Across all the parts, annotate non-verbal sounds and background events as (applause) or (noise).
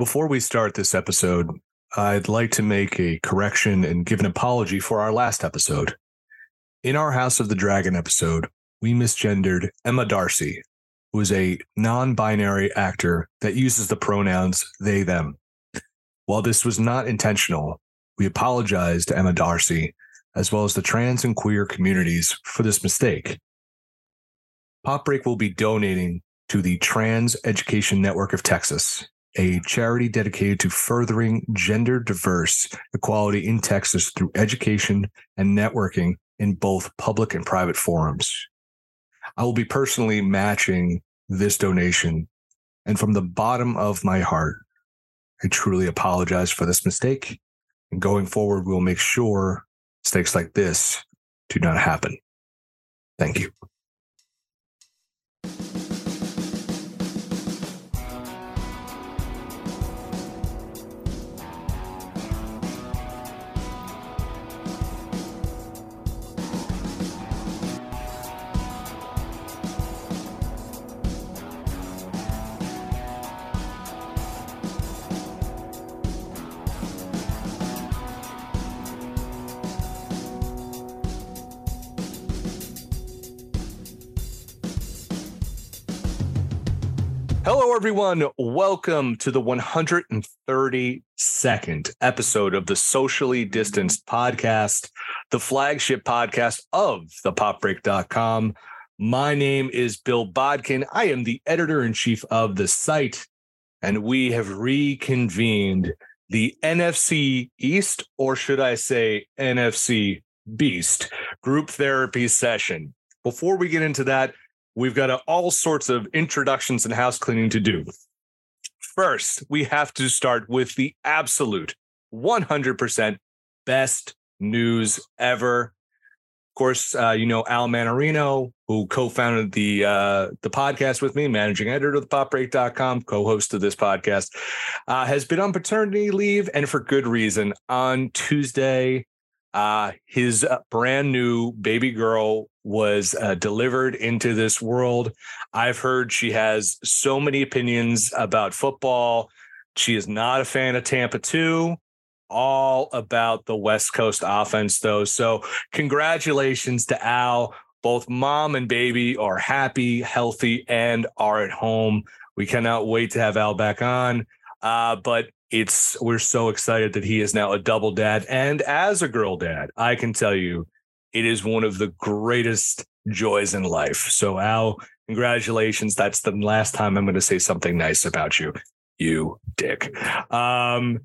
Before we start this episode, I'd like to make a correction and give an apology for our last episode. In our House of the Dragon episode, we misgendered Emma D'Arcy, who is a non binary actor that uses the pronouns they, them. While this was not intentional, we apologize to Emma D'Arcy, as well as the trans and queer communities, for this mistake. Pop Break will be donating to the Trans Education Network of Texas a charity dedicated to furthering gender diverse equality in Texas through education and networking in both public and private forums. I will be personally matching this donation. And from the bottom of my heart, I truly apologize for this mistake. And going forward, we'll make sure mistakes like this do not happen. Thank you. Hello, everyone. Welcome to the 132nd episode of the Socially Distanced Podcast, the flagship podcast of the popbreak.com. My name is Bill Bodkin. I am the editor in chief of the site, and we have reconvened the NFC East, or should I say NFC Beast group therapy session. Before we get into that, we've got a, all sorts of introductions and house cleaning to do. First, we have to start with the absolute 100% best news ever. Of course, uh, you know Al Manarino, who co-founded the uh, the podcast with me, managing editor of the popbreak.com, co-host of this podcast, uh, has been on paternity leave and for good reason. On Tuesday, uh, his brand new baby girl was uh, delivered into this world. I've heard she has so many opinions about football. She is not a fan of Tampa 2, all about the West Coast offense, though. So, congratulations to Al. Both mom and baby are happy, healthy, and are at home. We cannot wait to have Al back on. Uh, but it's we're so excited that he is now a double dad and as a girl dad i can tell you it is one of the greatest joys in life. So al congratulations. That's the last time i'm going to say something nice about you you dick. Um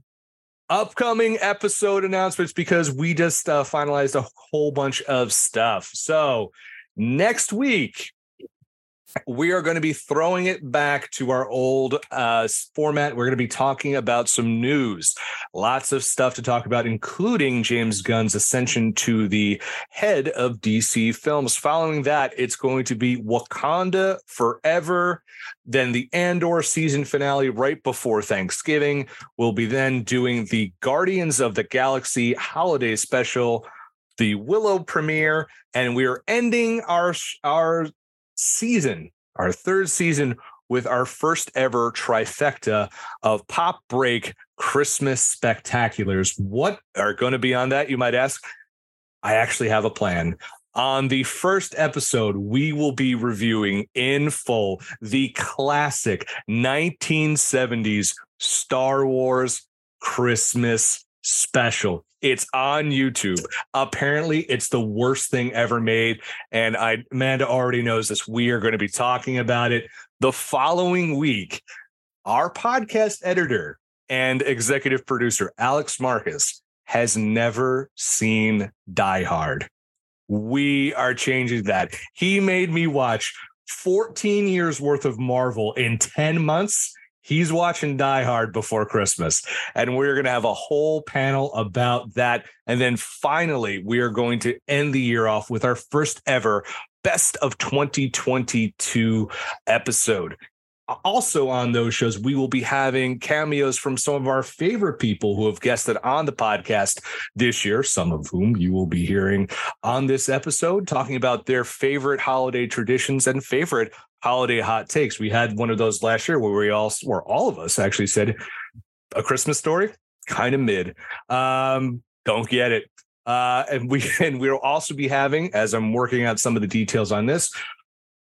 upcoming episode announcements because we just uh, finalized a whole bunch of stuff. So next week we are going to be throwing it back to our old uh, format. We're going to be talking about some news, lots of stuff to talk about, including James Gunn's ascension to the head of DC Films. Following that, it's going to be Wakanda Forever, then the Andor season finale right before Thanksgiving. We'll be then doing the Guardians of the Galaxy holiday special the Willow premiere, and we are ending our our season, our third season, with our first ever trifecta of pop break Christmas spectaculars. What are going to be on that, you might ask? I actually have a plan. On the first episode, we will be reviewing in full the classic 1970s Star Wars Christmas special. It's on YouTube. Apparently, it's the worst thing ever made. And I Amanda already knows this. We are going to be talking about it the following week. Our podcast editor and executive producer, Alex Marcus, has never seen Die Hard. We are changing that. He made me watch 14 years worth of Marvel in 10 months He's watching Die Hard before Christmas. And we're going to have a whole panel about that. And then finally, we are going to end the year off with our first ever best of 2022 episode. Also, on those shows, we will be having cameos from some of our favorite people who have guested on the podcast this year, some of whom you will be hearing on this episode, talking about their favorite holiday traditions and favorite holiday hot takes. We had one of those last year where we all, where all of us actually said, A Christmas Story, kind of mid. Um, don't get it. Uh, and we (laughs) and we'll also be having, as I'm working out some of the details on this,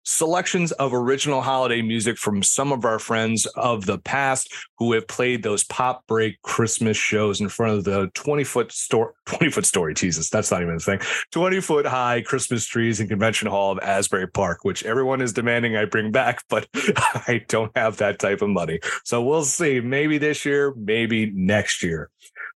selections of original holiday music from some of our friends of the past who have played those pop break Christmas shows in front of the 20 foot store, 20 foot story. Jesus, that's not even a thing. 20 foot high Christmas trees in Convention Hall of Asbury Park, which everyone is demanding I bring back, but (laughs) I don't have that type of money. So we'll see. Maybe this year, maybe next year.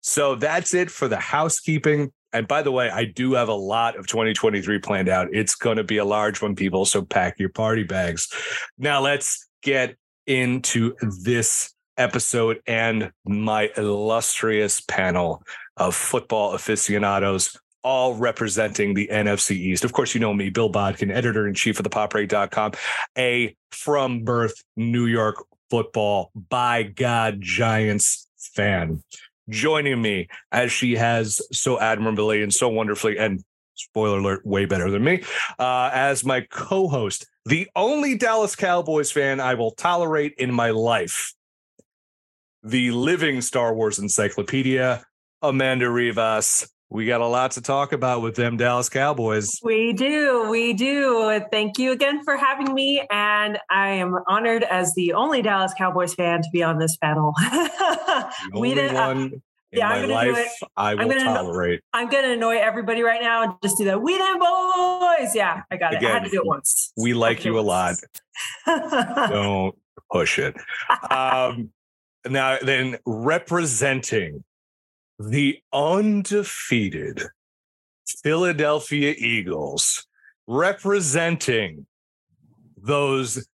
So that's it for the housekeeping. And by the way, I do have a lot of 2023 planned out. It's going to be a large one, people. So pack your party bags. Now let's get into this episode and my illustrious panel of football aficionados, all representing the NFC East. Of course, you know me, Bill Bodkin, editor in chief of the popbreak.com, a from birth New York football by God Giants fan joining me as she has so admirably and so wonderfully and spoiler alert way better than me uh, as my co-host the only dallas cowboys fan i will tolerate in my life the living star wars encyclopedia amanda rivas we got a lot to talk about with them Dallas Cowboys. We do. We do. Thank you again for having me. And I am honored as the only Dallas Cowboys fan to be on this panel. (laughs) we did uh, in yeah, my life I will I'm gonna tolerate. I'm going to annoy everybody right now and just do that. We them boys. Yeah, I got Again, it. I had to do it once. We like you a lot. (laughs) Don't push it. Um, now, then, representing the undefeated Philadelphia Eagles representing those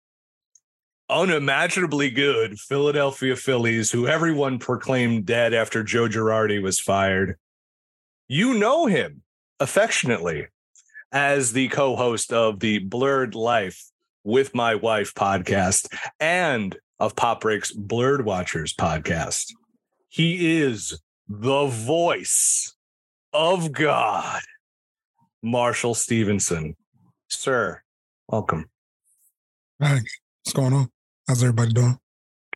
unimaginably good Philadelphia Phillies who everyone proclaimed dead after Joe Girardi was fired. You know him affectionately as the co host of the Blurred Life with My Wife podcast and of Pop Break's Blurred Watchers podcast. He is the voice of God, Marshall Stevenson. Sir, welcome. Hi, what's going on? How's everybody doing?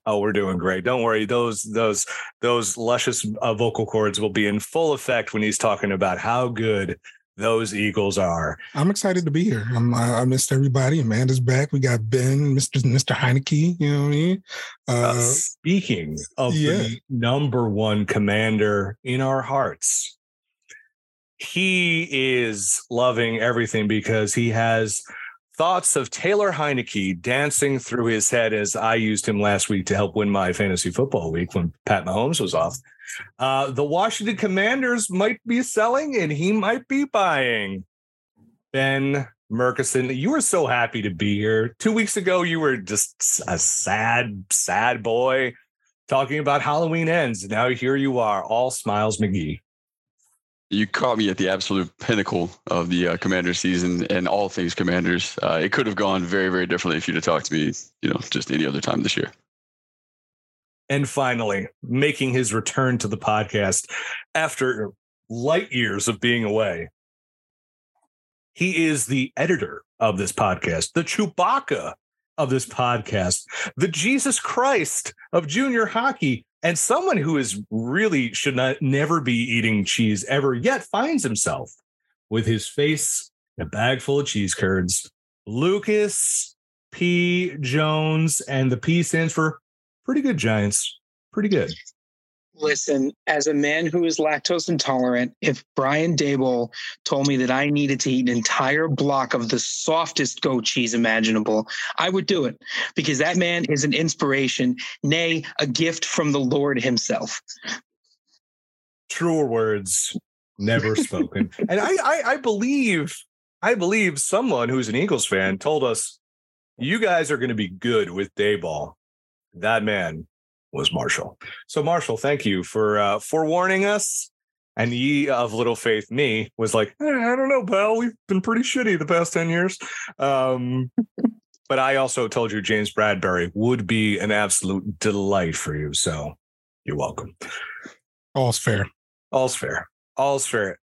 Oh, we're doing great. Don't worry; those those those luscious uh, vocal cords will be in full effect when he's talking about how good those Eagles are. I'm excited to be here. I'm, I, missed everybody. Amanda's back. We got Ben, Mr. Mr. Heinicke. You know what I mean? Uh, uh, speaking of yeah. the number one commander in our hearts, he is loving everything because he has thoughts of Taylor Heinicke dancing through his head as I used him last week to help win my fantasy football week when Pat Mahomes was off. Uh, the Washington Commanders might be selling and he might be buying. Ben Murkison, you were so happy to be here. Two weeks ago, you were just a sad, sad boy talking about Halloween ends. Now here you are, all smiles McGee. You caught me at the absolute pinnacle of the uh, Commander season and all things Commanders. Uh, it could have gone very, very differently if you'd have talked to me, you know, just any other time this year. And finally, making his return to the podcast after light years of being away. He is the editor of this podcast, the Chewbacca of this podcast, the Jesus Christ of junior hockey, and someone who is really should not never be eating cheese ever yet finds himself with his face in a bag full of cheese curds. Lucas P. Jones, and the P stands for pretty good Giants. Pretty good. Listen, as a man who is lactose intolerant, if Brian Daboll told me that I needed to eat an entire block of the softest goat cheese imaginable, I would do it because that man is an inspiration, nay, a gift from the Lord himself. Truer words never spoken. (laughs) and I, I, I believe, I believe someone who's an Eagles fan told us, you guys are going to be good with Daboll that man was Marshall. So Marshall, thank you for uh, forewarning us. And ye of little faith, me was like, eh, I don't know, pal. We've been pretty shitty the past ten years. Um, but I also told you James Bradberry would be an absolute delight for you. So you're welcome. All's fair. All's fair. All's fair.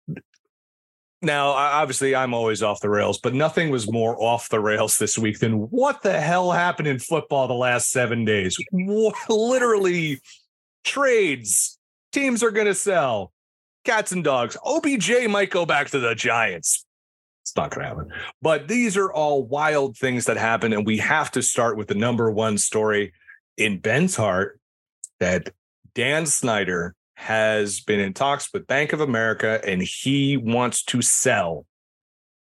Now, obviously, I'm always off the rails, but nothing was more off the rails this week than what the hell happened in football the last seven days. (laughs) Literally, trades, teams are going to sell, cats and dogs. OBJ might go back to the Giants. It's not going to happen. But these are all wild things that happen. And we have to start with the number one story in Ben's heart that Dan Snyder has been in talks with Bank of America and he wants to sell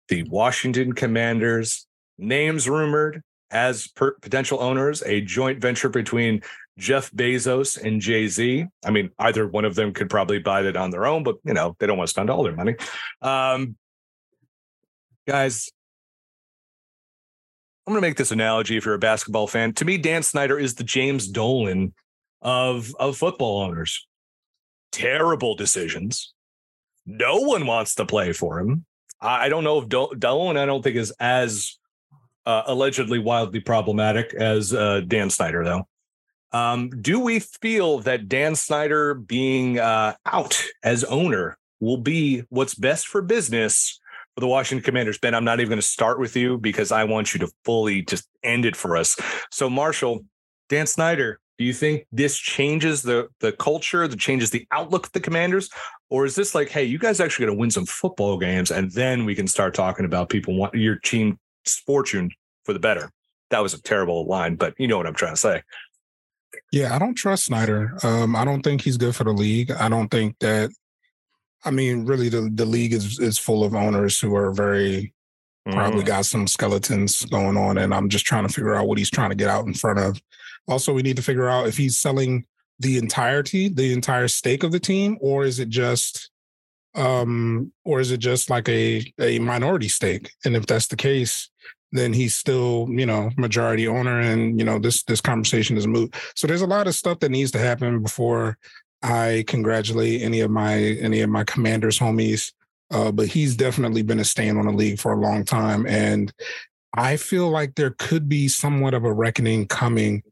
the Washington Commanders. Names rumored as per- potential owners, a joint venture between Jeff Bezos and Jay Z. I mean, either one of them could probably buy it on their own, but you know, they don't want to spend all their money. Um, guys, I'm going to make this analogy if you're a basketball fan. To me, Dan Snyder is the James Dolan of, of football owners. Terrible decisions. No one wants to play for him. I don't know if Dolan, I don't think is as uh, allegedly wildly problematic as uh, Dan Snyder, though. Um, do we feel that Dan Snyder being uh, out as owner will be what's best for business for the Washington Commanders? Ben, I'm not even going to start with you because I want you to fully just end it for us. So, Marshall, Dan Snyder, do you think this changes the the culture, that changes the outlook of the Commanders, or is this like, hey, you guys actually going to win some football games, and then we can start talking about people want your team fortune for the better? That was a terrible line, but you know what I'm trying to say. Yeah, I don't trust Snyder. Um, I don't think he's good for the league. I don't think that. I mean, really, the the league is is full of owners who are very probably mm. got some skeletons going on, and I'm just trying to figure out what he's trying to get out in front of also, we need to figure out if he's selling the entirety, the entire stake of the team, or is it just um or is it just like a a minority stake? And if that's the case then he's still you know majority owner and you know this this conversation is moot. So there's a lot of stuff that needs to happen before i congratulate any of my any of my commanders homies. Uh, but he's definitely been a stain on the league for a long time and i feel like there could be somewhat of a reckoning coming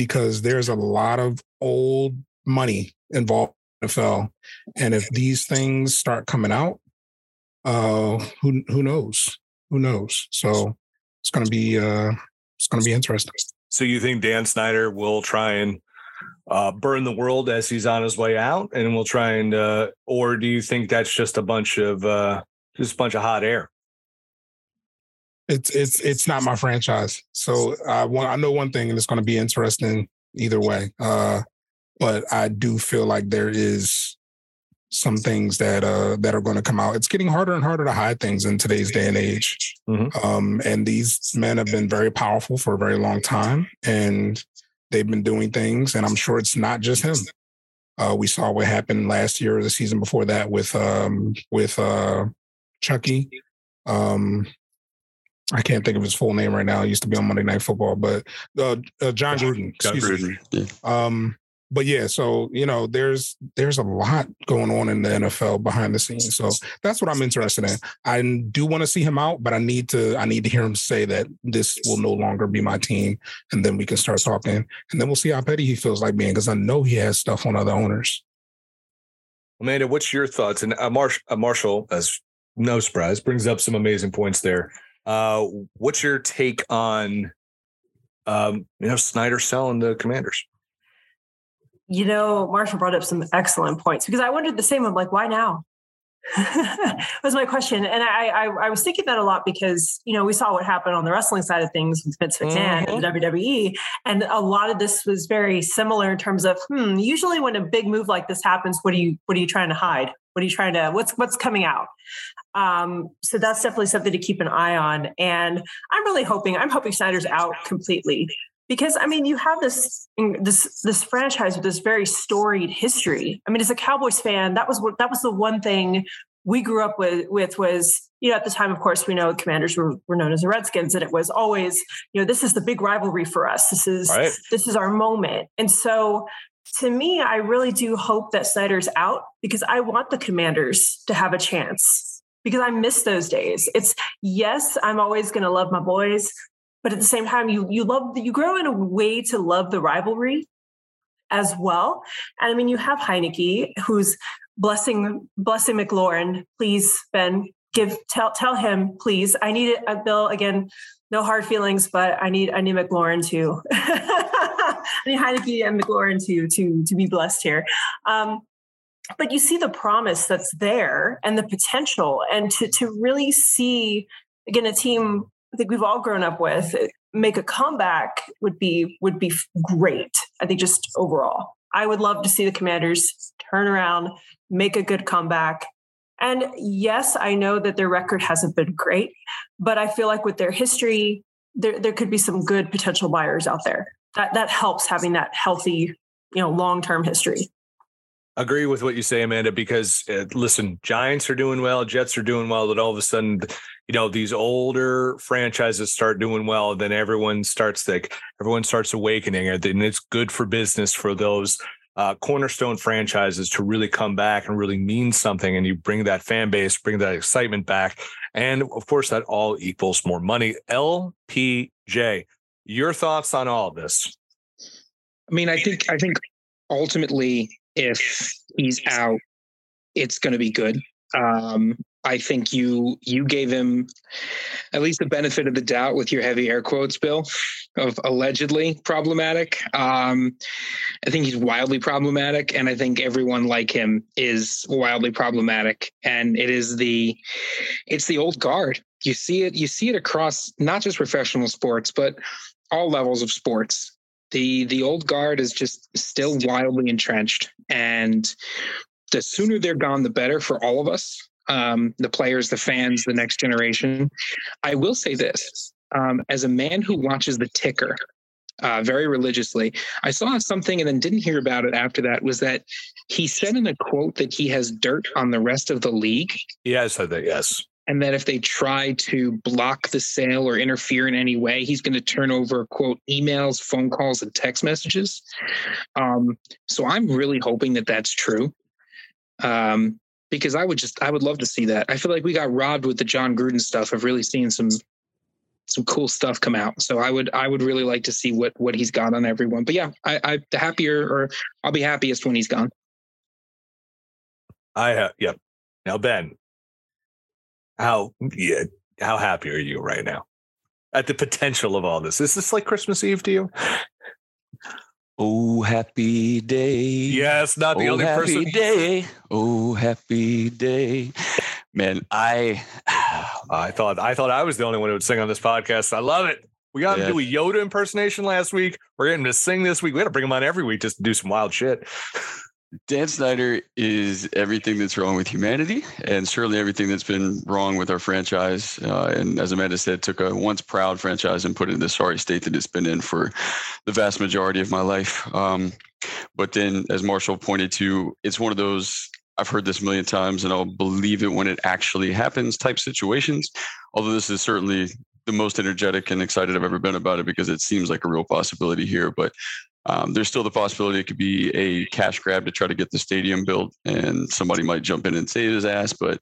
because there's a lot of old money involved in NFL. And if these things start coming out, uh, who who knows? Who knows? So it's gonna be uh it's gonna be interesting. So you think Dan Snyder will try and uh, burn the world as he's on his way out, and we'll try and, uh, or do you think that's just a bunch of uh, just a bunch of hot air? It's it's it's not my franchise. So I want I know one thing, and it's going to be interesting either way. Uh, but I do feel like there is some things that uh that are going to come out. It's getting harder and harder to hide things in today's day and age. Mm-hmm. Um, and these men have been very powerful for a very long time, and they've been doing things. And I'm sure it's not just him. Uh, we saw what happened last year, or the season before that, with um, with uh, Chucky. Um, I can't think of his full name right now. He used to be on Monday Night Football, but uh, uh, Jon Gruden. Jon Gruden. Yeah. Um, but yeah, so you know, there's there's a lot going on in the NFL behind the scenes. So that's what I'm interested in. I do want to see him out, but I need to I need to hear him say that this will no longer be my team, and then we can start talking, and then we'll see how petty he feels like being, because I know he has stuff on other owners. Amanda, what's your thoughts? And uh, Marsh, uh, Marshall, as no surprise, brings up some amazing points there. Uh, what's your take on, um, you know, Snyder selling the Commanders? You know, Marshall brought up some excellent points because I wondered the same. I'm like, why now? (laughs) was my question, and I, I, I was thinking that a lot because you know we saw what happened on the wrestling side of things with Vince McMahon mm-hmm. and the WWE, and a lot of this was very similar in terms of hmm. Usually, when a big move like this happens, what are you what are you trying to hide? What are you trying to what's what's coming out? Um, so that's definitely something to keep an eye on. And I'm really hoping I'm hoping Snyder's out completely because I mean you have this this this franchise with this very storied history. I mean, as a Cowboys fan, that was what that was the one thing we grew up with with was you know at the time of course we know commanders were, were known as the redskins and it was always you know this is the big rivalry for us this is right. this is our moment and so to me, I really do hope that Snyder's out because I want the commanders to have a chance because I miss those days. It's yes, I'm always going to love my boys, but at the same time, you you love you grow in a way to love the rivalry as well. And I mean, you have Heinicke who's blessing blessing McLaurin. Please, Ben, give tell tell him please. I need it, uh, Bill. Again, no hard feelings, but I need I need McLaurin to (laughs) (laughs) I need Heinicke and McLaurin to to to be blessed here. Um, but you see the promise that's there and the potential, and to to really see again a team I think we've all grown up with make a comeback would be would be great. I think just overall, I would love to see the Commanders turn around, make a good comeback. And yes, I know that their record hasn't been great, but I feel like with their history, there there could be some good potential buyers out there. That that helps having that healthy, you know, long term history. Agree with what you say, Amanda. Because uh, listen, Giants are doing well, Jets are doing well. That all of a sudden, you know, these older franchises start doing well, then everyone starts like everyone starts awakening, and it's good for business for those uh, cornerstone franchises to really come back and really mean something. And you bring that fan base, bring that excitement back. And of course, that all equals more money. LPJ, your thoughts on all of this? I mean, I think, I think ultimately, if he's out, it's going to be good. Um, I think you you gave him at least the benefit of the doubt with your heavy air quotes, Bill, of allegedly problematic. Um, I think he's wildly problematic, and I think everyone like him is wildly problematic. And it is the it's the old guard. You see it. You see it across not just professional sports, but all levels of sports. The the old guard is just still wildly entrenched, and the sooner they're gone, the better for all of us um, the players, the fans, the next generation. I will say this um, as a man who watches the ticker uh, very religiously, I saw something and then didn't hear about it after that was that he said in a quote that he has dirt on the rest of the league. Yeah, I said that, yes. And that if they try to block the sale or interfere in any way, he's going to turn over, quote, emails, phone calls, and text messages. Um, so I'm really hoping that that's true. Um, because I would just I would love to see that. I feel like we got robbed with the Jon Gruden stuff of really seeing some some cool stuff come out. So I would I would really like to see what what he's got on everyone. But yeah, I, I the happier or I'll be happiest when he's gone. I have yep. Now Ben, how yeah, how happy are you right now at the potential of all this? Is this like Christmas Eve to you? Oh, happy day. Yes, not the oh, only happy person. day. Oh, happy day. Man, I I thought I thought I was the only one who would sing on this podcast. I love it. We got to do a Yoda impersonation last week. We're getting to sing this week. We got to bring him on every week just to do some wild shit. Dan Snyder is everything that's wrong with humanity, and certainly everything that's been wrong with our franchise. Uh, and as Amanda said, took a once proud franchise and put it in the sorry state that it's been in for the vast majority of my life. Um, but then, as Marshall pointed to, it's one of those I've heard this a million times, and I'll believe it when it actually happens type situations. Although this is certainly the most energetic and excited I've ever been about it because it seems like a real possibility here. But um, there's still the possibility it could be a cash grab to try to get the stadium built, and somebody might jump in and save his ass. But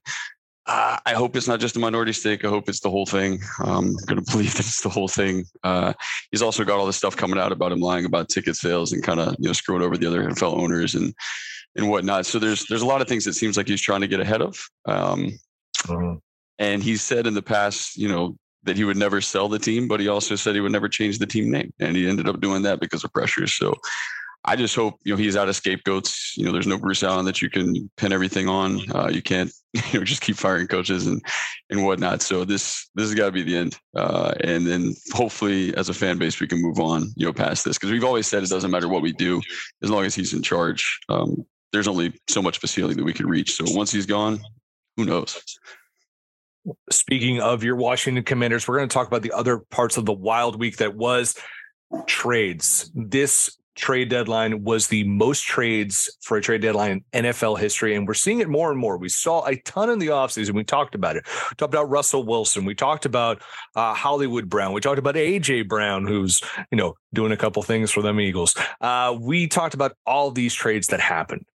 uh, I hope it's not just a minority stake. I hope it's the whole thing. I'm going (laughs) to believe that it's the whole thing. Uh, he's also got all this stuff coming out about him lying about ticket sales and kind of you know screwing over the other NFL owners and and whatnot. So there's there's a lot of things that seems like he's trying to get ahead of. Um, and he said in the past, you know, that he would never sell the team, but he also said he would never change the team name. And he ended up doing that because of pressure. So I just hope, you know, he's out of scapegoats. You know, there's no Bruce Allen that you can pin everything on. Uh, you can't, (laughs) you know, just keep firing coaches and and whatnot. So this this has got to be the end. Uh, and then hopefully as a fan base, we can move on, you know, past this. Because we've always said it doesn't matter what we do, as long as he's in charge. Um, there's only so much ceiling that we can reach. So once he's gone, who knows? Speaking of your Washington Commanders, we're going to talk about the other parts of the wild week that was trades. This trade deadline was the most trades for a trade deadline in NFL history, and we're seeing it more and more. We saw a ton in the offseason. We talked about it. We talked about Russell Wilson. We talked about uh, Hollywood Brown. We talked about AJ Brown, who's you know doing a couple things for them Eagles. Uh, we talked about all these trades that happened.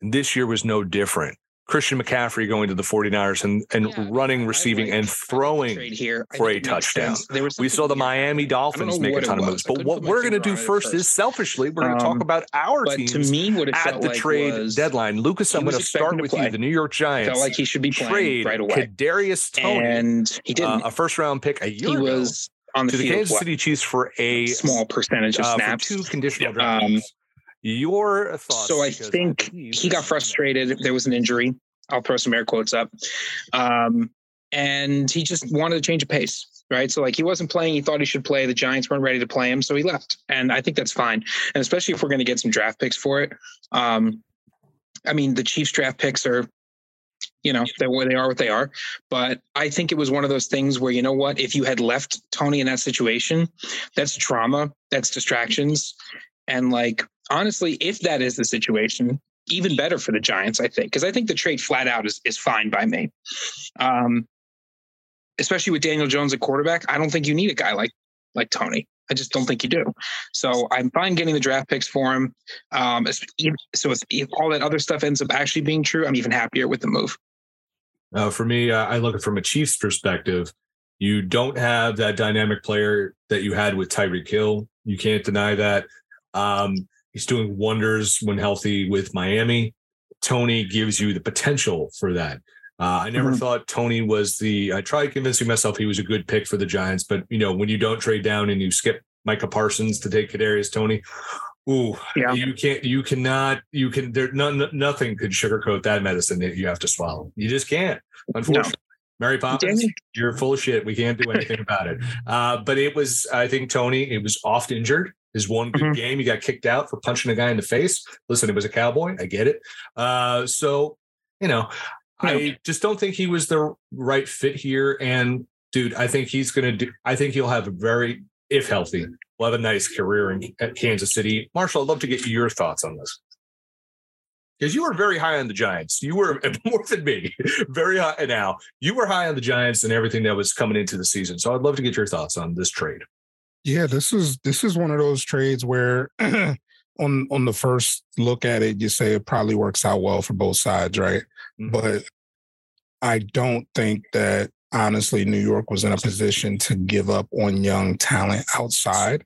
This year was no different. Christian McCaffrey going to the 49ers and, and Yeah, running, receiving, like- and I like the throwing here for a touchdown. We saw the. Miami Dolphins make a ton of moves. But what we're going to do first is selfishly, we're going to talk Um, about our team. But to me, what it at the like trade was deadline. Lucas, I'm going to start with play. you. The New York Giants felt like he should be trade right away, Kadarius Toney, and he uh, didn't. a first round pick a year he ago, was on the to the. Kansas City Chiefs for a small percentage of uh, snaps. two conditional Um. Your thoughts? So I think believe he got frustrated. There was an injury. I'll throw some air quotes up. Um, and he just wanted to change of pace, right? So like he wasn't playing. He thought he should play. The Giants weren't ready to play him, so he left. And I think that's fine. And especially if we're going to get some draft picks for it. Um, I mean, the Chiefs draft picks are, you know, they're where they are, what they are. But I think it was one of those things where you know what? If you had left Toney in that situation, that's trauma, that's distractions, and like honestly, if that is the situation, even better for the Giants, I think, because I think the trade flat out is is fine by me. Um, especially with Daniel Jones at quarterback, I don't think you need a guy like like Toney. I just don't think you do. So I'm fine getting the draft picks for him. Um, so if, if all that other stuff ends up actually being true, I'm even happier with the move. Uh, for me, uh, I look at from a Chiefs perspective. You don't have that dynamic player that you had with Tyreek Hill. You can't deny that. Um, he's doing wonders when healthy with Miami. Toney gives you the potential for that. Uh, I never Mhm. thought Toney was the. I tried convincing myself he was a good pick for the Giants, but you know when you don't trade down and you skip Micah Parsons to take Kadarius Toney, ooh, Yeah. you can't, you cannot, you can. There, none, nothing could sugarcoat that medicine that you have to swallow. You just can't. Unfortunately, Mary Poppins, you're full of shit. We can't do anything about it. (laughs) Uh, but it was, I think, Toney. It was oft injured. His one good Mhm. game, he got kicked out for punching a guy in the face. Listen, it was a cowboy. I get it. Uh, so, you know, I just don't think he was the right fit here. And dude, I think he's going to do, I think he'll have a very, if healthy, will have a nice career in at Kansas City. Marshall, I'd love to get your thoughts on this. Because you were very high on the Giants. You were (laughs) more than me, very high now. You were high on the Giants and everything that was coming into the season. So I'd love to get your thoughts on this trade. Yeah, this is this is one of those trades where (clears throat) on on the first look at it, you say it probably works out well for both sides, right? Mhm. But I don't think that honestly New York was in a position to give up on young talent outside.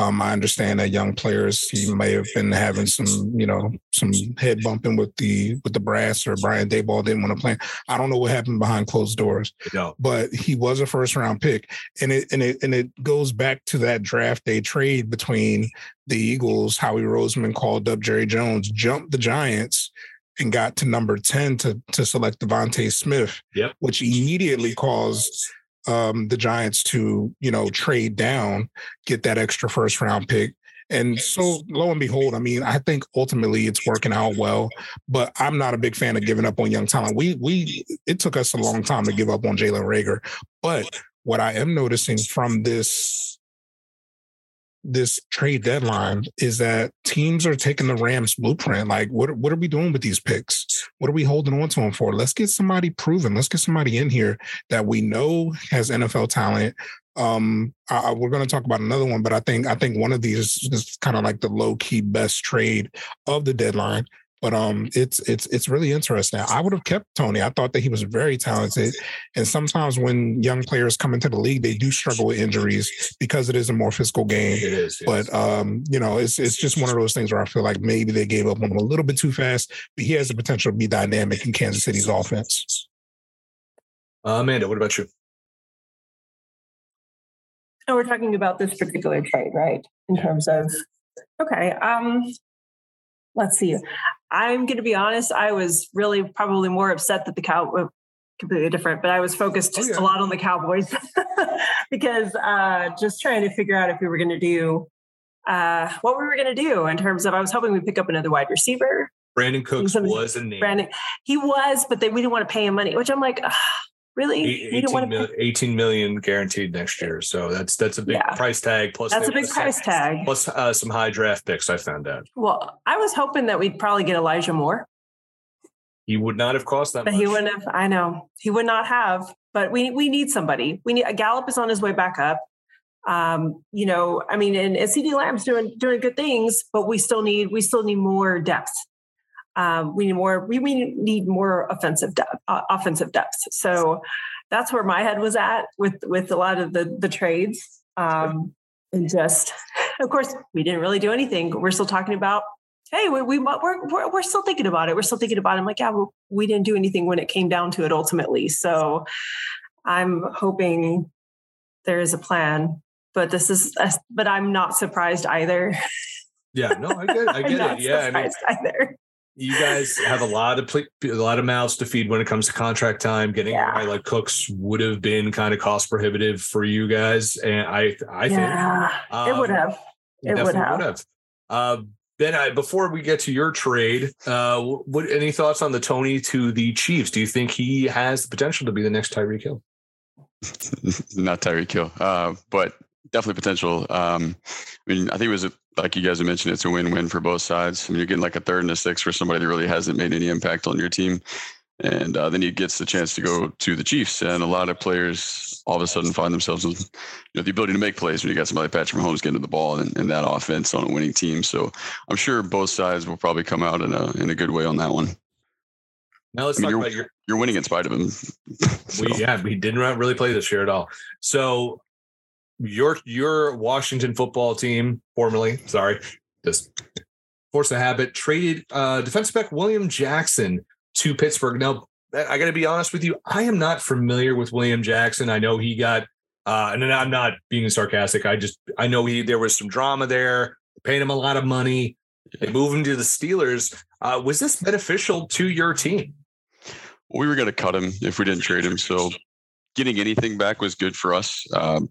Um, I understand that young players he may have been having some, you know, some head bumping with the with the brass or Brian Daboll didn't want to play. I don't know what happened behind closed doors No. but he was a first round pick and it and it and it goes back to that draft day trade between the Eagles Howie Roseman called up Jerry Jones jumped the Giants and got to number 10 to to select DeVonta Smith Yep. which immediately caused um the Giants to you know trade down get that extra first round pick and so lo and behold, I mean, I think ultimately it's working out well, but I'm not a big fan of giving up on young talent. We we it took us a long time to give up on Jalen Reagor. But what I am noticing from this this trade deadline is that teams are taking the Rams blueprint. Like, what what are we doing with these picks? What are we holding on to them for? Let's get somebody proven. Let's get somebody in here that we know has NFL talent. Um, I, we're going to talk about another one, but I think I think one of these is kind of like the low key best trade of the deadline. But um, it's it's it's really interesting. I would have kept Toney. I thought that he was very talented, and sometimes when young players come into the league, they do struggle with injuries because it is a more physical game. It is. yes. But um, you know, it's it's just one of those things where I feel like maybe they gave up on him a little bit too fast. But he has the potential to be dynamic in Kansas City's offense. Uh, Amanda, what about you? And we're talking about this particular trade, right? In terms of okay, um, let's see. I'm going to be honest. I was really probably more upset that the cow completely different, but I was focused Oh, just yeah. a lot on the Cowboys (laughs) because uh, just trying to figure out if we were going to do uh, what we were going to do in terms of I was hoping we'd pick up another wide receiver. Brandin Cooks was a name. Brandon, he was, but they we didn't want to pay him money, which I'm like, "Ugh, really? Eight- We don't 18, mil- 18 million guaranteed next year. So that's that's a big Yeah. price tag. Plus That's a big price tag. Plus uh, some high draft picks. I found out Well, I was hoping that we'd probably get Elijah Moore. he would not have cost that But much. he wouldn't have. I know he would not have. But we we need somebody. We need a Gallup is on his way back up. Um, you know, I mean, and, and CeeDee Lamb's doing doing good things, but we still need we still need more depth. Um, we need more. We, we need more offensive depth, uh, offensive depth. So that's where my head was at with with a lot of the the trades. Um, and just, of course, we didn't really do anything. We're still talking about hey, we, we we're, we're we're still thinking about it. We're still thinking about it. I'm like, yeah, well, we didn't do anything when it came down to it ultimately. So I'm hoping there is a plan, but this is, but I'm not surprised either. Yeah, no, I get, I (laughs) get it. Yeah, I mean, either. You guys have a lot of a lot of mouths to feed when it comes to contract time. Getting yeah. a guy like Cooks would have been kind of cost prohibitive for you guys, and I, I yeah, think um, it would have. It would have. Would have. Uh, Ben, I, before we get to your trade, uh, what any thoughts on the Toney to the Chiefs? Do you think he has the potential to be the next Tyreek Hill? (laughs) Not Tyreek Hill, uh, but definitely potential. Um, I mean, I think it was a, like you guys have mentioned, it's a win-win for both sides. I mean, you're getting like a third and a sixth for somebody that really hasn't made any impact on your team, and uh, then he gets the chance to go to the Chiefs. And a lot of players all of a sudden find themselves with you know the ability to make plays when you got somebody like Patrick Mahomes getting to the ball and, and that offense on a winning team. So I'm sure both sides will probably come out in a in a good way on that one. Now let's I mean, talk about your. You're winning in spite of him. (laughs) so. We yeah, we didn't really play this year at all. So your your Washington football team, formerly, sorry, just force the habit, traded uh, defensive back William Jackson to Pittsburgh. Now I got to be honest with you. I am not familiar with William Jackson. I know he got, uh, and I'm not being sarcastic. I just I know he there was some drama there. Paid him a lot of money. They moved him to the Steelers. Uh, was this beneficial to your team? We were going to cut him if we didn't trade him. So getting anything back was good for us. Um,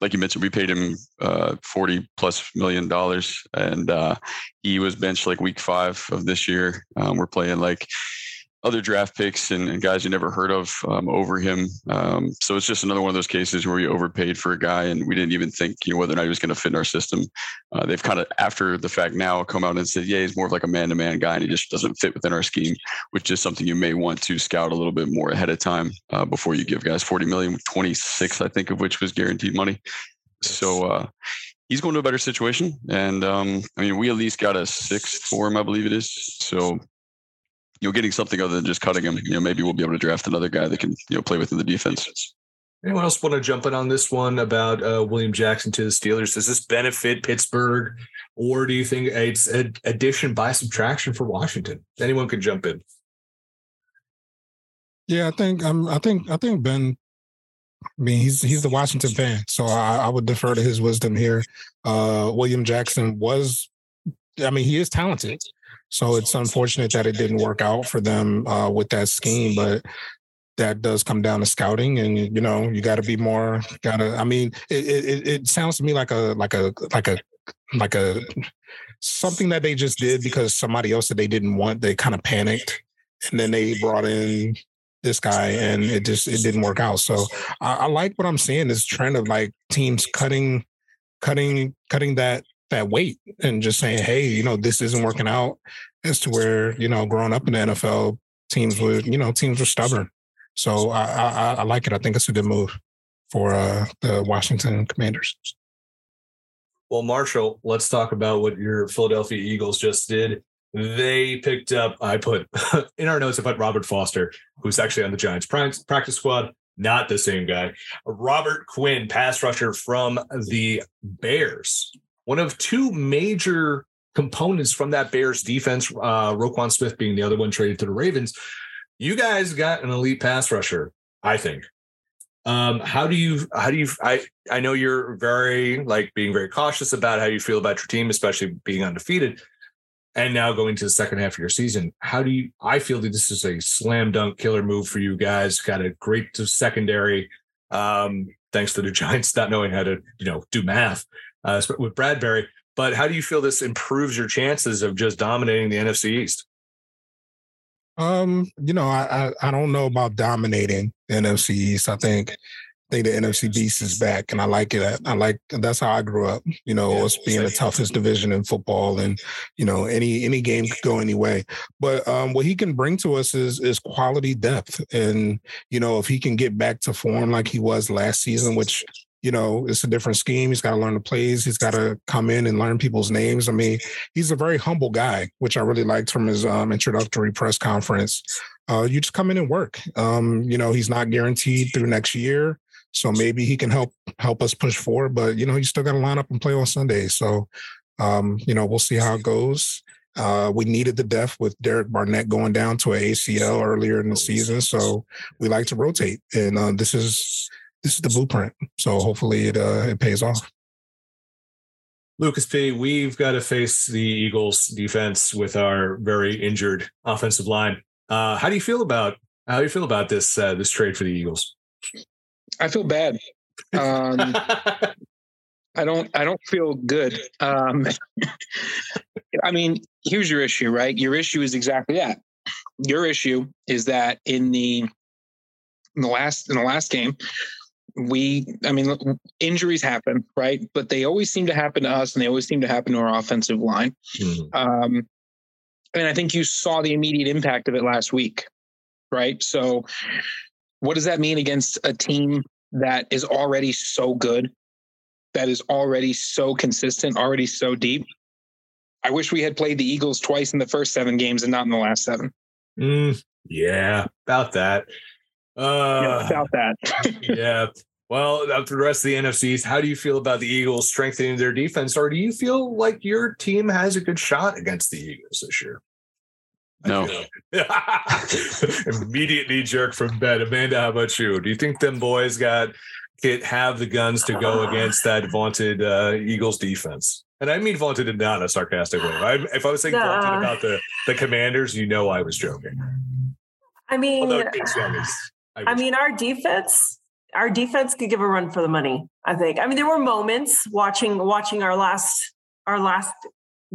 like you mentioned, we paid him uh, 40 plus million dollars and uh, he was benched like week five of this year. Um, we're playing like other draft picks and, and, guys you never heard of um, over him. Um, so it's just another one of those cases where you overpaid for a guy and we didn't even think you know whether or not he was going to fit in our system. Uh, they've kind of after the fact now come out and said, yeah, he's more of like a man-to-man guy and he just doesn't fit within our scheme, which is something you may want to scout a little bit more ahead of time uh, before you give guys 40 million, 26 I think of which was guaranteed money. So uh, he's going to a better situation. And um, I mean, we at least got a sixth for him, I believe it is. So you know, getting something other than just cutting him, you know, maybe we'll be able to draft another guy that can, you know, play within the defense. Anyone else want to jump in on this one about uh, William Jackson to the Steelers? Does this benefit Pittsburgh, or do you think it's an addition by subtraction for Washington? Anyone could jump in. Yeah, I think um, I think I think Ben. I mean, he's he's the Washington fan, so I, I would defer to his wisdom here. Uh, William Jackson was, I mean, he is talented. So it's unfortunate that it didn't work out for them uh, with that scheme, but that does come down to scouting, and you know you got to be more. Got to. I mean, it, it it sounds to me like a like a like a like a something that they just did because somebody else that they didn't want. They kind of panicked, and then they brought in this guy, and it just it didn't work out. So I, I like what I'm seeing. This trend of like teams cutting, cutting, cutting that that weight and just saying, hey, you know, this isn't working out. As to where you know, growing up in the NFL, teams were, you know teams were stubborn. So I, I, I like it. I think it's a good move for uh, the Washington Commanders. Well, Marshall, let's talk about what your Philadelphia Eagles just did. They picked up, I put (laughs) in our notes, I put Robert Foster, who's actually on the Giants practice squad, not the same guy. Robert Quinn, pass rusher from the Bears one of two major components from that Bears defense, uh, Roquan Smith being the other one traded to the Ravens. You guys got an elite pass rusher, I think. Um, how do you how do you I I know you're very like being very cautious about how you feel about your team, especially being undefeated and now going to the second half of your season. How do you I feel that this is a slam dunk killer move for you guys. Got a great secondary. Um, thanks to the (laughs) Giants not knowing how to, you know, do math uh, with Bradberry. But how do you feel this improves your chances of just dominating the NFC East? Um, you know, I, I, I don't know about dominating the NFC East. I think I think the NFC Beast is back, and I like it. I like that's how I grew up. You know, yeah, us being the toughest division in football, and you know, any any game could go any way. But um, what he can bring to us is is quality depth, and you know, if he can get back to form like he was last season, which you know, it's a different scheme. He's got to learn the plays. He's got to come in and learn people's names. I mean, he's a very humble guy, which I really liked from his um, introductory press conference. Uh, you just come in and work. Um, you know, he's not guaranteed through next year, so maybe he can help help us push forward. But you know, you still got to line up and play on Sunday. So, um, you know, we'll see how it goes. Uh, we needed the depth with Derek Barnett going down to an ACL earlier in the season, so we like to rotate, and uh, this is this is the blueprint. So hopefully it uh, it pays off. Lucas P, we've got to face the Eagles defense with our very injured offensive line. Uh, how do you feel about how do you feel about this uh, this trade for the Eagles? I feel bad. Um, (laughs) I don't. I don't feel good. Um, (laughs) I mean, here's your issue, right? Your issue is exactly that. Your issue is that in the in the last in the last game, we. I mean, injuries happen, right? But they always seem to happen to us, and they always seem to happen to our offensive line. Mm-hmm. Um, and I think you saw the immediate impact of it last week, right? So, what does that mean against a team that is already so good that is already so consistent, already so deep. I wish we had played the Eagles twice in the first seven games and not in the last seven. Mm, yeah, about that. Uh, yeah, about that. (laughs) yeah. Well, after the rest of the NFCs, how do you feel about the Eagles strengthening their defense, or do you feel like your team has a good shot against the Eagles this year? No. (laughs) Immediate knee jerk from Ben. Amanda, how about you? Do you think them boys got have the guns to go against that vaunted uh, Eagles defense. And I mean vaunted in not a sarcastic way. I, if I was saying vaunted about the, the commanders, you know I was joking. I mean, I, I mean, our defense, our defense could give a run for the money. I think. I mean, there were moments watching watching our last our last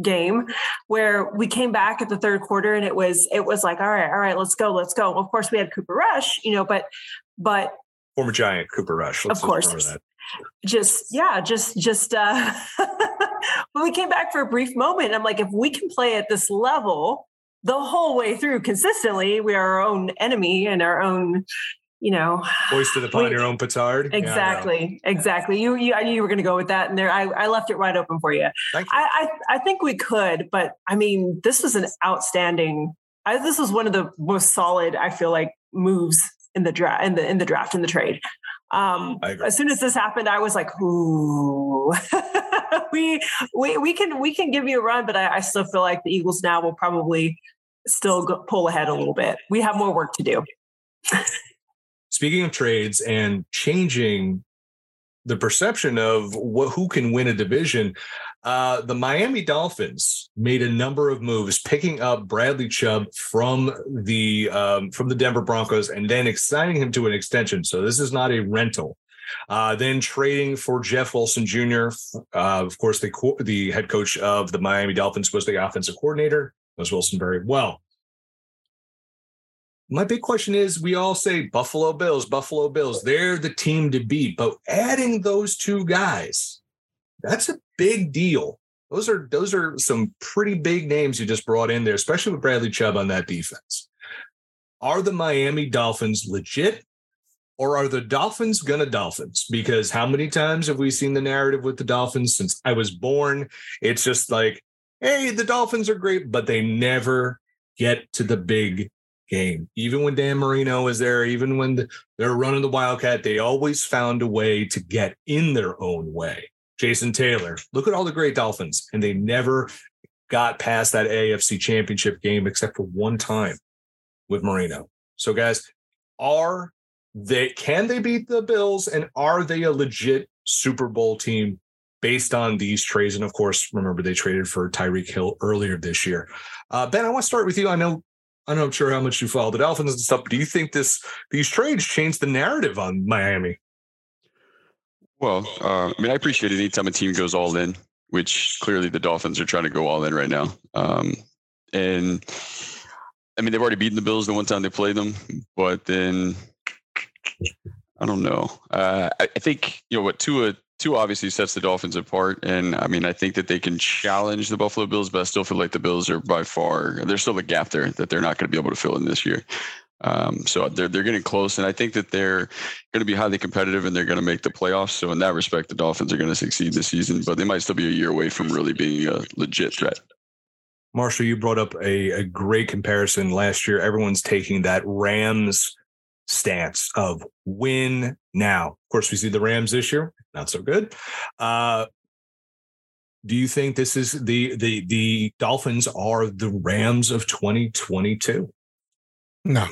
game where we came back at the third quarter and it was it was like all right all right let's go let's go of course we had cooper rush you know but but former giant Cooper Rush. Let's of course. Just yeah, just just uh (laughs) but we came back for a brief moment. I'm like, if we can play at this level the whole way through consistently, we are our own enemy and our own, you know, hoisted upon we, your own petard. Exactly, yeah, exactly. You, you, I knew you were going to go with that, and there, I, I left it wide open for you. Thank you. I, I, I think we could, but I mean, this was an outstanding. I, this was one of the most solid. I feel like moves in the draft in the in the draft in the trade. Um, as soon as this happened, I was like, "Ooh, (laughs) we we we can we can give you a run," but I, I still feel like the Eagles now will probably still go, pull ahead a little bit. We have more work to do. Speaking of trades and changing the perception of what, who can win a division, uh, the Miami Dolphins made a number of moves, picking up Bradley Chubb from the um, from the Denver Broncos and then signing him to an extension. So this is not a rental. Uh, then trading for Jeff Wilson Jr. Uh, of course, the co- the head coach of the Miami Dolphins was the offensive coordinator. Knows Wilson very well. My big question is: We all say Buffalo Bills, Buffalo Bills. They're the team to beat, but adding those two guys, that's a big deal. Those are those are some pretty big names you just brought in there, especially with Bradley Chubb on that defense. Are the Miami Dolphins legit? Or are the Dolphins gonna Dolphins? Because how many times have we seen the narrative with the Dolphins since I was born? It's just like, hey, the Dolphins are great, but they never get to the big game. Even when Dan Marino is there, even when they're running the Wildcat, they always found a way to get in their own way. Jason Taylor. Look at all the great Dolphins, and they never got past that AFC championship game except for one time with Marino. So, guys, are they can they beat the Bills and are they a legit Super Bowl team based on these trades? And of course, remember they traded for Tyreek Hill earlier this year. Uh, ben, I want to start with you. I know I'm not sure how much you follow the Dolphins and stuff. Do you think this these trades change the narrative on Miami? Well, uh, I mean, I appreciate it anytime a team goes all in, which clearly the Dolphins are trying to go all in right now. Um, and I mean, they've already beaten the Bills the one time they played them, but then I don't know. Uh, I, I, think you know what Tua. Tua obviously sets the Dolphins apart, and I mean, I think that they can challenge the Buffalo Bills, but I still feel like the Bills are by far there's still a gap there that they're not going to be able to fill in this year. Um, so they're they're getting close, and I think that they're going to be highly competitive, and they're going to make the playoffs. So in that respect, the Dolphins are going to succeed this season, but they might still be a year away from really being a legit threat. Marshall, you brought up a, a great comparison last year. Everyone's taking that Rams stance of win now. Of course, we see the Rams this year, not so good. Uh, do you think this is the the the Dolphins are the Rams of 2022? No.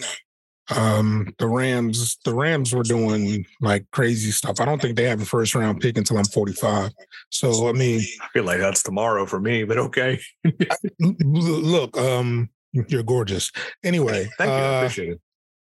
Um, the Rams, the Rams were doing like crazy stuff. I don't think they have a first round pick until I'm 45. So I mean, I feel like that's tomorrow for me, but okay. look, um, you're gorgeous. Anyway, thank you, I uh, appreciate it.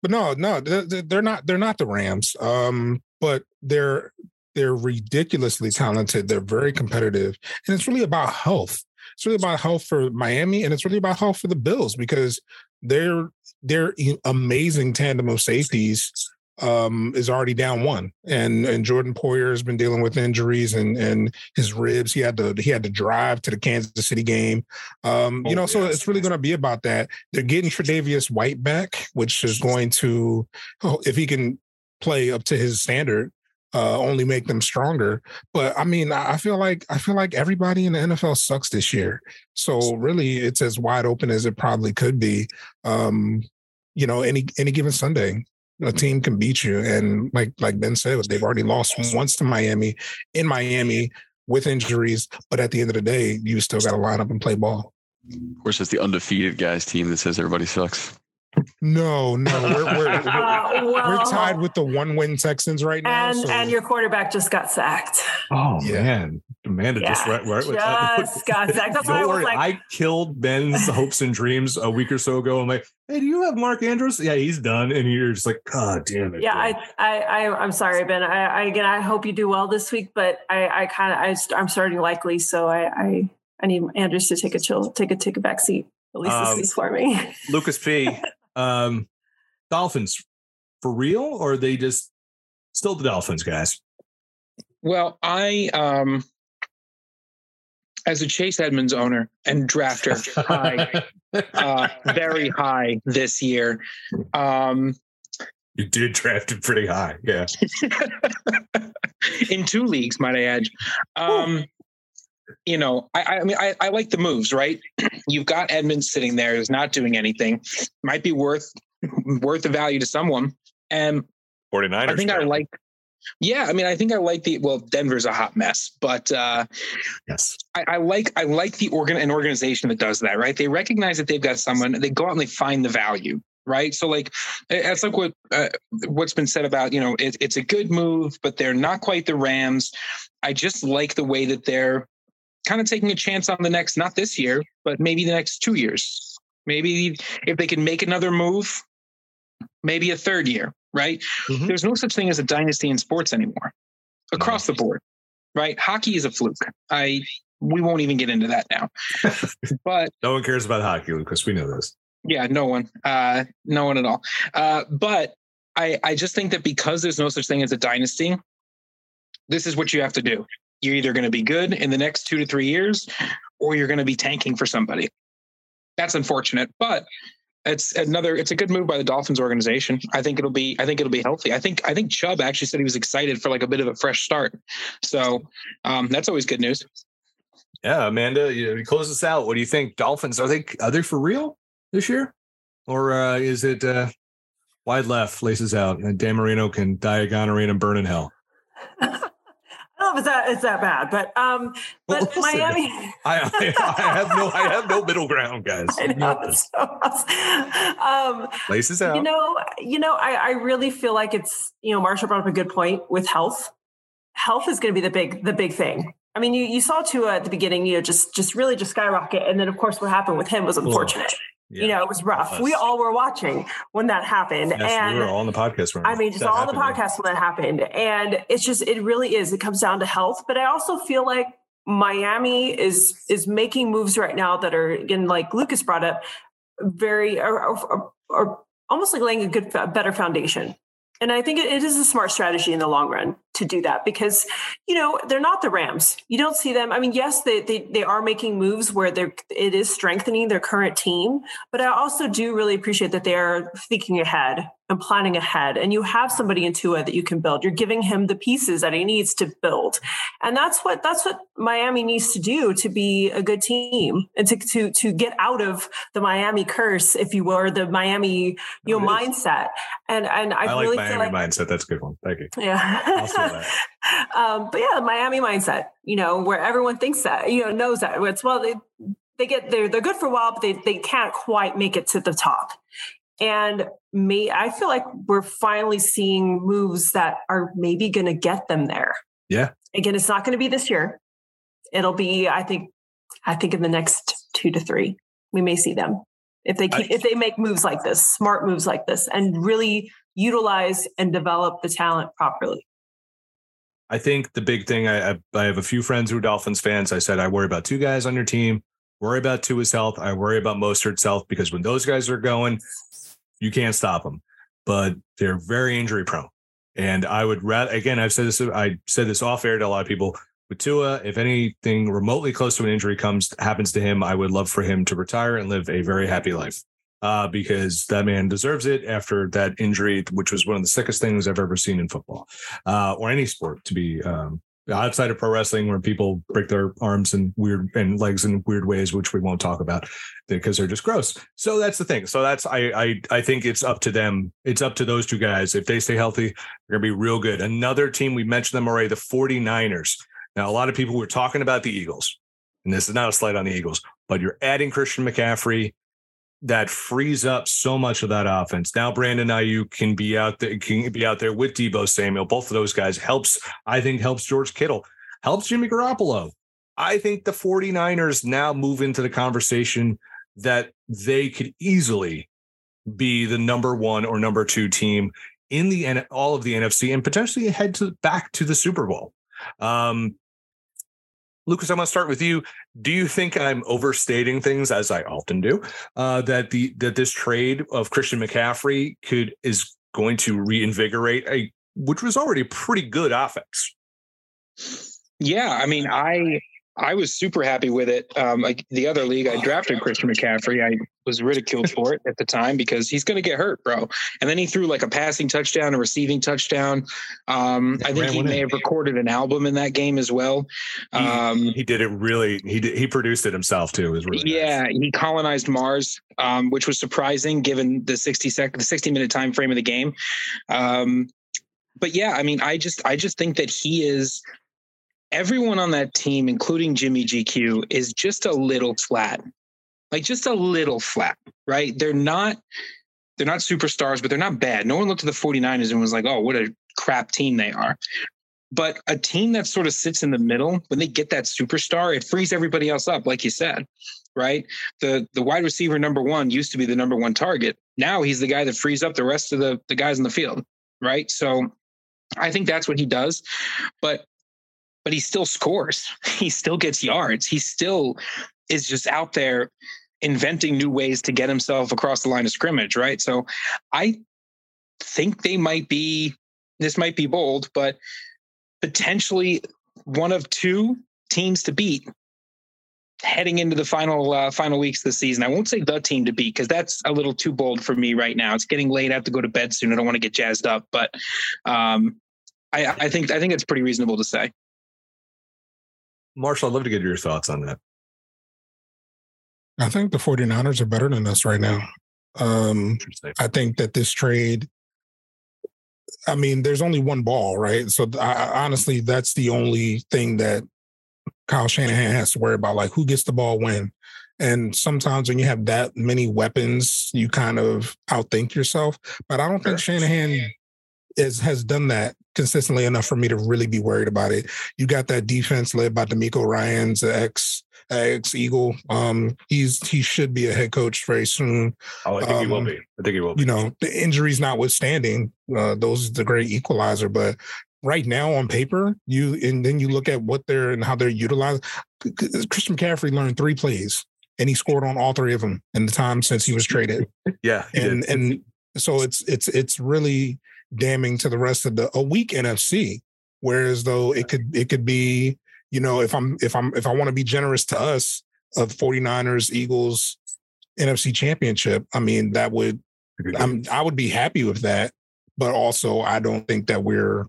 But no, no, they're not. They're not the Rams. Um, but they're they're ridiculously talented. They're very competitive, and it's really about health. It's really about health for Miami, and it's really about health for the Bills because they're they're amazing tandem of safeties um, is already down one, and and Jordan Poyer has been dealing with injuries and and his ribs. He had to he had to drive to the Kansas City game. Um, you oh, know, so it's really going to be about that. They're getting Tre'Davious White back, which is going to, oh, if he can play up to his standard, uh, only make them stronger. But I mean, I feel like I feel like everybody in the NFL sucks this year. So really, it's as wide open as it probably could be. Um, you know, any any given Sunday, a team can beat you. And like like Ben said, they've already lost once to Miami in Miami with injuries. But at the end of the day, you still got to line up and play ball. Of course, it's the undefeated guys team that says everybody sucks. No, no, we're we're, (laughs) we're, uh, well, we're, tied with the one win Texans right now. And so. and your quarterback just got sacked. Oh yeah. man, Amanda yeah, just right, right just got sacked. That's Don't worry, I, like, I killed Ben's hopes and dreams a week or so ago. I'm like, hey, do you have Mark Andrews? Yeah, he's done, and you're just like, God damn it. Yeah, I, I, I, am sorry, Ben. I, I, again, I hope you do well this week, but I, I kind of, I, I'm starting likely, so I, I, I need Andrews to take a chill, take a take a back seat at least um, this week for me. Lucas P. (laughs) Um, Dolphins for real, or are they just still the Dolphins, guys? Well, I um as a Chase Edmonds owner and drafter, high, uh, very high this year. Um, you did draft it pretty high, yeah. (laughs) In two leagues, might I add. Um, you know, I, I mean, I, I like the moves, right? (clears throat) You've got Edmonds sitting there, who's not doing anything. Might be worth (laughs) worth the value to someone. And 49ers. I think I like yeah, I mean, I think I like the well, Denver's a hot mess, but uh yes, I, I like I like the organ an organization that does that, right? They recognize that they've got someone, they go out and they find the value, right? So like that's like what uh, what's been said about you know it, it's a good move, but they're not quite the Rams. I just like the way that they're kind of taking a chance on the next, not this year, but maybe the next two years. Maybe if they can make another move, maybe a third year, right? Mm-hmm. There's no such thing as a dynasty in sports anymore across the board, right? Hockey is a fluke. I we won't even get into that now. (laughs) but no one cares about hockey, Lucas. We know this. Yeah, no one, uh, no one at all. Uh, but I, I just think that because there's no such thing as a dynasty, this is what you have to do. You're either going to be good in the next two to three years, or you're going to be tanking for somebody. That's unfortunate, but it's another it's a good move by the Dolphins organization. I think it'll be I think it'll be healthy. I think I think Chubb actually said he was excited for like a bit of a fresh start. So um, that's always good news. Yeah, Amanda, you close us out. What do you think? Dolphins are they are they for real this year, or uh, is it uh, wide left laces out and Dan Marino can die a gonorrhea and burn in hell? (laughs) don't know if it's that it's that bad, but um, but well, Miami. I, I, I, have no I have no middle ground, guys. (laughs) I know, so um, Laces out. You know, you know, I, I really feel like it's you know, Marshall brought up a good point with health. Health is going to be the big the big thing. I mean, you you saw Tua at the beginning, you know, just just really just skyrocket, and then of course what happened with him was unfortunate. Yeah. You know, it was rough. Us. We all were watching when that happened. Yes, and we were all on the podcast. I mean, just all the podcast when that happened. And it's just, it really is. It comes down to health. But I also feel like Miami is is making moves right now that are, again, like Lucas brought up, very, or, almost like laying a good, better foundation. And I think it is a smart strategy in the long run to do that because, you know, they're not the Rams. You don't see them. I mean, yes, they they, they are making moves where they're it is strengthening their current team, but I also do really appreciate that they are thinking ahead and planning ahead. And you have somebody in Tua that you can build. You're giving him the pieces that he needs to build. And that's what that's what Miami needs to do to be a good team and to to to get out of the Miami curse, if you will, or the Miami you know mindset. And and I, I like really Miami like, mindset. That's a good one. Thank you. Yeah. Um, but yeah, Miami mindset, you know, where everyone thinks that, you know, knows that. It's well, they, they get they're they're good for a while, but they they can't quite make it to the top. And me, I feel like we're finally seeing moves that are maybe going to get them there. Yeah. Again, it's not going to be this year. It'll be, I think, I think in the next two to three, we may see them if they keep, I, if they make moves like this, smart moves like this, and really utilize and develop the talent properly. I think the big thing I, I have a few friends who are Dolphins fans. I said I worry about two guys on your team. Worry about Tua's health. I worry about Mostert's health because when those guys are going, you can't stop them. But they're very injury prone. And I would rather again, I've said this, I said this off air to a lot of people. With Tua, if anything remotely close to an injury comes happens to him, I would love for him to retire and live a very happy life. Uh, because that man deserves it after that injury, which was one of the sickest things I've ever seen in football uh, or any sport, to be um, outside of pro wrestling where people break their arms and weird and legs in weird ways which we won't talk about because they're just gross. So that's the thing. So that's i i i think it's up to them. It's up to those two guys. If they stay healthy they're to be real good. Another team we mentioned them already the 49ers now a lot of people were talking about the eagles and this is not a slight on the eagles but you're adding christian mccaffrey that frees up so much of that offense. Now Brandon Aiyuk can be out there, can be out there with Deebo Samuel. Both of those guys helps, I think, helps George Kittle, helps Jimmy Garoppolo. I think the 49ers now move into the conversation that they could easily be the number one or number two team in the all of the NFC and potentially head to back to the Super Bowl. Um, Lucas, I'm going to start with you. Do you think I'm overstating things as I often do? Uh, that the that this trade of Christian McCaffrey could is going to reinvigorate a which was already a pretty good offense. Yeah, I mean, I I was super happy with it. Um, like the other league, I drafted Christian McCaffrey. I was ridiculed (laughs) for it at the time because he's going to get hurt, bro. And then he threw like a passing touchdown, a receiving touchdown. Um, I think he may have recorded an album in that game as well. Um, he, he, did it really. He did, he produced it himself too. It was really yeah. Nice. He colonized Mars, um, which was surprising given the sixty second, the sixty minute time frame of the game. Um, but yeah, I mean, I just I just think that he is everyone on that team, including Jimmy GQ, is just a little flat. Like just a little flat, right? They're not they're not superstars, but they're not bad. No one looked at the 49ers and was like, oh, what a crap team they are. But a team that sort of sits in the middle, when they get that superstar, it frees everybody else up, like you said, right? The the wide receiver number one used to be the number one target. Now he's the guy that frees up the rest of the, the guys in the field, right? So I think that's what he does. But but he still scores. (laughs) He still gets yards. He still is just out there inventing new ways to get himself across the line of scrimmage, right? So I think they might be this might be bold, but potentially one of two teams to beat heading into the final uh, final weeks of the season. I won't say the team to beat because that's a little too bold for me right now. It's getting late. I have to go to bed soon. I don't want to get jazzed up, but um, I, I think I think it's pretty reasonable to say. Marshall, I'd love to get your thoughts on that. I think the 49ers are better than us right now. Um, I think that this trade, I mean, there's only one ball, right? So I, honestly, that's the only thing that Kyle Shanahan has to worry about, like who gets the ball when. And sometimes when you have that many weapons, you kind of outthink yourself. But I don't think Shanahan is, has done that consistently enough for me to really be worried about it. You got that defense led by DeMeco Ryans ex ex Eagle. Um, he's he should be a head coach very soon. Oh, I think um, he will um, be. I think he will. Be. You know, the injuries notwithstanding, uh, those is the great equalizer. But right now on paper, you and then you look at what they're and how they're utilized. Christian McCaffrey learned three plays and he scored on all three of them in the time since he was traded. (laughs) yeah, and did. and so it's it's it's really damning to the rest of the a weak NFC. Whereas though it could it could be, you know, if I'm if I'm if I want to be generous to us of 49ers, Eagles, NFC championship, I mean, that would I'm I would be happy with that. But also I don't think that we're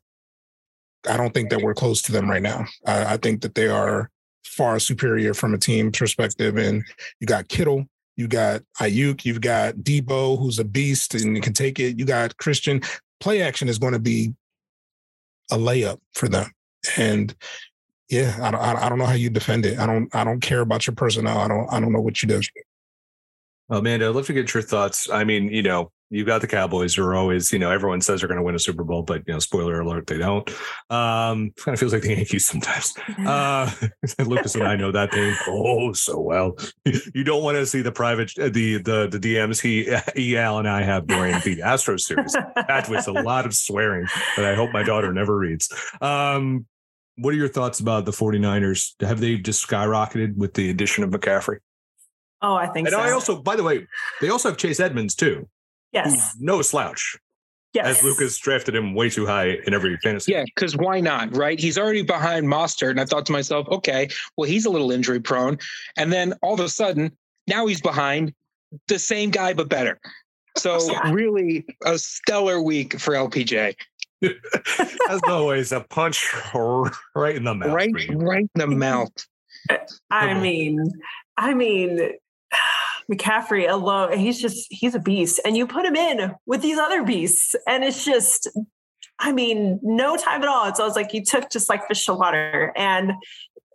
I don't think that we're close to them right now. I, I think that they are far superior from a team perspective. And you got Kittle, you got Aiyuk, you've got Deebo, who's a beast and can take it. You got Christian play action is going to be a layup for them. And yeah, I don't, I don't know how you defend it. I don't, I don't care about your personnel. I don't, I don't know what you do. Amanda, I'd love to get your thoughts. I mean, you know, You've got the Cowboys who are always, you know, everyone says they're going to win a Super Bowl, but you know, spoiler alert, they don't. Um, kind of feels like the Yankees sometimes. (laughs) Uh, (laughs) Lucas and I know that thing oh so well. You don't want to see the private, uh, the the the DMs he, he Al and I have during the Astros series. That was a lot of swearing that I hope my daughter never reads. Um, what are your thoughts about the 49ers? Have they just skyrocketed with the addition of McCaffrey? Oh, I think and so. I also, by the way, they also have Chase Edmonds too. Yes. No slouch. Yes. As Lucas drafted him way too high in every fantasy. Yeah, because why not, right? He's already behind Mostert, and I thought to myself, okay, well, he's a little injury prone, and then all of a sudden, now he's behind the same guy but better. So (laughs) Yeah. really, a stellar week for LPJ. (laughs) As always, a punch right in the mouth. right, right in the mouth. I mean, I mean, McCaffrey alone, he's just he's a beast. And you put him in with these other beasts, and it's just, I mean, no time at all. It's always like you took just like fish to water. And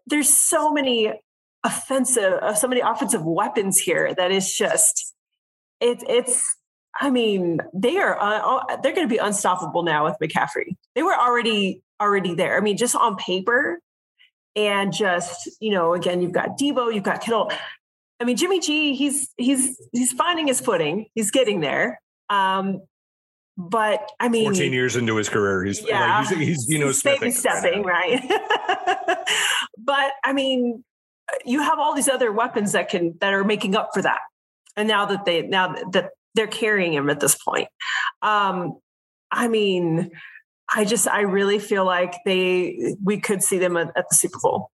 there's so many offensive, uh, so many offensive weapons here that is just it, it's I mean, they are uh, they're going to be unstoppable now with McCaffrey. They were already already there. I mean, just on paper, and just you know, again, you've got Deebo, you've got Kittle. I mean, Jimmy G, he's he's he's finding his footing. He's getting there. Um, but I mean, 14 years into his career. He's Yeah. like, he's, he's you know, baby stepping, right? (laughs) but I mean, you have all these other weapons that can that are making up for that. And now that they now that they're carrying him at this point, um, I mean, I just I really feel like they we could see them at, at the Super Bowl.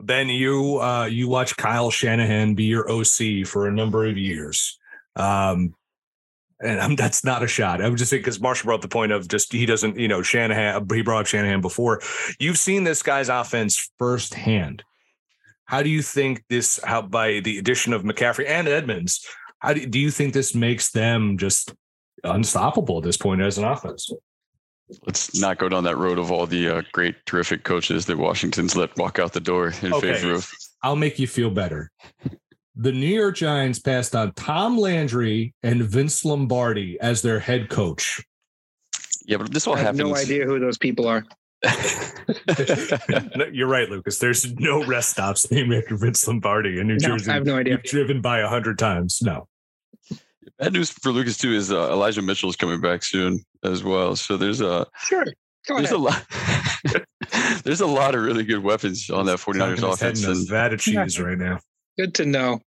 Ben, you uh, you watch Kyle Shanahan be your OC for a number of years. Um, and I'm, that's not a shot. I'm just saying because Marshall brought the point of just he doesn't, you know, Shanahan. He brought up Shanahan before. You've seen this guy's offense firsthand. How do you think this? How by the addition of McCaffrey and Edmonds, how do, do you think this makes them just unstoppable at this point as an offense? Let's not go down that road of all the uh, great, terrific coaches that Washington's let walk out the door in Okay. favor of. I'll make you feel better. The New York Giants passed on Tom Landry and Vince Lombardi as their head coach. Yeah, but this all I have happens. no idea who those people are. (laughs) No, You're right, Lucas. There's no rest stops named after Vince Lombardi in New No, Jersey. I have no idea. You've driven by a hundred times. No. Bad news for Lucas too is uh, Elijah Mitchell is coming back soon as well. So there's a Sure. Go there's ahead. a lot (laughs) there's a lot of really good weapons on that 49ers Dunking his head offense. in And vat of cheese right now. Good to know. I'm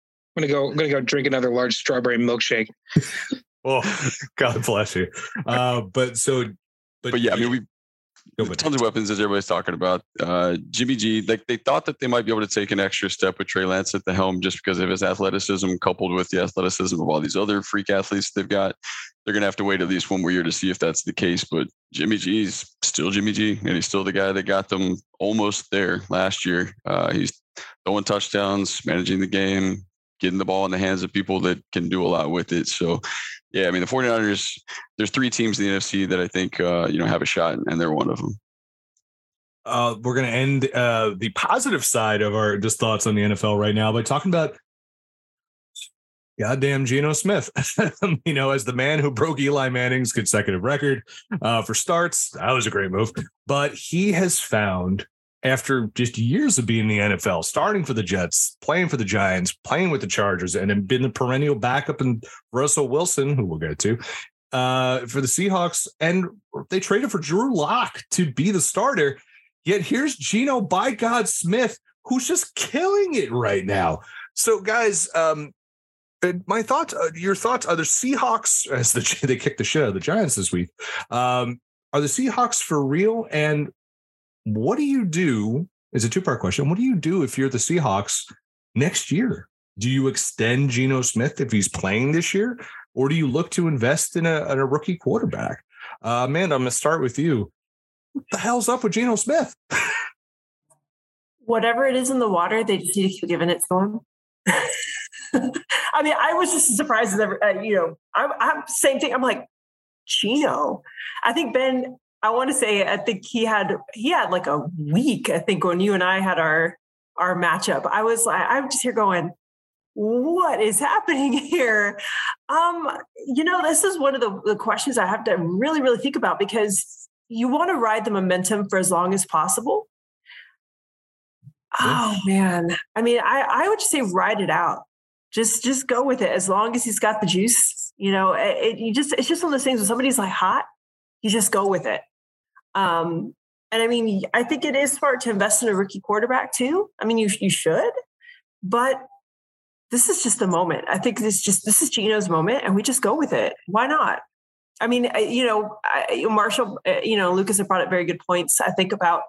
gonna go. I'm gonna go drink another large strawberry milkshake. (laughs) Oh, God bless you. Uh, but so, but, but yeah, I mean we Tons of weapons as everybody's talking about. Uh, Jimmy G, like they thought that they might be able to take an extra step with Trey Lance at the helm just because of his athleticism, coupled with the athleticism of all these other freak athletes they've got. They're gonna have to wait at least one more year to see if that's the case. But Jimmy G's still Jimmy G, and he's still the guy that got them almost there last year. Uh, he's throwing touchdowns, managing the game, getting the ball in the hands of people that can do a lot with it. So yeah, I mean the 49ers, there's three teams in the NFC that I think uh, you know have a shot, and they're one of them. uh, we're going to end uh, the positive side of our just thoughts on the NFL right now by talking about goddamn Geno Smith. (laughs) you know, as the man who broke Eli Manning's consecutive record uh, for starts, that was a great move. But he has found, after just years of being in the NFL, starting for the Jets, playing for the Giants, playing with the Chargers, and then been the perennial backup in Russell Wilson, who we'll get to. Uh, for the Seahawks, and they traded for Drew Lock to be the starter. Yet here's Geno by God Smith, who's just killing it right now. So, guys, um, my thoughts, uh, your thoughts are the Seahawks as the (laughs) they kicked the shit out of the Giants this week. Um, are the Seahawks for real? And what do you do? Is a two part question. What do you do if you're the Seahawks next year? Do you extend Geno Smith if he's playing this year, or do you look to invest in a, in a rookie quarterback? Uh, Amanda, I'm going to start with you. What the hell's up with Geno Smith? Whatever it is in the water, they just need to keep giving it to him. (laughs) I mean, I was just as surprised as ever. Uh, you know, I'm, I'm same thing. I'm like, Chino. I think Ben. I want to say. I think he had he had like a week. I think when you and I had our our matchup, I was like, I'm just here going, what is happening (laughs) here? Um, you know, this is one of the, the questions I have to really, really think about because you want to ride the momentum for as long as possible. Oh man. I mean, I, I would just say ride it out. Just just go with it as long as he's got the juice. You know, it, it, you just it's just one of those things when somebody's like hot, you just go with it. Um, and I mean, I think it is smart to invest in a rookie quarterback too. I mean, you you should, but this is just the moment. I think this just this is Geno's moment, and we just go with it. Why not? I mean, you know, Marshall, uh, you know, Lucas have brought up very good points. I think about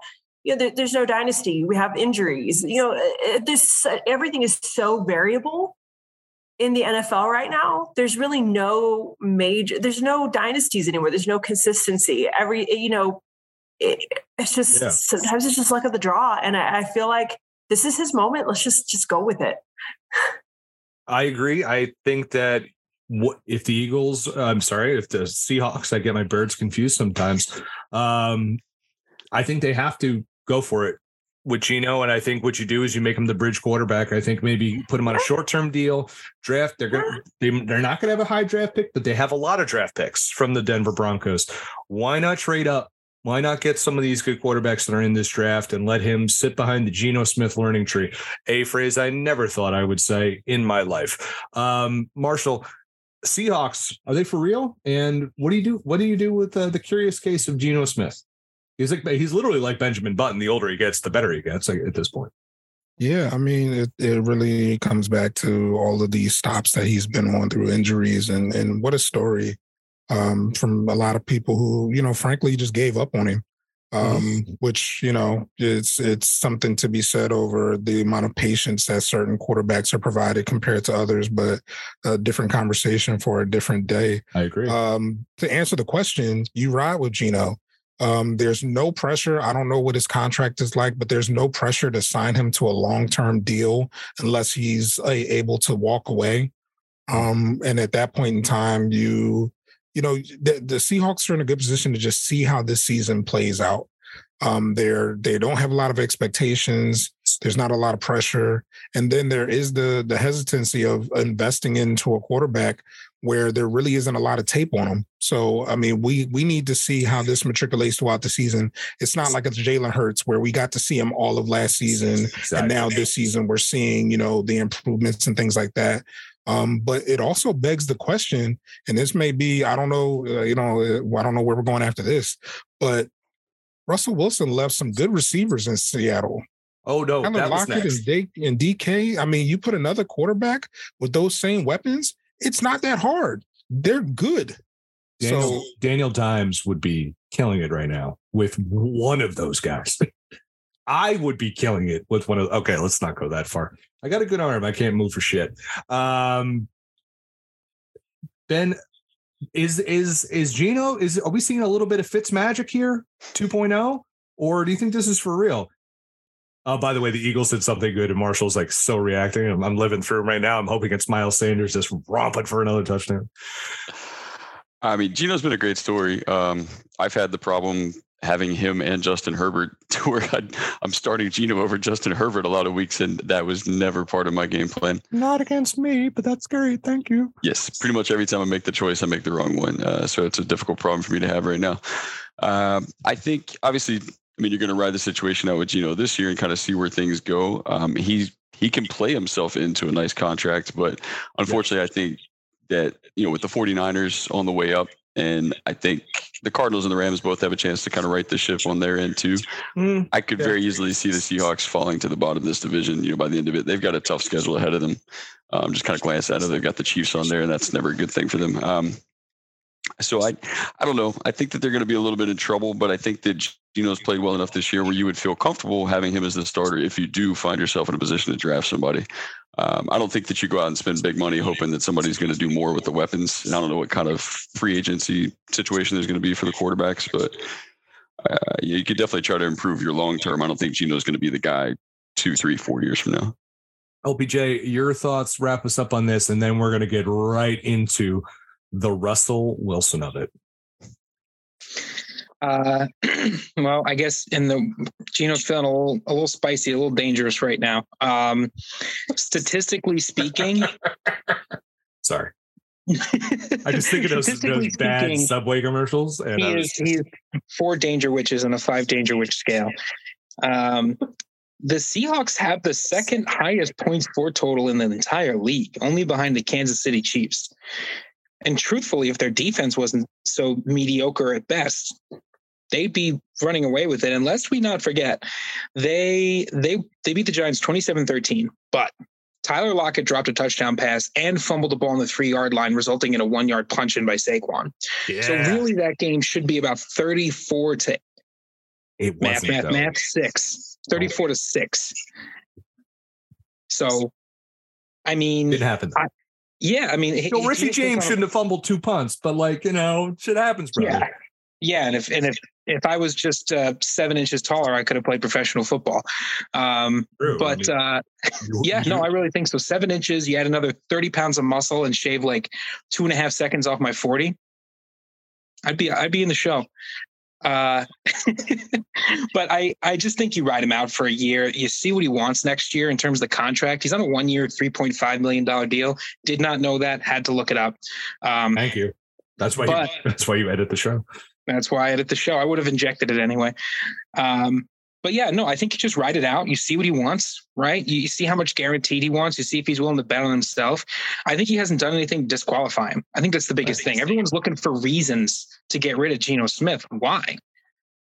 you know, there, there's no dynasty. We have injuries. You know, uh, uh, this everything is so variable in the NFL right now. There's really no major. There's no dynasties anymore. There's no consistency. Every you know, it's just yeah. sometimes it's just luck of the draw, and I, I feel like this is his moment. Let's just just go with it. I agree. I think that if the Eagles, I'm sorry, if the Seahawks, I get my birds confused sometimes. Um, I think they have to go for it with Geno. And I think what you do is you make him the bridge quarterback. I think maybe put him on a short term deal, draft. They're going to, they, they're not going to have a high draft pick, but they have a lot of draft picks from the Denver Broncos. Why not trade up why not get some of these good quarterbacks that are in this draft and let him sit behind the Geno Smith learning tree? A phrase I never thought I would say in my life. Um, Marshall, Seahawks, are they for real? And what do you do? What do you do with uh, the curious case of Geno Smith? He's like he's literally like Benjamin Button. The older he gets, the better he gets at this point. Yeah, I mean, it, it really comes back to all of these stops that he's been on through injuries, and and what a story um, from a lot of people who, you know, frankly, just gave up on him. Mm-hmm. Um, mm-hmm. which you know, it's it's something to be said over the amount of patience that certain quarterbacks are provided compared to others, but a different conversation for a different day. I agree. Um, to answer the question, you ride with Geno. Um, there's no pressure. I don't know what his contract is like, but there's no pressure to sign him to a long term deal unless he's uh, able to walk away. Um, and at that point in time, you you know, the, the Seahawks are in a good position to just see how this season plays out. Um, they're they don't have a lot of expectations. There's not a lot of pressure, and then there is the the hesitancy of investing into a quarterback where there really isn't a lot of tape on him. So I mean, we we need to see how this matriculates throughout the season. It's not like it's Jalen Hurts where we got to see him all of last season, exactly. and now this season we're seeing you know the improvements and things like that. Um, but it also begs the question, and this may be, I don't know, uh, you know, uh, I don't know where we're going after this, but Russell Wilson left some good receivers in Seattle. Oh no, Tyler that Lockett was next. and, DK. I mean, you put another quarterback with those same weapons, it's not that hard. They're good. Daniel, so Daniel Dimes would be killing it right now with one of those guys. (laughs) I would be killing it with one of. Okay, let's not go that far. I got a good arm. I can't move for shit. Um, ben, is is is Geno? Is are we seeing a little bit of Fitz magic here, 2.0, or do you think this is for real? Oh, by the way, the Eagles did something good, and Marshall's like so reacting. I'm, I'm living through right now. I'm hoping it's Miles Sanders just romping for another touchdown. I mean, Geno's been a great story. Um, I've had the problem having him and Justin Herbert (laughs) to where i am starting Geno over Justin Herbert a lot of weeks, and that was never part of my game plan. Not against me, but that's great. Thank you. Yes, pretty much every time I make the choice, I make the wrong one. Uh, so it's a difficult problem for me to have right now. Um, I think, obviously, I mean, you're going to ride the situation out with Geno this year and kind of see where things go. Um, he's he can play himself into a nice contract, but unfortunately, I think that you know with the 49ers on the way up and I think the Cardinals and the Rams both have a chance to kind of right the ship on their end too. Mm, I could yeah. very easily see the Seahawks falling to the bottom of this division. You know, by the end of it, they've got a tough schedule ahead of them. Um, just kind of glance at it, they've got the Chiefs on there, and that's never a good thing for them. Um, so I, I don't know. I think that they're going to be a little bit in trouble, but I think that Geno's played well enough this year where you would feel comfortable having him as the starter if you do find yourself in a position to draft somebody. Um, I don't think that you go out and spend big money hoping that somebody's going to do more with the weapons. And I don't know what kind of free agency situation there's going to be for the quarterbacks, but uh, you could definitely try to improve your long term. I don't think Geno's going to be the guy two, three, four years from now. LPJ, your thoughts wrap us up on this, and then we're going to get right into the Russell Wilson of it. Uh, (clears throat) well, I guess in the Geno's feeling a little a little spicy, a little dangerous right now. Um, statistically speaking, (laughs) Sorry. (laughs) I just think of those, those bad speaking, Subway commercials, and he is he's four dangerwiches on a five dangerwich scale. Um, the Seahawks have the second highest points for total in the entire league, only behind the Kansas City Chiefs. And truthfully, if their defense wasn't so mediocre at best, they'd be running away with it. Unless we not forget, they they they beat the Giants 27-13, but Tyler Lockett dropped a touchdown pass and fumbled the ball on the three yard line, resulting in a one yard punch in by Saquon. yeah, So really, that game should be about 34 to it math, math, though. math, six. 34 to six. So, I mean, It happened. Yeah, I mean, So Richie James shouldn't have fumbled two punts, but like you know, shit happens, brother. Yeah, yeah, and if and if if I was just uh, seven inches taller, I could have played professional football. Um, True. I but mean, uh, (laughs) yeah, no, I really think so. Seven inches, you add another thirty pounds of muscle, and shave like two and a half seconds off my forty. I'd be I'd be in the show. Uh, (laughs) but I I just think you ride him out for a year. You see what he wants next year in terms of the contract. He's on a one year, three point five million dollar deal. Did not know that. Had to look it up. Um, Thank you. That's why. But- you, (laughs) that's why you edit the show. That's why I edit the show. I would have injected it anyway. Um, but yeah, no, I think you just write it out. You see what he wants, right? You, you see how much guaranteed he wants. You see if he's willing to bet on himself. I think he hasn't done anything to disqualify him. I think that's the biggest thing. Everyone's looking for reasons to get rid of Geno Smith. Why?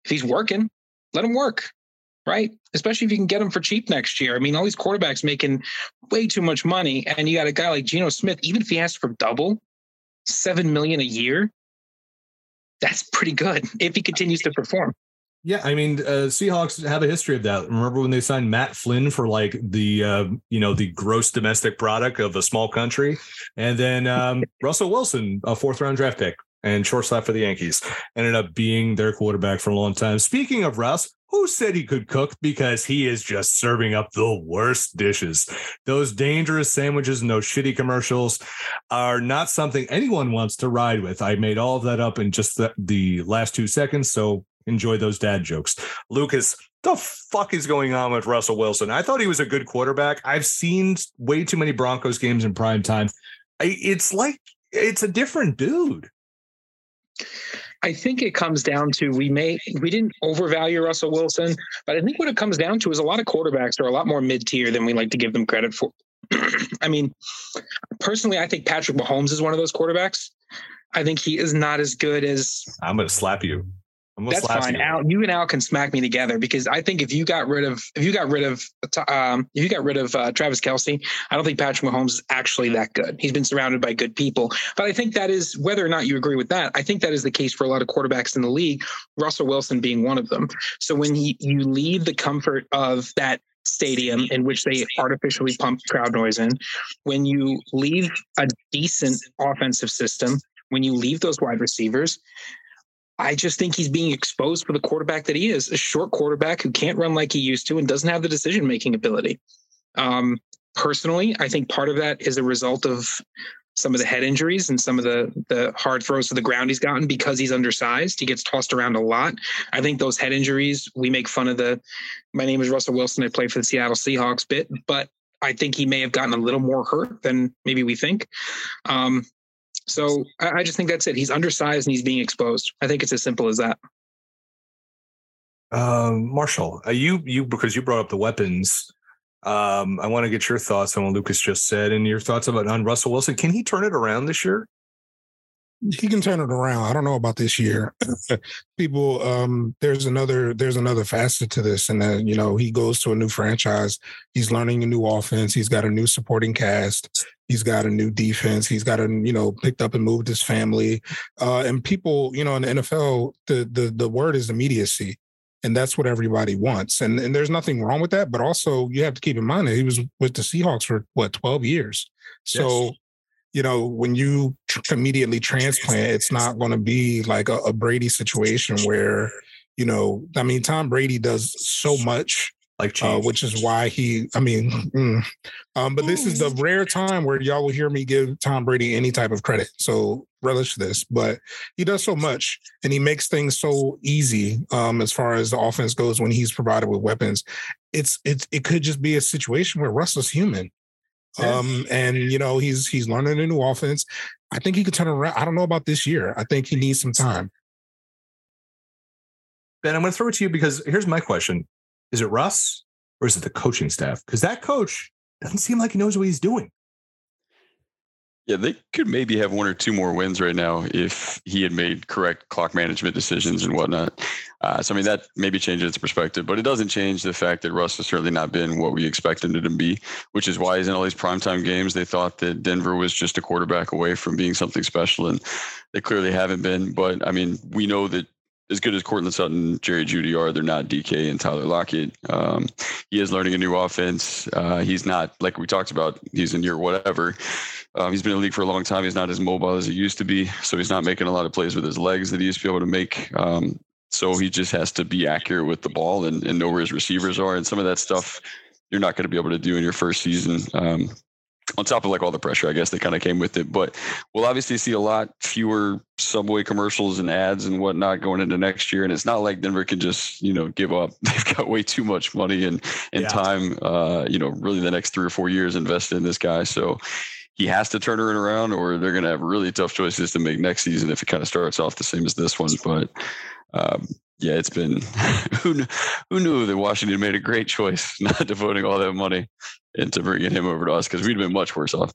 If he's working, let him work, right? Especially if you can get him for cheap next year. I mean, all these quarterbacks making way too much money, and you got a guy like Geno Smith, even if he asks for double, seven million a year, that's pretty good if he continues to perform. Yeah, I mean, uh, Seahawks have a history of that. Remember when they signed Matt Flynn for like the uh, you know the gross domestic product of a small country, and then um, (laughs) Russell Wilson, a fourth round draft pick and shortstop for the Yankees, ended up being their quarterback for a long time. Speaking of Russ, who said he could cook? Because he is just serving up the worst dishes. Those dangerous sandwiches and those shitty commercials are not something anyone wants to ride with. I made all of that up in just the, the last two seconds. So enjoy those dad jokes. Lucas, the fuck is going on with Russell Wilson? I thought he was a good quarterback. I've seen way too many Broncos games in prime time. I, it's like it's a different dude. I think it comes down to we may we didn't overvalue Russell Wilson, but I think what it comes down to is a lot of quarterbacks are a lot more mid tier than we like to give them credit for. (clears throat) I mean, personally, I think Patrick Mahomes is one of those quarterbacks. I think he is not as good as I'm gonna slap you. That's fine. you. Al, you and Al can smack me together because I think if you got rid of if you got rid of um, if you got rid of uh, Travis Kelce, I don't think Patrick Mahomes is actually that good. He's been surrounded by good people, but I think that is whether or not you agree with that. I think that is the case for a lot of quarterbacks in the league. Russell Wilson being one of them. So when he you leave the comfort of that stadium in which they artificially pump crowd noise in, when you leave a decent offensive system, when you leave those wide receivers, I just think he's being exposed for the quarterback that he is, a short quarterback who can't run like he used to and doesn't have the decision making ability. Um, personally, I think part of that is a result of some of the head injuries and some of the the hard throws to the ground he's gotten because he's undersized. He gets tossed around a lot. I think those head injuries, we make fun of the my name is Russell Wilson. I play for the Seattle Seahawks bit, but I think he may have gotten a little more hurt than maybe we think. Um, so I, I just think that's it. He's undersized and he's being exposed. I think it's as simple as that. Um, Marshall, uh, you you because you brought up the weapons. Um, I want to get your thoughts on what Lucas just said and your thoughts about on Russell Wilson. Can he turn it around this year? He can turn it around. I don't know about this year. (laughs) People, um, there's another there's another facet to this, and then you know he goes to a new franchise. He's learning a new offense. He's got a new supporting cast. He's got a new defense. He's got a you know picked up and moved his family. Uh, and people, you know, in the NFL, the the the word is immediacy. And that's what everybody wants. And and there's nothing wrong with that. But also you have to keep in mind that he was with the Seahawks for what, 12 years. So Yes. You know, when you tr- immediately transplant, it's not going to be like a, a Brady situation where, you know, I mean, Tom Brady does so much like uh, which is why he. I mean, (laughs) mm, um, but this is the rare time where y'all will hear me give Tom Brady any type of credit. So relish this. But he does so much, and he makes things so easy um, as far as the offense goes when he's provided with weapons. It's it's it could just be a situation where Russell's human. Um, and you know, he's he's learning a new offense. I think he could turn around. I don't know about this year. I think he needs some time. Ben, I'm going to throw it to you because here's my question: Is it Russ or is it the coaching staff? Because that coach doesn't seem like he knows what he's doing. Yeah, they could maybe have one or two more wins right now if he had made correct clock management decisions and whatnot. Uh, so, I mean, that maybe changes its perspective, but it doesn't change the fact that Russ has certainly not been what we expected him to be, which is why he's in all these primetime games. They thought that Denver was just a quarterback away from being something special, and they clearly haven't been. But, I mean, we know that as good as Courtland Sutton, Jerry Jeudy are, they're not DK and Tyler Lockett. Um, he is learning a new offense. Uh, he's not like we talked about. He's in year whatever. Um, he's been in the league for a long time. He's not as mobile as he used to be, so he's not making a lot of plays with his legs that he used to be able to make. Um, so he just has to be accurate with the ball and, and know where his receivers are, and some of that stuff you're not going to be able to do in your first season. Um, on top of like all the pressure, I guess that kind of came with it. But we'll obviously see a lot fewer subway commercials and ads and whatnot going into next year. And it's not like Denver can just, you know, give up. (laughs) They've got way too much money and, and yeah. time, uh, you know, really the next three or four years invested in this guy. So he has to turn it around or they're going to have really tough choices to make next season if it kind of starts off the same as this one. But um, yeah, it's been (laughs) who knew, who knew that Washington made a great choice (laughs) not devoting all that money into bringing him over to us because we'd have been much worse off.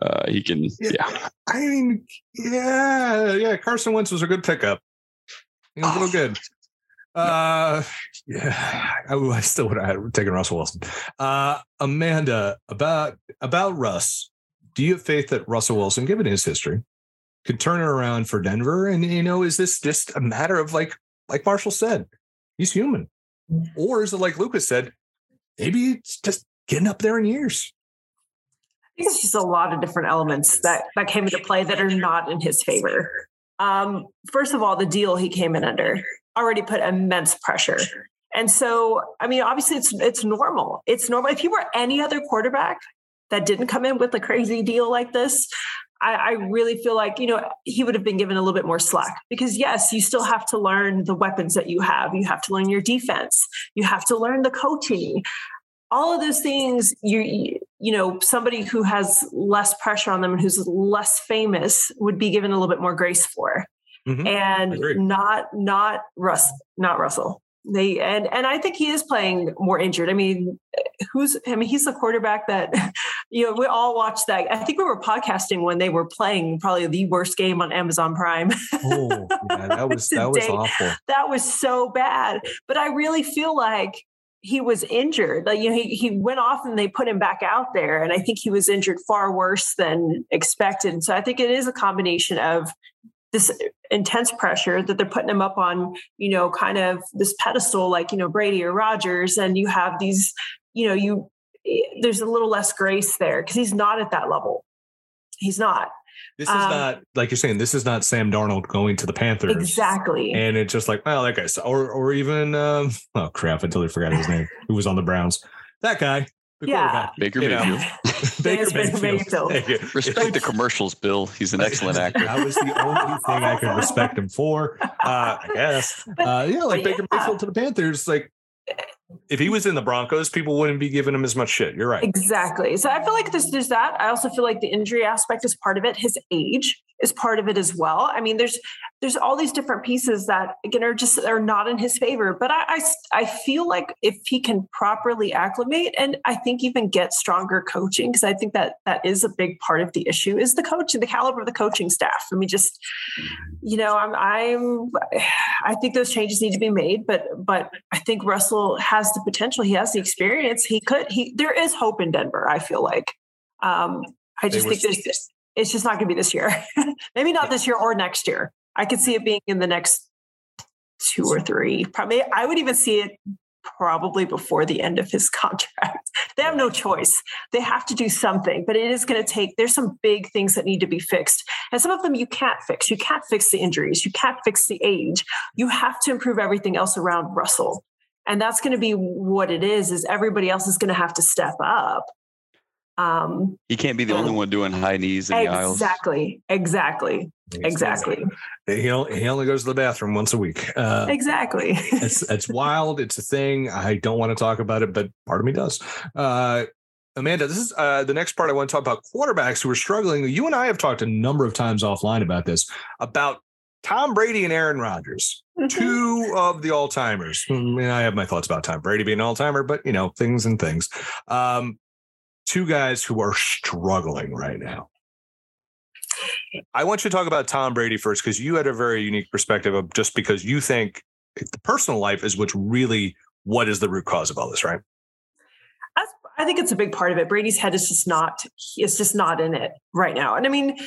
Uh, he can, yeah. yeah. I mean, yeah, yeah. Carson Wentz was a good pickup. He was oh. a little good. Uh, yeah, I, I still would have taken Russell Wilson. Uh, Amanda, about about Russ. Do you have faith that Russell Wilson, given his history, could turn it around for Denver? And you know, is this just a matter of like like Marshall said, he's human. Or is it like Lucas said, maybe it's just getting up there in years? I think it's just a lot of different elements that, that came into play that are not in his favor. Um, first of all, the deal he came in under already put immense pressure. And so, I mean, obviously it's it's normal. It's normal. If you were any other quarterback that didn't come in with a crazy deal like this, I, I, really feel like, you know, he would have been given a little bit more slack because, yes, you still have to learn the weapons that you have. You have to learn your defense. You have to learn the coaching. All of those things, you, you know, somebody who has less pressure on them and who's less famous would be given a little bit more grace for. Mm-hmm. And not, not Russ, not Russell. They and and I think he is playing more injured. I mean, who's I mean, he's the quarterback that (laughs) you know we all watched that. I think we were podcasting when they were playing probably the worst game on Amazon Prime. oh, yeah, that (laughs) was that was awful. That was so bad. But I really feel like he was injured. Like you know, he he went off and they put him back out there, and I think he was injured far worse than expected. So I think it is a combination of this intense pressure that they're putting him up on, you know, kind of this pedestal like, you know, Brady or Rodgers. And you have these, you know, you, eh, there's a little less grace there because he's not at that level. He's not. This is um, not like you're saying. This is not Sam Darnold going to the Panthers exactly, and it's just like well, that guy, or or even um, oh crap, I totally forgot his name. Who was on the Browns? That guy yeah. Baker Mayfield. (laughs) Baker Mayfield. Mayfield. Respect the commercials, Bill. He's an excellent (laughs) actor. that was the only thing I could respect him for. Uh, I guess. Uh, yeah, like Baker yeah. Mayfield to the Panthers. Like if he was in the Broncos, people wouldn't be giving him as much shit. You're right. Exactly. So I feel like this there's that. I also feel like the injury aspect is part of it. His age is part of it as well. I mean, there's there's all these different pieces that again are just are not in his favor. But I I, I feel like if he can properly acclimate and I think even get stronger coaching because I think that that is a big part of the issue is the coach and the caliber of the coaching staff. I mean, just you know, I'm I'm I think those changes need to be made. But but I think Russell has the potential. He has the experience. He could. He there is hope in Denver. I feel like. Um, I just think there's it's just not going to be this year. (laughs) Maybe not this year or next year. I could see it being in the next two or three. Probably, I would even see it probably before the end of his (laughs) contract. they have no choice. They have to do something, but it is going to take, there's some big things that need to be fixed. And some of them you can't fix. You can't fix the injuries. You can't fix the age. You have to improve everything else around Russell. and that's going to be what it is. Is everybody else is going to have to step up. Um, he can't be the only one doing high knees in exactly, the aisles. Exactly, exactly, exactly. He only, he only goes to the bathroom once a week. Uh, exactly. (laughs) it's it's wild. It's a thing. I don't want to talk about it, but part of me does. Uh, Amanda, this is uh, the next part I want to talk about quarterbacks who are struggling. You and I have talked a number of times offline about this, about Tom Brady and Aaron Rodgers, mm-hmm. two of the all timers. I, mean, I have my thoughts about Tom Brady being an all timer, but you know, things and things. Um, two guys who are struggling right now. I want you to talk about Tom Brady first because you had a very unique perspective of just because you think the personal life is what's really what is the root cause of all this, right? I think it's a big part of it. Brady's head is just not, it's just not in it right now. And I mean,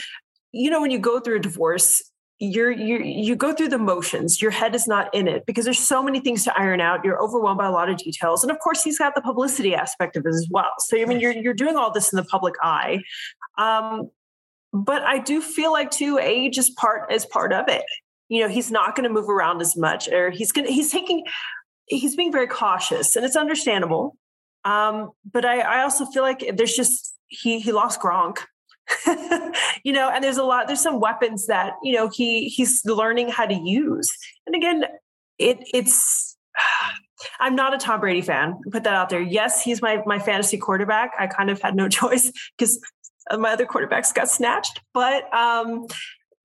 you know, when you go through a divorce, you're you you go through the motions. Your head is not in it because there's so many things to iron out. You're overwhelmed by a lot of details. And of course he's got the publicity aspect of it as well. So i mean you're you're doing all this in the public eye. Um, but i do feel like too age is part is part of it. You know he's not going to move around as much or he's going he's taking he's being very cautious and it's understandable. Um, but I, I also feel like there's just he he lost Gronk (laughs) you know, and there's a lot, there's some weapons that, you know, he he's learning how to use. And again, it it's (sighs) I'm not a Tom Brady fan. Put that out there. Yes, he's my my fantasy quarterback. I kind of had no (laughs) choice because my other quarterbacks got snatched. But um,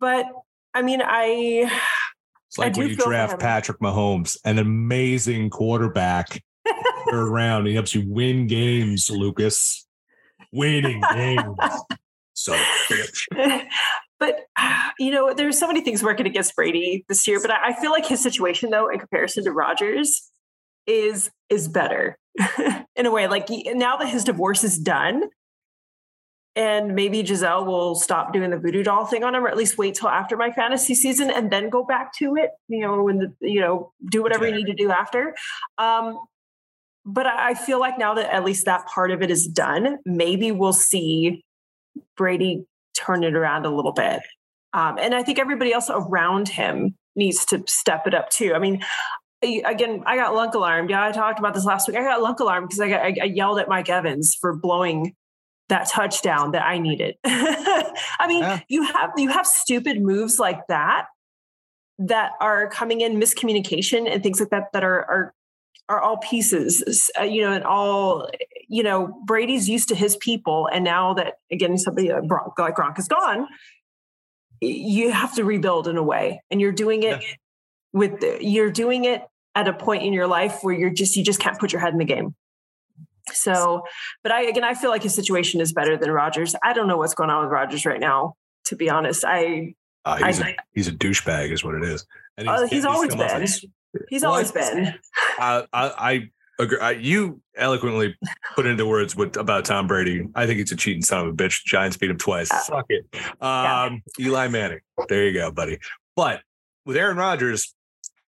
but I mean, I it's like when you draft Patrick Mahomes, an amazing quarterback. (laughs) third round, he helps you win games, Lucas. Winning games. So, (laughs) but you know, there's so many things working against Brady this year. But I, feel like his situation, though, in comparison to Rodgers, is is better (laughs) in a way. Like now that his divorce is done, and maybe Gisele will stop doing the voodoo doll thing on him, or at least wait till after my fantasy season and then go back to it. You know, when the you know do whatever yeah. you need to do after. Um, but I feel like now that at least that part of it is done, maybe we'll see Brady turn it around a little bit. Um, and I think everybody else around him needs to step it up too. I mean, again, I got lunk alarmed. Yeah, I talked about this last week. I got lunk alarmed because I, got, I, I yelled at Mike Evans for blowing that touchdown that I needed. (laughs) I mean, yeah. you have you have stupid moves like that that are coming in miscommunication and things like that that are are are all pieces, uh, you know, and all, you know, Brady's used to his people. And now that, again, somebody like Gronk, like Gronk is gone, you have to rebuild in a way. And you're doing it yeah. with, the, you're doing it at a point in your life where you're just, you just can't put your head in the game. So, but I, again, I feel like his situation is better than Rodgers. I don't know what's going on with Rodgers right now, to be honest. I, uh, he's, I, a, he's a douchebag, is what it is. And he's, uh, he's always been. He's well, always been. (laughs) I, I, I agree. I, you eloquently put into words what about Tom Brady. I think he's a cheating son of a bitch. Giants beat him twice. Uh, Fuck it. Um, yeah. Eli Manning. There you go, buddy. But with Aaron Rodgers,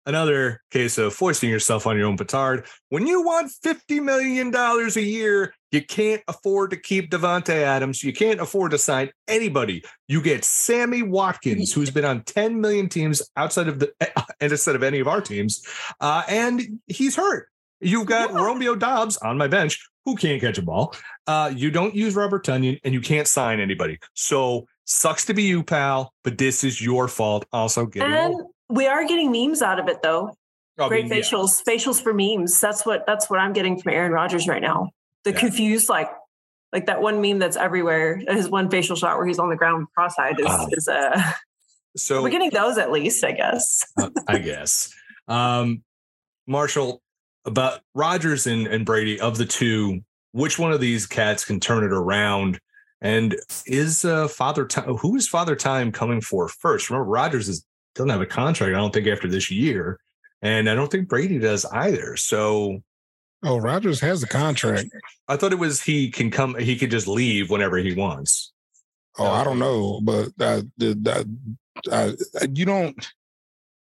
another case of foisting yourself on your own petard. When you want $50 million a year, you can't afford to keep Davante Adams. You can't afford to sign anybody. You get Sammy Watkins, who's been on 10 million teams outside of the (laughs) and instead of any of our teams. Uh, and he's hurt. You've got yeah. Romeo Doubs on my bench who can't catch a ball. Uh, you don't use Robert Tonyan and you can't sign anybody. So sucks to be you, pal, but this is your fault. Also, getting and we are getting memes out of it though. Oh, Great I mean, facials, yeah. facials for memes. That's what that's what I'm getting from Aaron Rodgers right now. The yeah. confused, like like that one meme that's everywhere. His one facial shot where he's on the ground cross-eyed is, uh, is uh so we're getting those at least, I guess. uh, I guess. Um Marshall, about Rodgers and, and Brady of the two, which one of these cats can turn it around? And is uh, Father Time who is Father Time coming for first? Remember, Rodgers is doesn't have a contract, I don't think, after this year. And I don't think Brady does either. So Oh, Rodgers has a contract. I thought it was he can come he could just leave whenever he wants. Oh, I don't know, but the, uh, you don't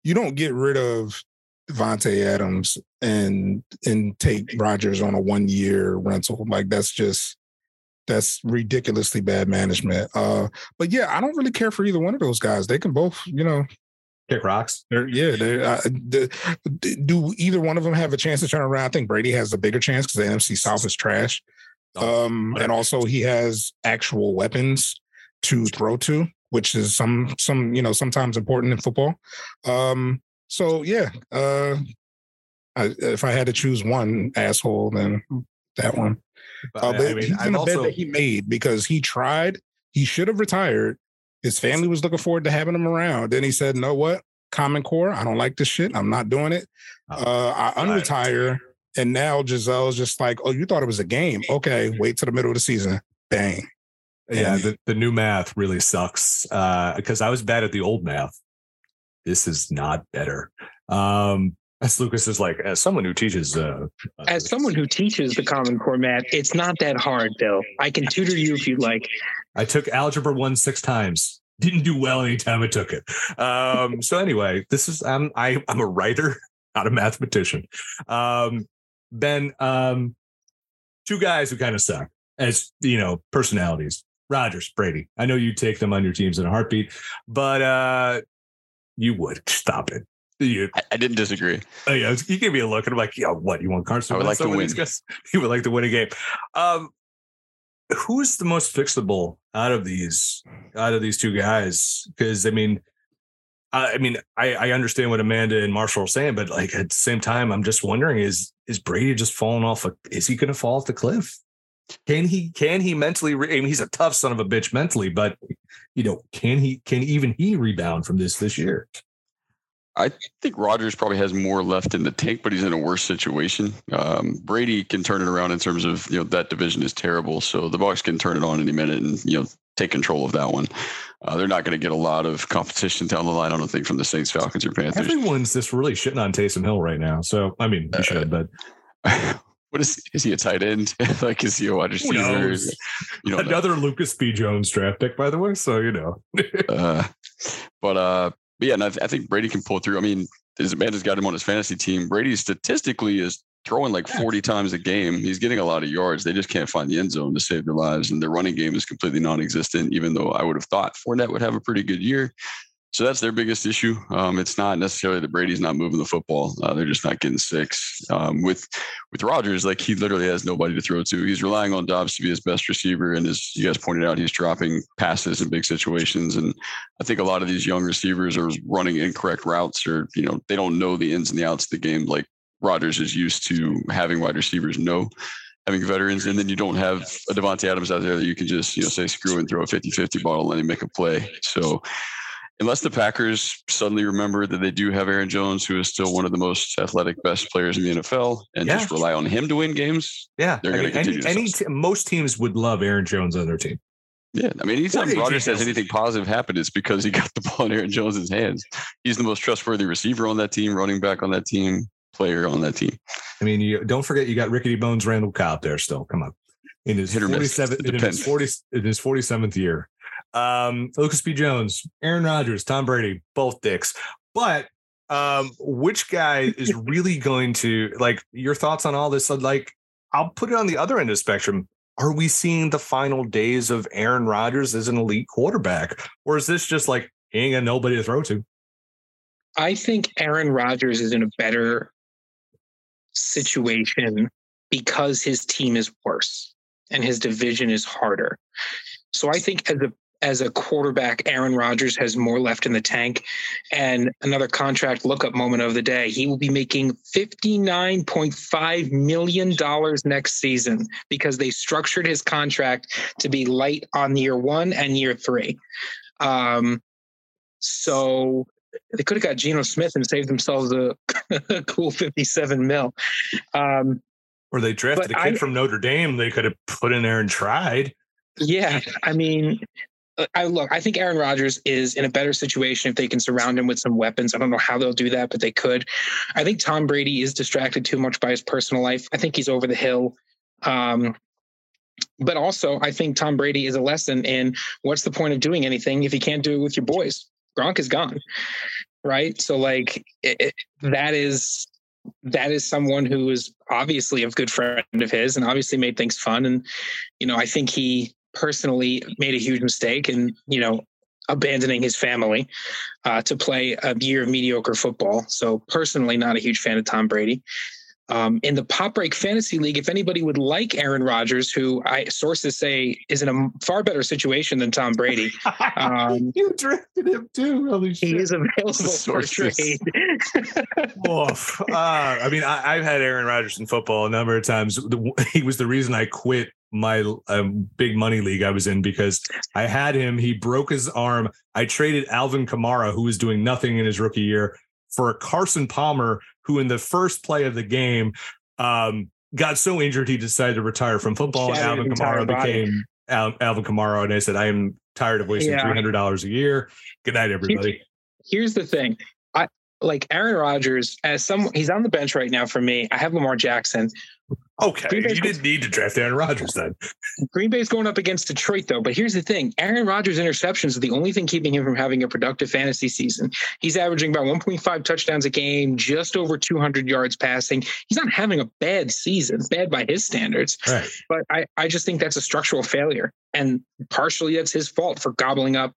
you don't get rid of Davante Adams and and take Rodgers on a one year rental. Like that's just that's ridiculously bad management. Uh, but yeah, I don't really care for either one of those guys. They can both, you know, kick rocks. They're, yeah, they're, uh, the, do either one of them have a chance to turn around? I think Brady has a bigger chance because the NFC South is trash. Um, and also he has actual weapons to throw to, which is some some you know sometimes important in football. Um, so yeah, uh, I, if I had to choose one asshole, then that one. Uh, but I mean, he's in a bed also that he made because he tried. He should have retired. His family was looking forward to having him around. Then he said, "No, what? Common Core. I don't like this shit. I'm not doing it. Oh, Uh, I right. unretire." And now Gisele's just like, "Oh, you thought it was a game? Okay, wait till the middle of the season. Bang." yeah, the, the new math really sucks because I was bad at the old math. This is not better. Um, as Lucas is like, as someone who teaches, uh, As someone who teaches the Common Core math, it's not that hard, Bill. I can tutor you if you'd like. I took algebra one six times. Didn't do well anytime I took it. Um, (laughs) so anyway, this is I'm I, I'm a writer, not a mathematician. Um, ben, um, two guys who kind of suck as you know personalities. Rodgers, Brady. I know you take them on your teams in a heartbeat, but uh, you would stop it. You, I, I didn't disagree. oh, yeah, you gave me a look, and I'm like, yeah, what? You want Carson? I would like to win. guys? You would like to win a game. Um, who's the most fixable out of these out of these two guys? Because I mean, I, I mean, I, I understand what Amanda and Marshall are saying, but like at the same time, I'm just wondering: is is Brady just falling off? A, is he going to fall off the cliff? Can he? Can he mentally? Re- I mean, he's a tough son of a bitch mentally, but you know, can he? Can even he rebound from this this year? I think Rodgers probably has more left in the tank, but he's in a worse situation. Um, Brady can turn it around in terms of you know that division is terrible, so the Bucs can turn it on any minute and you know take control of that one. Uh, they're not going to get a lot of competition down the line, I don't think, from the Saints, Falcons, or Panthers. Everyone's just really shitting on Taysom Hill right now. So I mean, you should, but (laughs) what is is he a tight end? (laughs) like is he a wide receiver? You know, Another Lucas B. Jones draft pick, by the way. So you know, (laughs) uh, but uh, but yeah, and I, th- I think Brady can pull through. I mean, his Amanda's got him on his fantasy team. Brady statistically is throwing like 40 times a game. He's getting a lot of yards. They just can't find the end zone to save their lives, and their running game is completely non-existent. Even though I would have thought Fournette would have a pretty good year. So that's their biggest issue. Um, it's not necessarily that Brady's not moving the football; uh, they're just not getting six. Um, with with Rodgers, like he literally has nobody to throw to. He's relying on Doubs to be his best receiver, and as you guys pointed out, he's dropping passes in big situations. And I think a lot of these young receivers are running incorrect routes, or you know they don't know the ins and the outs of the game like Rodgers is used to having wide receivers know. Having veterans, and then you don't have a Davante Adams out there that you can just, you know, say screw and throw a 50 50 ball and then make a play. So, unless the Packers suddenly remember that they do have Aaron Jones, who is still one of the most athletic, best players in the NFL, and Yeah. just rely on him to win games. yeah, They're mean, any, continue to any suck. te- most teams would love Aaron Jones on their team. Yeah, I mean, anytime Rodgers has anything positive happen, it's because he got the (laughs) ball in Aaron Jones's hands. He's the most trustworthy receiver on that team, running back on that team, player on that team. I mean, you don't forget you got Rickety Bones Randall Cobb there still. Come on, in his Hit 47 in his 40 in his 47th year. Um, Lucas B. Jones, Aaron Rodgers, Tom Brady, both dicks. But um, which guy is (laughs) really going to like your thoughts on all this? Like, I'll put it on the other end of the spectrum. Are we seeing the final days of Aaron Rodgers as an elite quarterback, or is this just like he ain't got nobody to throw to? I think Aaron Rodgers is in a better situation because his team is worse and his division is harder. So I think as a as a quarterback, Aaron Rodgers has more left in the tank. And another contract lookup moment of the day, he will be making $59.5 million next season because they structured his contract to be light on year one and year three. Um, so they could have got Geno Smith and saved themselves a, a (laughs) cool 57 mil. Um, Or they drafted a kid I- from Notre Dame they could have put in there and tried. yeah, I mean, I look, I think Aaron Rodgers is in a better situation if they can surround him with some weapons. I don't know how they'll do that, but they could. I think Tom Brady is distracted too much by his personal life. I think he's over the hill. Um, but also, I think Tom Brady is a lesson in what's the point of doing anything if you can't do it with your boys? Gronk is gone, right? So, like, it, it, that is that is someone who is obviously a good friend of his and obviously made things fun. And you know, I think he personally made a huge mistake. And, you know, abandoning his family uh, to play a year of mediocre football. So personally, not a huge fan of Tom Brady. Um, in the Pop Break Fantasy League, if anybody would like Aaron Rodgers, who I sources say is in a far better situation than Tom Brady, (laughs) um, you drafted him too. Holy shit! he is available for trade. (laughs) Oof. Uh, I mean, I, I've had Aaron Rodgers in football a number of times. The- He was the reason I quit my um, big money league I was in because I had him. He broke his arm. I traded Alvin Kamara, who was doing nothing in his rookie year, for Carson Palmer, who in the first play of the game um, got so injured he decided to retire from football. And Alvin Kamara became Al- Alvin Kamara, and I said, I am tired of wasting Yeah. three hundred dollars a year. Good night, everybody. Here's the thing. I like Aaron Rodgers as some he's on the bench right now for me. I have Lamar Jackson. Okay, Green Bay's you didn't need to draft Aaron Rodgers then. Green Bay's going up against Detroit though. But here's the thing: Aaron Rodgers' interceptions are the only thing keeping him from having a productive fantasy season. He's averaging about 1.5 touchdowns a game, just over 200 yards passing. He's not having a bad season, bad by his standards. Right. But I, I just think that's a structural failure, and partially that's his fault for gobbling up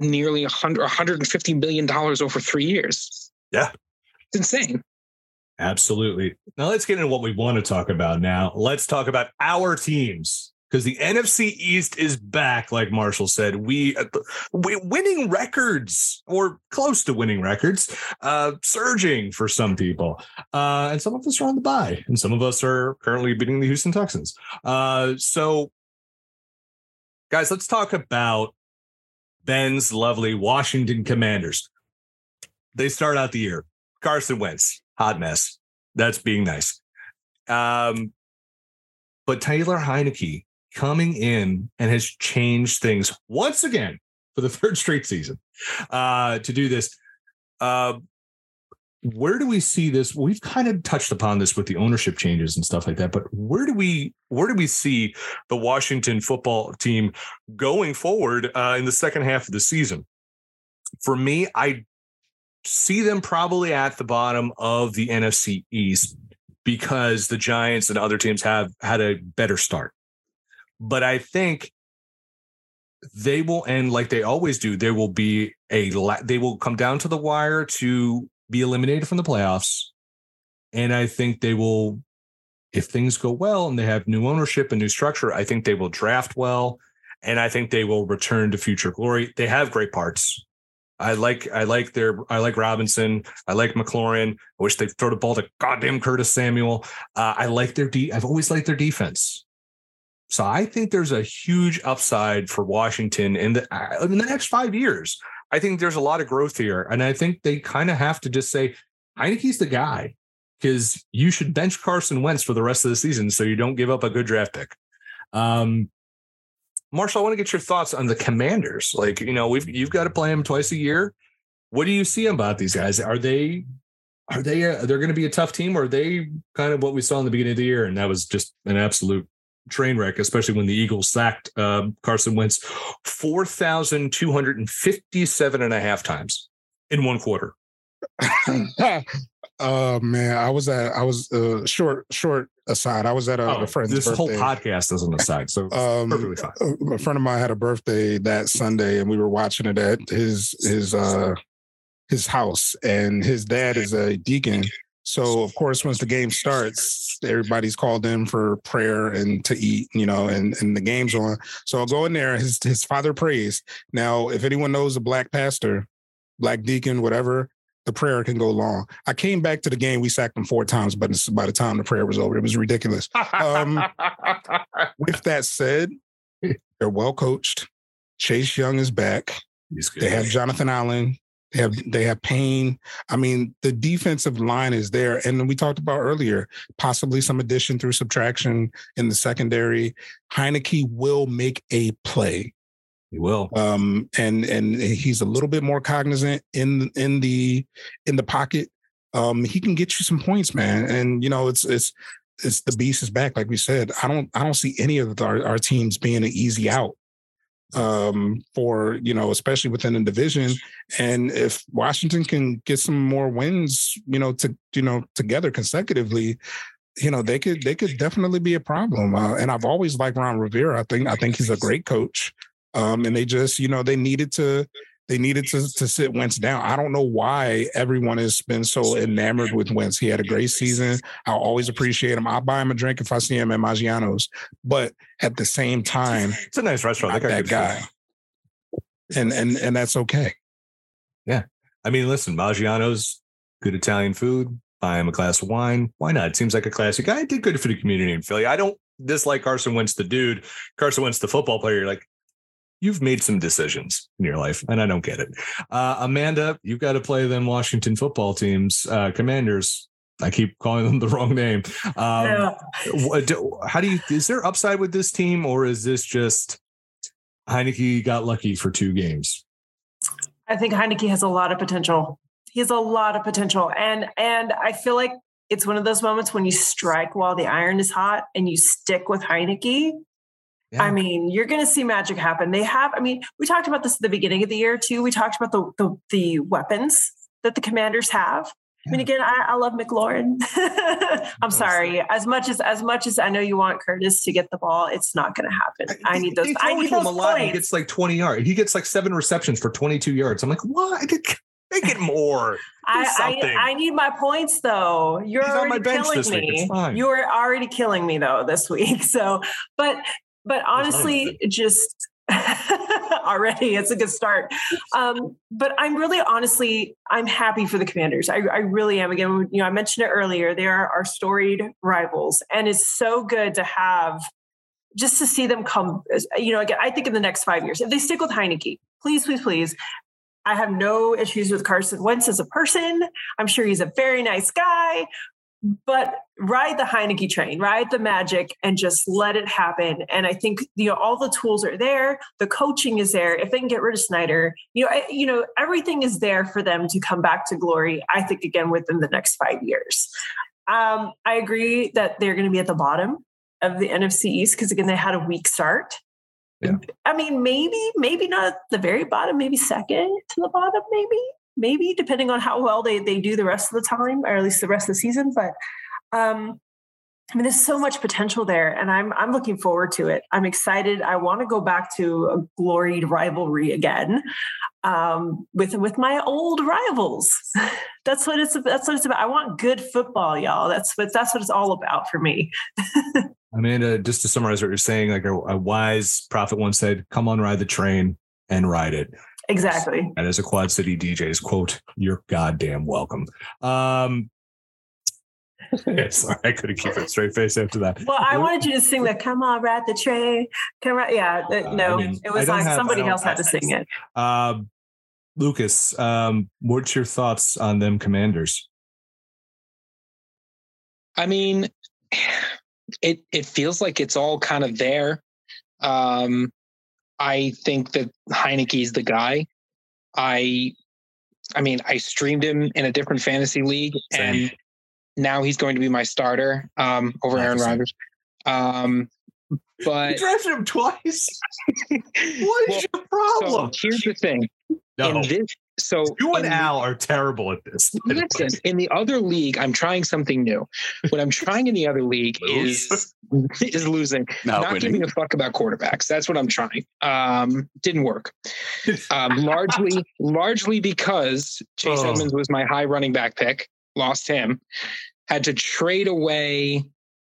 nearly 100, 150 billion dollars over three years. Yeah. it's insane. Absolutely. Now let's get into what we want to talk about now. Let's talk about our teams because the NFC East is back, like Marshall said. We, uh, we winning records or close to winning records, uh, surging for some people, uh, and some of us are on the bye, and some of us are currently beating the Houston Texans. Uh, so, guys, let's talk about Ben's lovely Washington Commanders. They start out the year Carson Wentz, hot mess. That's being nice. Um, but Taylor Heinicke coming in and has changed things once again for the (laughs) third straight season uh, to do this. Uh, where do we see this? We've kind of touched upon this with the ownership changes and stuff like that, but where do we where do we see the Washington football team going forward uh, in the second half of the season? For me, I see them probably at the bottom of the NFC East because the Giants and other teams have had a better start. But I think they will end like they always do. There will be a they will come down to the wire to be eliminated from the playoffs. And I think they will if things go well and they have new ownership and new structure, I think they will draft well and I think they will return to future glory. They have great parts. I like I like their I like Robinson. I like McLaurin. I wish they'd throw the ball to goddamn Curtis Samuel. Uh, I like their de- I've always liked their defense. So I think there's a huge upside for Washington in the uh, in the next five years. I think there's a lot of growth here, and I think they kind of have to just say Heinicke's the guy because you should bench Carson Wentz for the rest of the season so you don't give up a good draft pick. Um, Marshall, I want to get your thoughts on the Commanders. Like, you know, we've you've got to play them twice a year. What do you see about these guys? Are they are they uh, they're going to be a tough team, or are they kind of what we saw in the beginning of the year, and that was just an absolute train wreck, especially when the Eagles sacked uh, Carson Wentz four thousand two hundred and fifty-seven and a half times in one quarter. (laughs) oh man, I was at I was uh, short short aside. I was at a, a friend's Oh, this birthday. whole podcast is on aside, so Um, perfectly fine. a friend of mine had a birthday that Sunday, and we were watching it at his his uh his house. And his dad is a deacon, so of course, once the game starts, everybody's called in for prayer and to eat, you know, and and the game's on. So I'll go in there. His his father prays. Now, if anyone knows a black pastor, black deacon, whatever. The prayer can go long. I came back to the game. We sacked them four times, but by the time the prayer was over, it was ridiculous. um, (laughs) With that said, they're well coached. Chase Young is back. They have Jonathan Allen. They have they have Payne. I mean, the defensive line is there, and we talked about earlier possibly some addition through subtraction in the secondary. Heinicke will make a play, he will. um, and and he's a little bit more cognizant in in the in the pocket. Um, he can get you some points, man. And you know, it's it's it's the beast is back, like we said. I don't I don't see any of our, our teams being an easy out um for you know especially within the division and if washington can get some more wins you know to you know together consecutively you know they could they could definitely be a problem uh, and i've always liked ron rivera i think i think he's a great coach Um, and they just, you know, they needed to they needed to, to sit Wentz down. I don't know why everyone has been so enamored with Wentz. He had a great season. I'll always appreciate him. I'll buy him a drink if I see him at Maggiano's. But at the same time, it's a nice restaurant. Like that guy. And and and that's okay. Yeah. I mean, listen, Maggiano's good Italian food. Buy him a glass of wine. Why not? It seems like a classic guy. Did good for the community in Philly. I don't dislike Carson Wentz, the dude. Carson Wentz, the football player. You're like, you've made some decisions in your life, and I don't get it. Uh, Amanda, you've got to play them Washington football teams, uh, Commanders. I keep calling them (laughs) the wrong name. Um, yeah. how do you? Is there upside with this team, or is this just Heinicke got lucky for two games? I think Heinicke has a lot of potential. He has a lot of potential, and and I feel like it's one of those moments when you strike while the iron is hot and you stick with Heinicke yeah. I mean, you're going to see magic happen. They have, I mean, we talked about this at the beginning of the year too. We talked about the the, the weapons that the commanders have. Yeah. I mean, again, I, I love McLaurin. (laughs) I'm sorry. As much as as much as I know you want Curtis to get the ball, it's not going to happen. I, need those. I need those a lot. He gets like 20 yards. He gets like seven receptions for 22 yards. I'm like, what? Make it more. (laughs) I, I, I need my points though. You're He's already killing me. You're already killing me though this (laughs) week. So, but but honestly, just (laughs) already it's a good start. Um, but I'm really honestly, I'm happy for the commanders. I, I, really am. Again, you know, I mentioned it earlier. They are our storied rivals, and it's so good to have just to see them come. You know, again, I think in the next five years, if they stick with Heinicke, please, please, please. I have no issues with Carson Wentz as a person. I'm sure he's a very nice guy, but ride the Heinicke train, ride the magic, and just let it happen. And I think you know all the tools are there, the coaching is there. If they can get rid of Snyder, you know, you know everything is there for them to come back to glory. I think again within the next five years. Um, I agree that they're going to be at the bottom of the NFC East because again they had a weak start. Yeah. I mean, maybe, maybe not the very bottom, maybe second to the bottom, maybe maybe depending on how well they, they do the rest of the time, or at least the rest of the season. But um, I mean, there's so much potential there, and I'm I'm looking forward to it. I'm excited. I want to go back to a gloried rivalry again um, with with my old rivals. (laughs) that's what it's that's what it's about. I want good football, y'all. That's what that's what it's all about for me. (laughs) Amanda, just to summarize what you're saying, like a, a wise prophet once said, "Come on, ride the train and ride it." Exactly. And as a Quad City DJ's quote, you're goddamn welcome. Um, (laughs) sorry, I couldn't keep a straight face after that. Well, I wanted you to sing the "Come on, ride the train." Come right, yeah. Uh, no, I mean, it was like have, somebody else had to sing it. Uh, Lucas, um, what's your thoughts on them commanders? I mean, (sighs) it it feels like it's all kind of there. Um, I think that Heinicke's the guy. I I mean, I streamed him in a different fantasy league Same. and now he's going to be my starter um, over Aaron Rodgers. Um, but you drafted him twice. (laughs) what is well, your problem? So here's the thing. No. In this so you and Al are terrible at this. (laughs) Listen, in the other league, I'm trying something new. What I'm trying in the other league (laughs) is is losing, not, not giving a fuck about quarterbacks. That's what I'm trying. Um, didn't work. Um, largely, largely because Chase oh. Edmonds was my high running back pick. Lost him. Had to trade away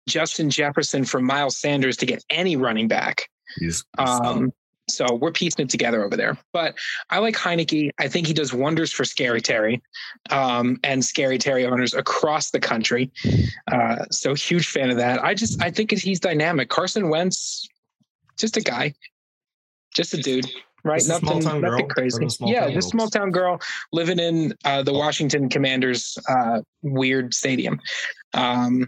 Justin Jefferson from Miles Sanders to get any running back. He's, he's um, so we're piecing it together over there. But I like Heinicke. I think he does wonders for Scary Terry um, and Scary Terry owners across the country. Uh, so huge fan of that. I just I think he's dynamic. Carson Wentz, just a guy, just a dude. Right, nothing, nothing girl. crazy. Yeah, this small town girl living in uh, the Washington Commanders' uh, weird stadium. Um,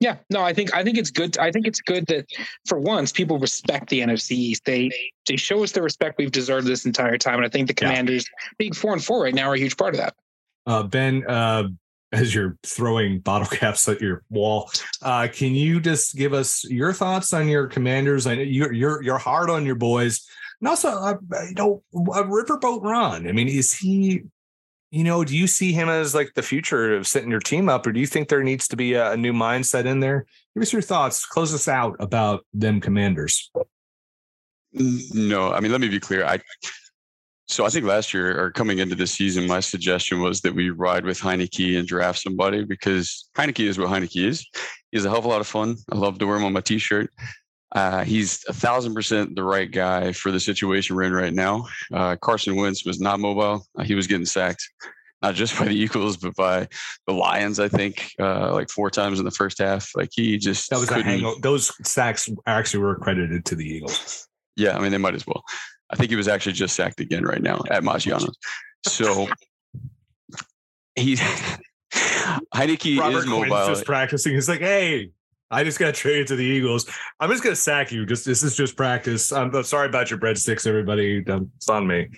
yeah, no, I think I think it's good. I think it's good that for once people respect the NFC East. They they show us the respect we've deserved this entire time, and I think the Commanders yeah. being four and four right now are a huge part of that. Uh, ben, uh, as you're throwing bottle (laughs) caps at your wall, uh, can you just give us your thoughts on your Commanders? I know you're you're you're hard on your boys, and also uh, you know a Riverboat Ron. I mean, is he you know, do you see him as like the future of setting your team up, or do you think there needs to be a, a new mindset in there? Give us your thoughts. Close us out about them commanders. No, I mean, let me be clear. I so I think last year or coming into the season, my suggestion was that we ride with Heinicke and draft somebody because Heinicke is what Heinicke is. He's a hell of a lot of fun. I love to wear him on my t-shirt. Uh, he's a thousand percent the right guy for the situation we're in right now. Uh, Carson Wentz was not mobile. Uh, he was getting sacked, not just by the (laughs) Eagles, but by the Lions. I think uh, like four times in the first half. Like he just that was a hang. Those sacks actually were credited to the Eagles. Yeah, I mean they might as well. I think he was actually just sacked again right now at Maggiano's. So he (laughs) Heinicke Robert is mobile. Quinn's just practicing. He's like, hey, I just got traded to the Eagles. I'm just gonna sack you. Just this is just practice. I'm sorry about your breadsticks, everybody. It's on me.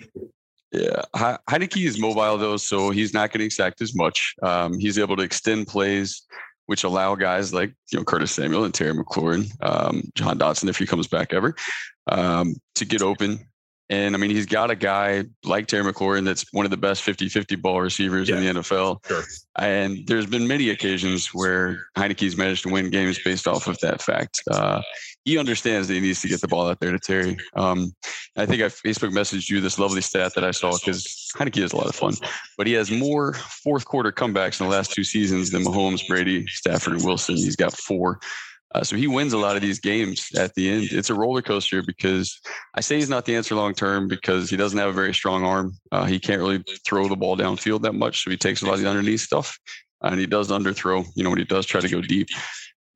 Yeah, Heinicke is mobile though, so he's not getting sacked as much. Um, he's able to extend plays, which allow guys like you know Curtis Samuel and Terry McLaurin, um, Jahan Dotson if he comes back ever, um, to get open and I mean, he's got a guy like Terry McLaurin that's one of the best 50 50 ball receivers yeah. in the NFL. Sure. And there's been many occasions where Heinicke's managed to win games based off of that fact. Uh, he understands that he needs to get the ball out there to Terry. Um, I think I Facebook messaged you this lovely stat that I saw because Heinicke is a lot of fun, but he has more fourth quarter comebacks in the last two seasons than Mahomes, Brady, Stafford, and Wilson. He's got four. Uh, so he wins a lot of these games at the end. It's a roller coaster because I say he's not the answer long term because he doesn't have a very strong arm. Uh, he can't really throw the ball downfield that much. So he takes a lot of the underneath stuff and he does underthrow, you know, when he does try to go deep.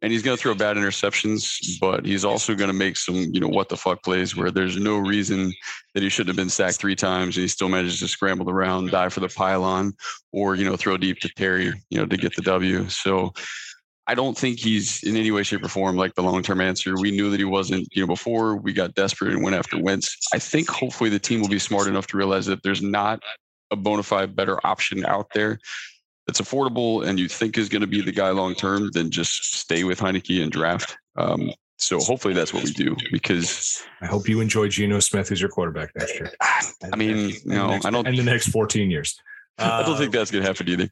And he's going to throw bad interceptions, but he's also going to make some, you know, what the fuck plays where there's no reason that he shouldn't have been sacked three times and he still manages to scramble around, die for the pylon, or, you know, throw deep to Terry, you know, to get the W. So, I don't think he's in any way, shape, or form like the long term answer. We knew that he wasn't, you know, before we got desperate and went after Wentz. I think hopefully the team will be smart enough to realize that there's not a bona fide better option out there that's affordable and you think is going to be the guy long term than just stay with Heinicke and draft. Um, so hopefully that's what we do because I hope you enjoy Geno Smith as your quarterback next year. I mean, you know, next, I don't in the next 14 years. I don't think that's going to happen either.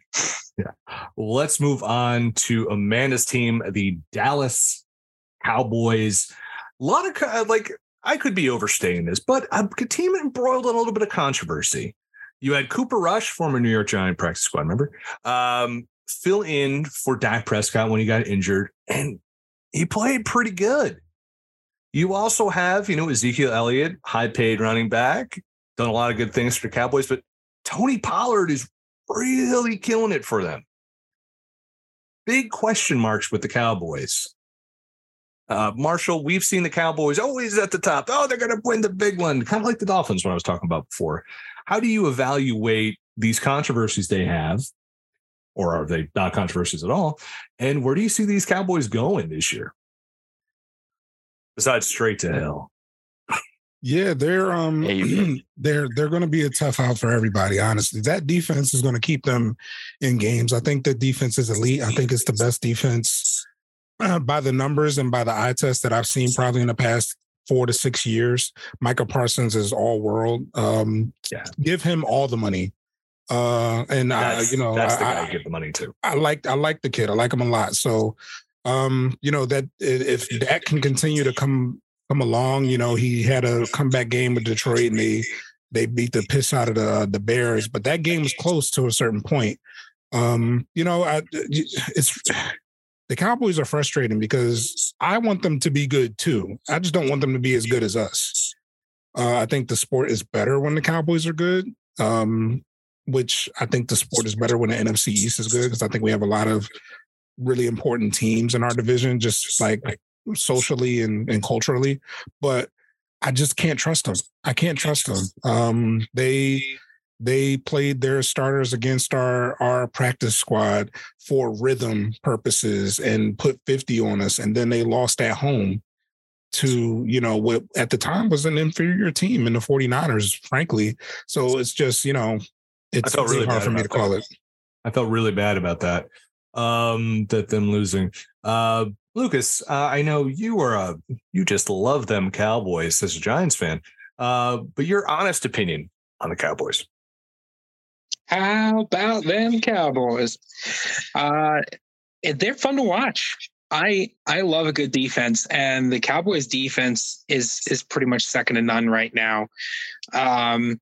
Yeah. Let's move on to Amanda's team, the Dallas Cowboys. A lot of uh, like I could be overstating this, but a team embroiled in a little bit of controversy. You had Cooper Rush, former New York Giant practice squad member, um, fill in for Dak Prescott when he got injured, and he played pretty good. You also have, you know, Ezekiel Elliott, high paid running back, done a lot of good things for the Cowboys, but Tony Pollard is really killing it for them. Big question marks with the Cowboys. Uh, Marshall, we've seen the Cowboys always at the top. Oh, they're going to win the big one, kind of like the Dolphins, when I was talking about before. How do you evaluate these controversies they have, or are they not controversies at all? And where do you see these Cowboys going this year? Besides straight to hell. Yeah, they're um (clears throat) they're they're going to be a tough out for everybody. Honestly, that defense is going to keep them in games. I think the defense is elite. I think it's the best defense uh, by the numbers and by the eye test that I've seen probably in the past four to six years. Micah Parsons is all world. Um, yeah, give him all the money. Uh, and that's, I, you know, that's the I, guy I give the money to. I like I like the kid. I like him a lot. So um, you know that if that can continue to come come along. You know, he had a comeback game with Detroit and they they beat the piss out of the the Bears, but that game was close to a certain point. Um, you know, I, it's (sighs) the Cowboys are frustrating because I want them to be good too. I just don't want them to be as good as us. Uh, I think the sport is better when the Cowboys are good. Um, which I think the sport is better when the NFC East is good because I think we have a lot of really important teams in our division, just like socially and, and culturally, but I just can't trust them. I can't trust them. Um, they they played their starters against our our practice squad for rhythm purposes and put 50 on us and then they lost at home to you know what at the time was an inferior team in the 49ers frankly so it's just you know it's really hard for me to call that. it i felt really bad about that um that them losing uh Lucas, uh, I know you are a you just love them Cowboys as a Giants fan, uh, but your honest opinion on the Cowboys. How about them Cowboys? Uh, they're fun to watch. I I love a good defense, and the Cowboys' defense is is pretty much second to none right now. Um,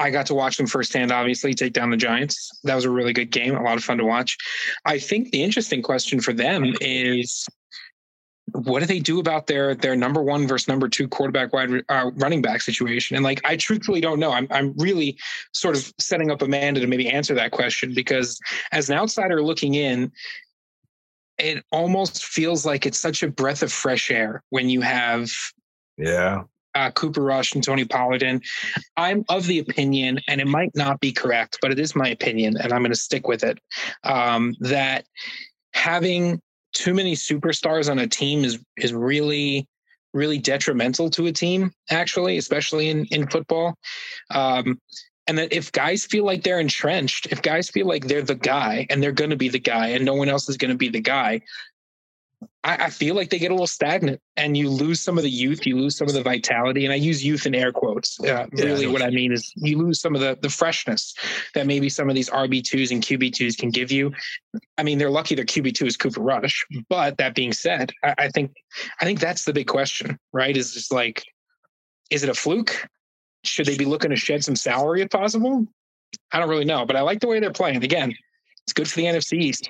I got to watch them firsthand, obviously, take down the Giants. That was a really good game, a lot of fun to watch. I think the interesting question for them is what do they do about their their number one versus number two quarterback wide uh, running back situation? And like, I truthfully don't know. I'm I'm really sort of setting up Amanda to maybe answer that question because as an outsider looking in, it almost feels like it's such a breath of fresh air when you have yeah uh, Cooper Rush and Tony Pollard in. I'm of the opinion, and it might not be correct, but it is my opinion, and I'm going to stick with it. Um, that having too many superstars on a team is is really really detrimental to a team actually especially in in football um, and that if guys feel like they're entrenched if guys feel like they're the guy and they're going to be the guy and no one else is going to be the guy I, I, feel like they get a little stagnant and you lose some of the youth, you lose some of the vitality. And I use youth in air quotes. Uh, yeah, really, what I mean is you lose some of the, the freshness that maybe some of these RB2s and QB2s can give you. I mean, they're lucky their QB2 is Cooper Rush. But that being said, I, I think I think that's the big question, right? Is just like, is it a fluke? Should they be looking to shed some salary if possible? I don't really know, but I like the way they're playing. Again, it's good for the NFC East.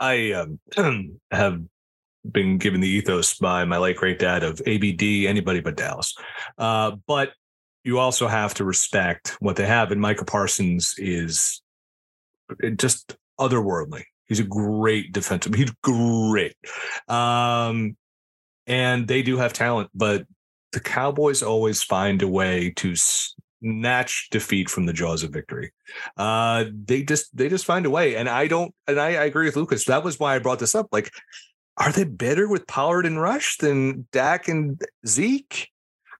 I um, (clears throat) have been given the ethos by my late great dad of ABD, anybody but Dallas. Uh, but you also have to respect what they have. And Micah Parsons is just otherworldly. He's a great defensive. He's great. Um, and they do have talent, but the Cowboys always find a way to snatch defeat from the jaws of victory. Uh, they just they just find a way, and I don't. And I, I agree with Lucas. That was why I brought this up. Like, are they better with Pollard and Rush than Dak and Zeke?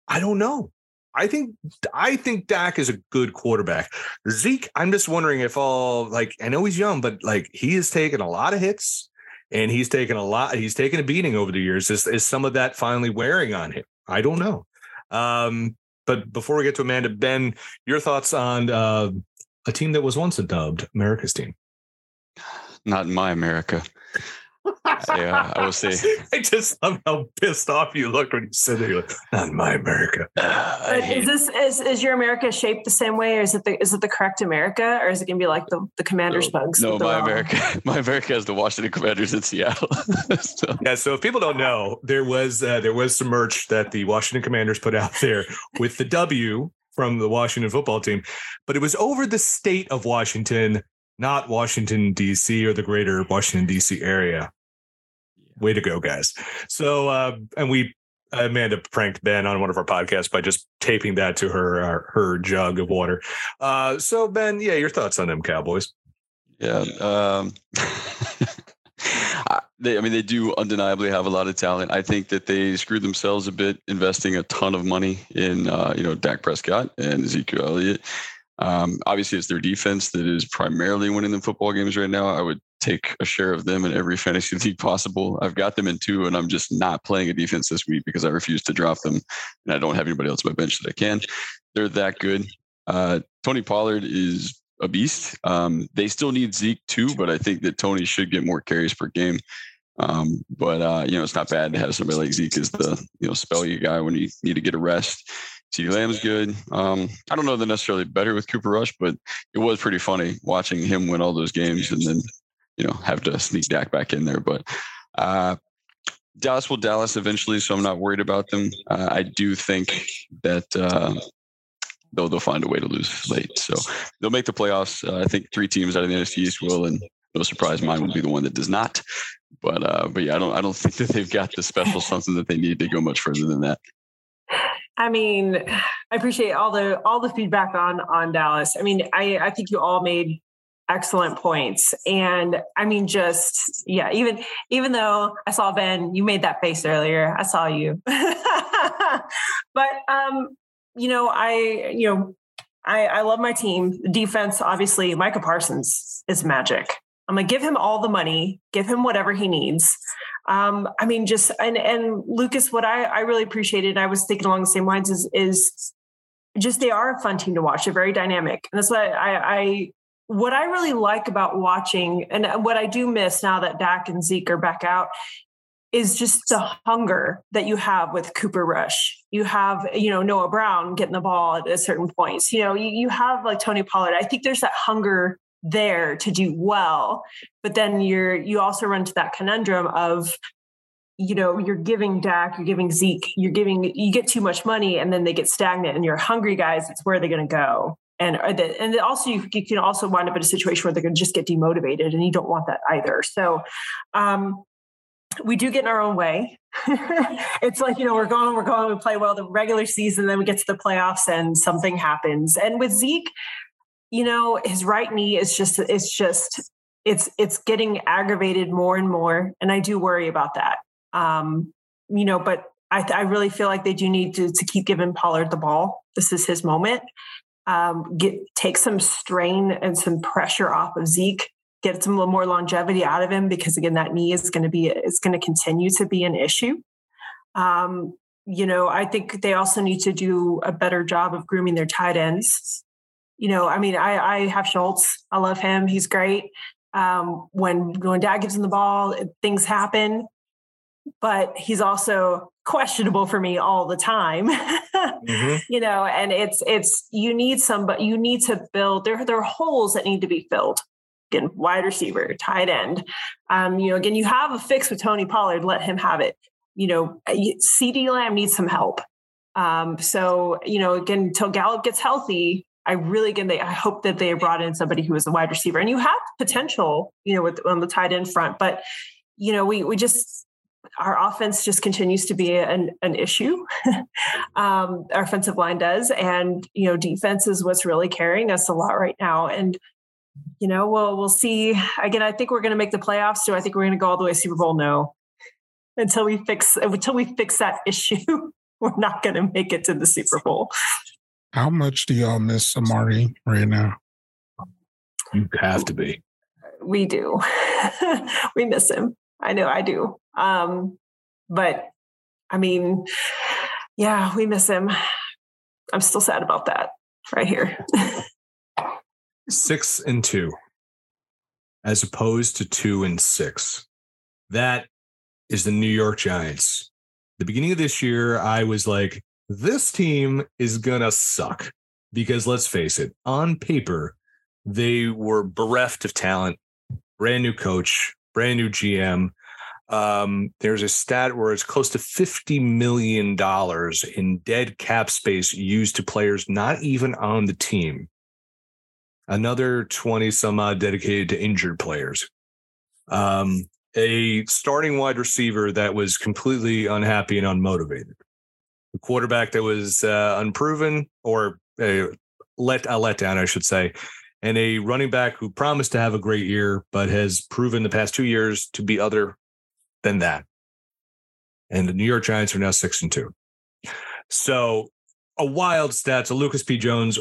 I don't know. I think I think Dak is a good quarterback. Zeke, I'm just wondering if all like I know he's young, but like he has taken a lot of hits and he's taken a lot. He's taken a beating over the years. Is, is some of that finally wearing on him? I don't know. Um, but before we get to Amanda, Ben, your thoughts on uh, a team that was once dubbed America's team? Not in my America. Yeah, I will say. (laughs) I just love how pissed off you looked when you said it. Like, Not my America. (sighs) Uh, is this is, is your America shaped the same way, or is it the is it the correct America, or is it gonna be like the the Commanders no, bugs? No, my America, (laughs) my America has the Washington Commanders in Seattle. (laughs) so. Yeah, so if people don't know, there was uh, there was some merch that the Washington Commanders put out there with the W from the Washington football team, but it was over the state of Washington, not Washington D.C. or the greater Washington D.C. area. Way to go, guys. So, uh, and we, Amanda pranked Ben on one of our podcasts by just taping that to her uh, her jug of water. Uh, so, Ben, yeah, your thoughts on them Cowboys? Yeah. Um, (laughs) they, I mean, they do undeniably have a lot of talent. I think that they screwed themselves a bit investing a ton of money in, uh, you know, Dak Prescott and Ezekiel Elliott. Um, obviously, it's their defense that is primarily winning the football games right now. I would take a share of them in every fantasy (laughs) league possible. I've got them in two, and I'm just not playing a defense this week because I refuse to drop them, and I don't have anybody else on my bench that I can. They're that good. Uh, Tony Pollard is a beast. Um, they still need Zeke too, but I think that Tony should get more carries per game. Um, but uh, you know, it's not bad to have somebody like Zeke as the you know spell you guy when you need to get a rest. CeeDee Lamb's good. Um, I don't know they're necessarily better with Cooper Rush, but it was pretty funny watching him win all those games and then, you know, have to sneak Dak back in there. But uh, Dallas will Dallas eventually, so I'm not worried about them. Uh, I do think that uh, they'll they'll find a way to lose late, so they'll make the playoffs. Uh, I think three teams out of the NFC East will, and no surprise, mine will be the one that does not. But uh, but yeah, I don't I don't (laughs) think that they've got the special something that they need to go much further than that. I mean, I appreciate all the all the feedback on on Dallas. I mean, I I think you all made excellent points. And i mean just yeah even even though i saw ben you made that face earlier. I saw you. (laughs) But um you know i you know i i love my team. Defense obviously micah parsons is magic. I'm gonna give him all the money give him whatever he needs. Um, I mean, just and and Lucas, what I I really appreciated, and I was thinking along the same lines, is is just they are a fun team to watch. They're very dynamic, and that's why I I what I really like about watching and uh, what I do miss now that Dak and Zeke are back out is just the hunger that you have with Cooper Rush. You have, you know, Noah Brown getting the ball at, certain points. You know, you, you have like Tony Pollard. I think there's that hunger there to do well, but then you're you also run to that conundrum of you know, you're giving Dak, you're giving Zeke, you're giving, you get too much money and then they get stagnant and you're hungry guys. It's where are they're going to go. And, the, and also you, you, can also wind up in a situation where they're going to just get demotivated and you don't want that either. So, um, we do get in our own way. (laughs) it's like, you know, we're going, we're going, we play well the regular season, then we get to the playoffs and something happens. And with Zeke, you know, his right knee is just, it's just, it's, it's getting aggravated more and more. And I do worry about that. Um, you know, but I, I really feel like they do need to, to keep giving Pollard the ball. This is his moment. Um, get take some strain and some pressure off of Zeke. Get some little more longevity out of him because again, that knee is going to be is going to continue to be an issue. Um, you know, I think they also need to do a better job of grooming their tight ends. You know, I mean, I, I have Schultz. I love him. He's great. Um, when when Dak gives him the ball, things happen but he's also questionable for me all the time. (laughs) Mm-hmm. you know and it's it's you need some but you need to build there there are holes that need to be filled. Again wide receiver tight end. Um you know again you have a fix with tony pollard let him have it. You know CeeDee Lamb needs some help. Um so you know again until gallup gets healthy I really again they I hope that they brought in somebody who is a wide receiver. And you have potential, you know, with on the tight end front, but you know, we we just our offense just continues to be an, an issue. (laughs) um, our offensive line does. And, you know, defense is what's really carrying us a lot right now. And, you know, we'll, we'll see. Again, I think we're going to make the playoffs. Do I think we're going to go all the way to Super Bowl? No. Until we fix, until we fix that (laughs) issue, we're not going to make it to the Super Bowl. How much do y'all miss Amari right now? You have to be. We do. (laughs) we miss him. I know I do. Um, but I mean, yeah, we miss him. I'm still sad about that right here. (laughs) six and two, as opposed to two and six. That is the New York Giants. The beginning of this year, I was like, this team is going to suck because let's face it, on paper, they were bereft of talent, brand new coach, brand new GM. Um, there's a stat where it's close to $50 million in dead cap space used to players not even on the team. Another 20 some odd dedicated to injured players. Um, a starting wide receiver that was completely unhappy and unmotivated. A quarterback that was uh, unproven or a let a letdown, I should say, and a running back who promised to have a great year, but has proven the past two years to be other than that. And the New York Giants are now six and two. So a wild stat. So Lucas P. Jones,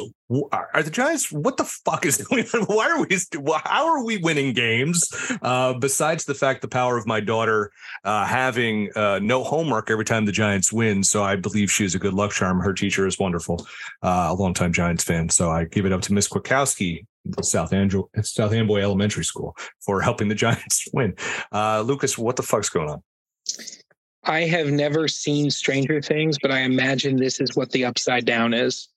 are the Giants? What the fuck is (laughs) going on? Why are we? How are we winning games? Uh, besides the fact, the power of my daughter uh, having uh, no homework every time the Giants win. So I believe she is a good luck charm. Her teacher is wonderful, uh, a longtime Giants fan. So I give it up to Miss Kwiatkowski, South Angel, South Amboy Elementary School, for helping the Giants (laughs) win. Uh, Lucas, what the fuck's going on? I have never seen Stranger Things, but I imagine this is what the upside down is.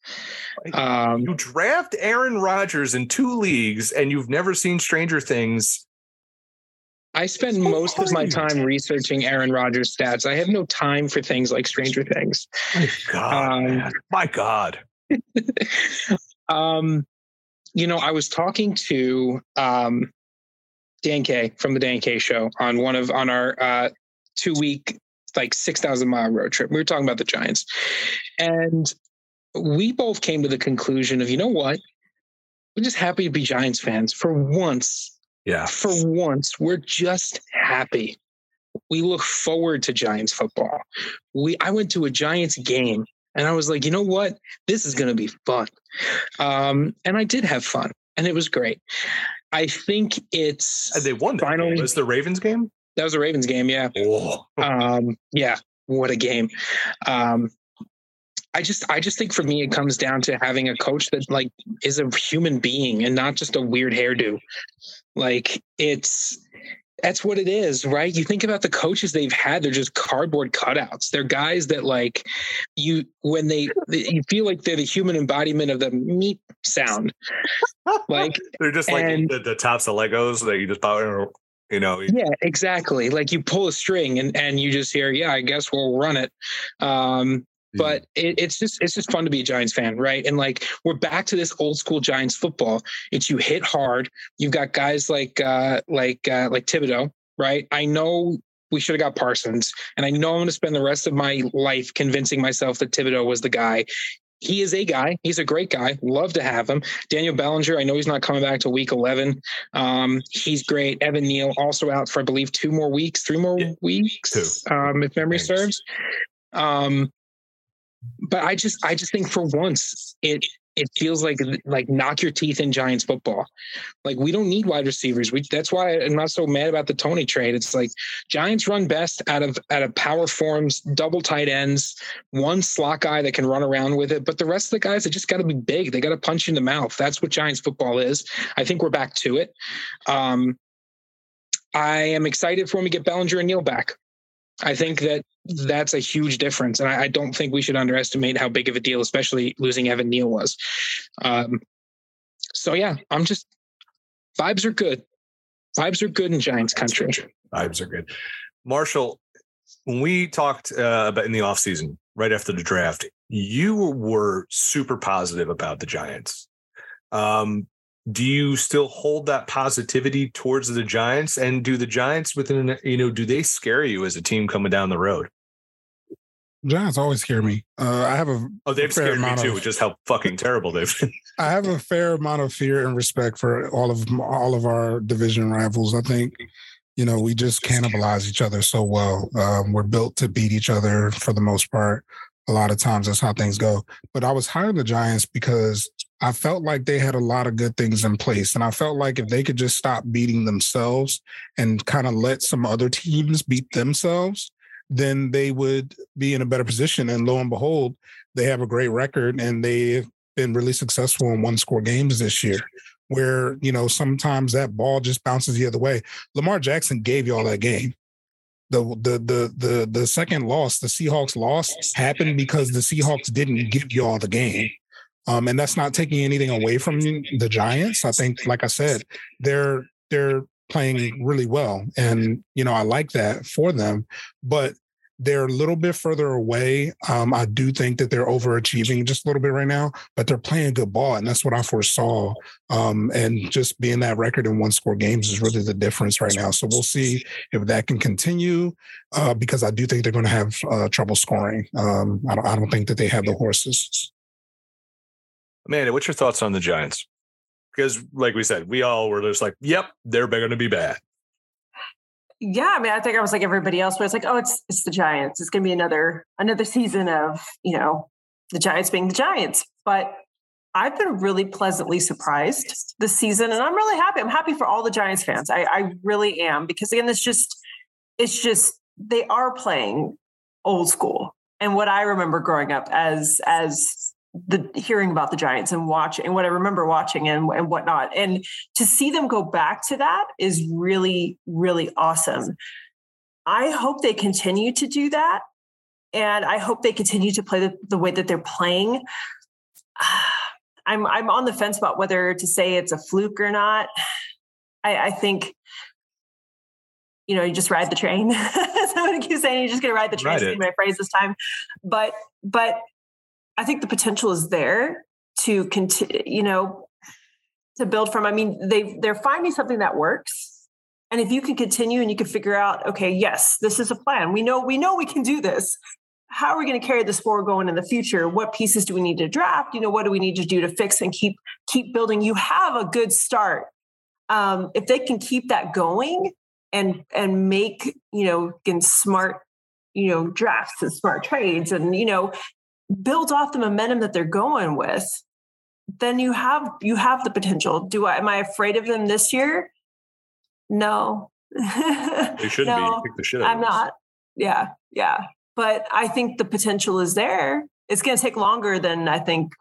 Um, you draft Aaron Rodgers in two leagues, and you've never seen Stranger Things. I spend most of my time researching Aaron Rodgers stats. I have no time for things like Stranger Things. My God, um, my God. (laughs) um, you know, I was talking to um, Dan K from the Dan K Show on one of on our uh, two week like 6,000 mile road trip. We were talking about the Giants. And we both came to the conclusion of, you know what? We're just happy to be Giants fans for once. Yeah. For once, we're just happy. We look forward to Giants football. We I went to a Giants game and I was like, you know what? This is going to be fun. Um, and I did have fun and it was great. I think it's and they won. Finally, was the Ravens game? That was a Ravens game, yeah. Oh. (laughs) um, yeah, what a game. Um, I just I just think for me it comes down to having a coach that like is a human being and not just a weird hairdo. Like it's that's what it is, right? You think about the coaches they've had, they're just cardboard cutouts. They're guys that like you when they you feel like they're the human embodiment of the meat sound. Like (laughs) they're just like and- the, the tops of Legos that you just in, you know. yeah, exactly. Like you pull a string and and you just hear, yeah, I guess we'll run it. Um but it, it's just it's just fun to be a Giants fan, right? And like we're back to this old school Giants football. It's you hit hard. You've got guys like uh like uh like Thibodeau, right? I know we should have got Parsons, and I know I'm going to spend the rest of my life convincing myself that Thibodeau was the guy. He is a guy. He's a great guy. Love to have him. Daniel Bellinger. I know he's not coming back to week 11. Um, he's great. Evan Neal also out for I believe two more weeks, three more Yeah, weeks, um, if memory Thanks. serves. Um, but I just I just think for once it it feels like like knock your teeth in Giants football. Like we don't need wide receivers. We that's why I'm not so mad about the Toney trade. It's like Giants run best out of out of power forms, double tight ends, one slot guy that can run around with it. But the rest of the guys, they just got to be big. They got to punch you in the mouth. That's what Giants football is. I think we're back to it. Um, I am excited for when we get Bellinger and Neal back. I think that that's a huge difference, and I, I don't think we should underestimate how big of a deal, especially losing Evan Neal was. Um, so yeah, I'm just vibes are good. Vibes are good in Giants country. vibes are good. Marshall, when we talked uh, about in the offseason, right after the draft, you were super positive about the Giants. Um, do you still hold that positivity towards the Giants? And do the Giants within, you know, do they scare you as a team coming down the road? Giants always scare me. Uh, I have a Oh, they've scared me too, of- just how fucking terrible they've been. (laughs) I have a fair amount of fear and respect for all of all of our division rivals. I think, you know, we just cannibalize each other so well. Um, we're built to beat each other for the most part. A lot of times that's how things go. But I was high on the Giants because I felt like they had a lot of good things in place. And I felt like if they could just stop beating themselves and kind of let some other teams beat themselves, then they would be in a better position. And lo and behold, they have a great record and they've been really successful in one score games this year. Where, you know, sometimes that ball just bounces the other way. Lamar Jackson gave y'all that game. The the the the the second loss, the Seahawks loss, happened because the Seahawks didn't give y'all the game. Um, and that's not taking anything away from the Giants. I think, like I said, they're they're playing really well, and you know I like that for them. But they're a little bit further away. Um, I do think that they're overachieving just a little bit right now, but they're playing good ball, and that's what I foresaw. Um, and just being that record in one score games is really the difference right now. So we'll see if that can continue, uh, because I do think they're going to have uh, trouble scoring. Um, I, don't, I don't think that they have the horses. Amanda, what's your thoughts on the Giants? Because, like we said, we all were just like, "Yep, they're going to be bad." Yeah, I mean, I think I was like everybody else, where it's like, oh, it's it's the Giants. It's going to be another another season of you know the Giants being the Giants. But I've been really pleasantly surprised this season, and I'm really happy. I'm happy for all the Giants fans. I, I really am because again, it's just it's just they are playing old school, and what I remember growing up as as the hearing about the Giants and watching and what I remember watching and, and whatnot. And to see them go back to that is really, really awesome. I hope they continue to do that. And I hope they continue to play the, the way that they're playing. (sighs) I'm I'm on the fence about whether to say it's a fluke or not. I, I think, you know, you just ride the train. I'm going to keep saying you're just gonna ride the train. Ride my phrase this time. But but I think the potential is there to continue, you know, to build from. I mean, they they're finding something that works. And if you can continue and you can figure out, okay, yes, this is a plan. We know we know we can do this. How are we going to carry this forward going in the future? What pieces do we need to draft? You know, what do we need to do to fix and keep keep building? You have a good start. Um, if they can keep that going and and make you know again smart you know drafts and smart trades and you know build off the momentum that they're going with then you have you have the potential. Do i am i afraid of them this year? No. (laughs) They shouldn't No, be. The shit out i'm not. Yeah yeah. But i think the potential is there. It's going to take longer than I think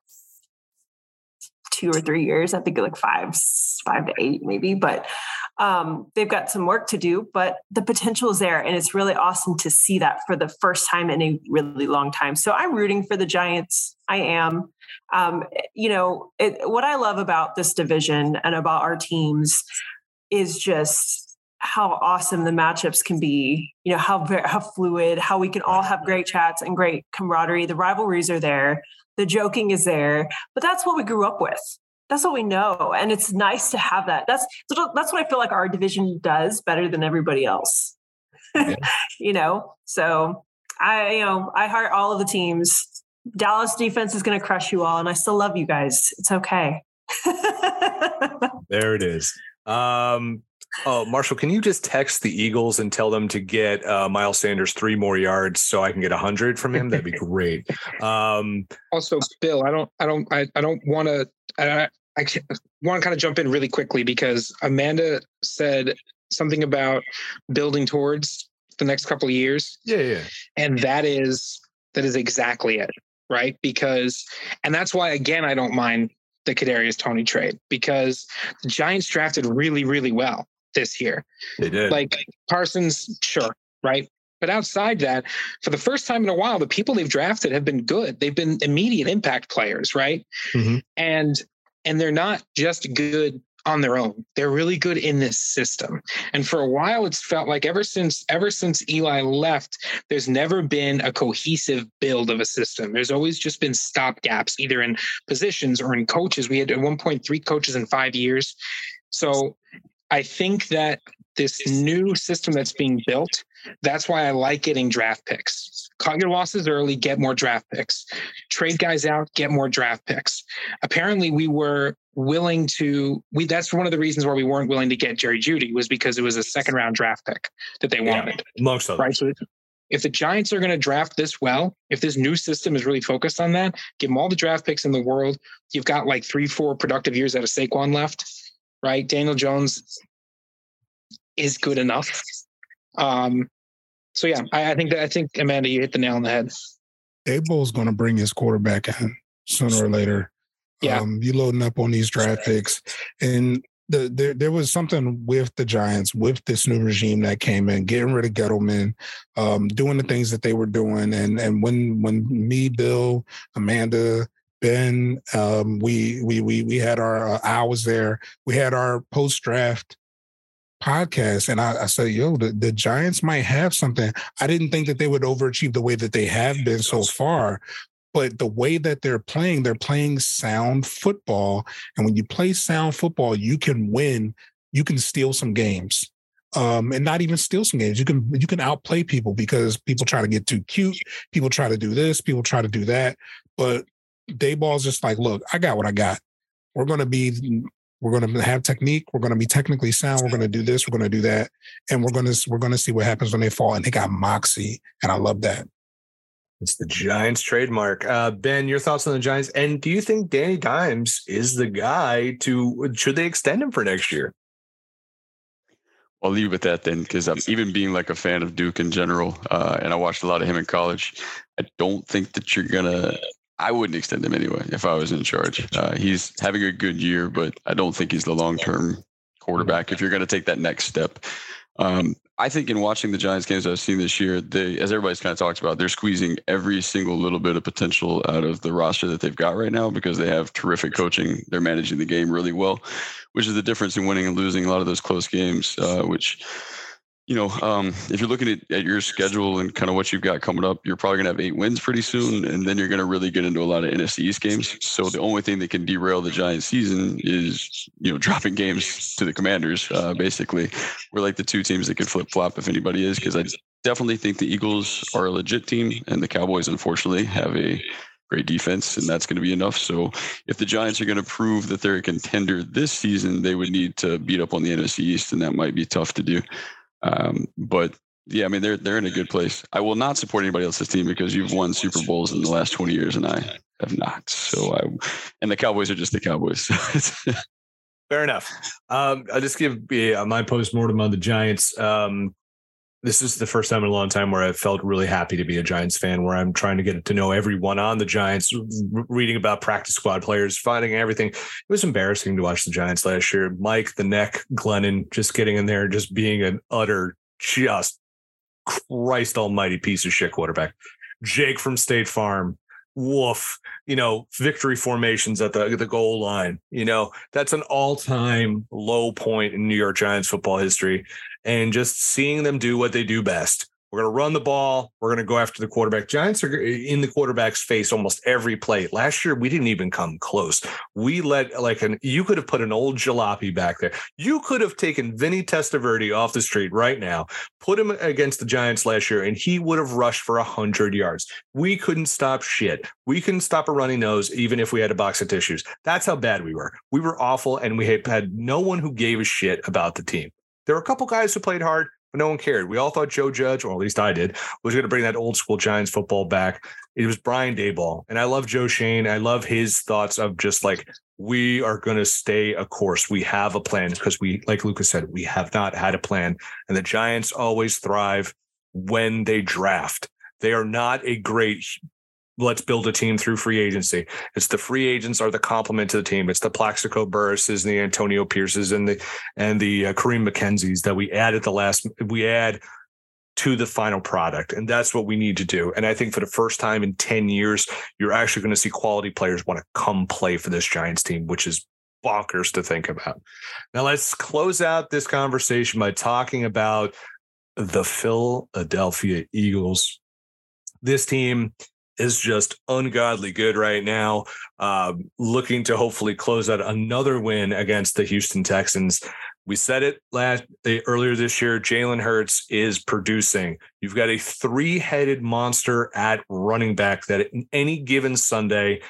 two or three years. I think like five, five to eight, maybe. But um, they've got some work to do. But the potential is there, and it's really awesome to see that for the first time in a really long time. So I'm rooting for the Giants. I am. Um, you know, it, what I love about this division and about our teams is just how awesome the matchups can be. You know how how fluid, how we can all have great chats and great camaraderie. The rivalries are there, the joking is there, but that's what we grew up with. That's what we know, and it's nice to have that. That's that's what I feel like our division does better than everybody else. Yeah. (laughs) you know, so I you know I heart all of the teams. Dallas defense is going to crush you all, and I still love you guys. It's okay. (laughs) there it is. Um, Oh, Marshall, can you just text the Eagles and tell them to get uh, Miles Sanders three more yards so I can get a hundred from him? That'd be (laughs) great. Um, also, Bill, I don't, I don't, I, I don't want to. I, I want to kind of jump in really quickly because Amanda said something about building towards the next couple of years. Yeah, yeah. And that is that is exactly it, right? Because and that's why again I don't mind the Kadarius Toney trade because the Giants drafted really, really well this year. They did. Like Parsons, sure, right? But outside that, for the first time in a while, the people they've drafted have been good. They've been immediate impact players, right? Mm-hmm. And and they're not just good on their own. They're really good in this system. And for a while it's felt like ever since ever since Eli left, there's never been a cohesive build of a system. There's always just been stop gaps either in positions or in coaches. We had at one point three coaches in 5 years. So I think that this new system that's being built, that's why I like getting draft picks. Cut your losses early, get more draft picks. Trade guys out, get more draft picks. Apparently, we were willing to we that's one of the reasons why we weren't willing to get Jerry Jeudy was because it was a second round draft pick that they wanted. Yeah, amongst others. Right. So if the Giants are going to draft this well, if this new system is really focused on that, give them all the draft picks in the world. You've got like three, four productive years out of Saquon left, right? Daniel Jones is good enough. Um, so yeah, I, I think that I think Amanda, you hit the nail on the head. Daboll's going to bring his quarterback in sooner or later. Yeah, um, you loading up on these draft picks, and the, there there was something with the Giants with this new regime that came in, getting rid of Gettleman, um, doing the things that they were doing, and and when when me, Bill, Amanda, Ben, um, we we we we had our uh, hours there. We had our post draft podcast and I, I said, yo, the, the Giants might have something. I didn't think that they would overachieve the way that they have been so far. But the way that they're playing, they're playing sound football. And when you play sound football, you can win, you can steal some games. Um, and not even steal some games. You can you can outplay people because people try to get too cute, people try to do this, people try to do that. But Daboll's just like, look, I got what I got. We're gonna be we're going to have technique. We're going to be technically sound. We're going to do this. We're going to do that, and we're going to we're going to see what happens when they fall. And they got moxie, and I love that. It's the Giants trademark. Uh, ben, your thoughts on the Giants? And do you think Danny Dimes is the guy to? Should they extend him for next year? I'll leave with that then, because I'm even being like a fan of Duke in general, uh, and I watched a lot of him in college. I don't think that you're gonna I wouldn't extend him anyway if I was in charge. Uh, he's having a good year, but I don't think he's the long term quarterback. If you're going to take that next step, um, I think in watching the Giants games I've seen this year, they, as everybody's kind of talked about, they're squeezing every single little bit of potential out of the roster that they've got right now because they have terrific coaching. They're managing the game really well, which is the difference in winning and losing a lot of those close games, uh, which you know, um, if you're looking at, at your schedule and kind of what you've got coming up, you're probably to have eight wins pretty soon. And then you're to really get into a lot of NFC East games. So the only thing that can derail the Giants season is, you know, dropping games to the commanders, uh, basically. We're like the two teams that could flip flop if anybody is, because I definitely think the Eagles are a legit team and the Cowboys, unfortunately, have a great defense, and that's going to be enough. So if the Giants are going to prove that they're a contender this season, they would need to beat up on the NFC East, and that might be tough to do. Um, but yeah, I mean they're they're in a good place. I will not support anybody else's team because you've won Super Bowls in the last twenty years, and I have not. So I and the Cowboys are just the Cowboys. (laughs) Fair enough. Um, I'll just give uh, my post mortem on the Giants. Um, this is the first time in a long time where I've felt really happy to be a Giants fan, where I'm trying to get to know everyone on the Giants, reading about practice squad players, finding everything. It was embarrassing to watch the Giants last year. Mike, the neck, Glennon, just getting in there, just being an utter, just Christ almighty piece of shit quarterback. Jake from State Farm, woof, you know, victory formations at the the goal line. You know, that's an all-time low point in New York Giants football history. And just seeing them do what they do best, we're going to run the ball. We're going to go after the quarterback. Giants are eh, in the quarterback's face almost every play. Last year, we didn't even come close. We let like an you could have put an old jalopy back there. You could have taken Vinny Testaverde off the street right now, put him against the Giants last year, and he would have rushed for hundred yards. We couldn't stop shit. We couldn't stop a running nose, even if we had a box of tissues. That's how bad we were. We were awful, and we had no one who gave a shit about the team. There were a couple guys who played hard but no one cared. We all thought Joe Judge, or at least I did, was going to bring that old school Giants football back. It was Brian Daboll. And I love Joe Schoen. I love his thoughts of just like, we are going to stay a course. We have a plan because we, like Lucas said, we have not had a plan. And the Giants always thrive when they draft. They are not a great let's build a team through free agency. It's the free agents are the complement to the team. It's the Plaxico Burress's and the Antonio Pierces and the and the uh, Kareem McKenzie's that we add at the last. We add to the final product, and that's what we need to do. And I think for the first time in ten years, you're actually going to see quality players want to come play for this Giants team, which is bonkers to think about. Now let's close out this conversation by talking about the Philadelphia Eagles. This team is just ungodly good right now. Um, looking to hopefully close out another win against the Houston Texans. We said it last eh, earlier this year. Jalen Hurts is producing. You've got a three-headed monster at running back that in any given Sunday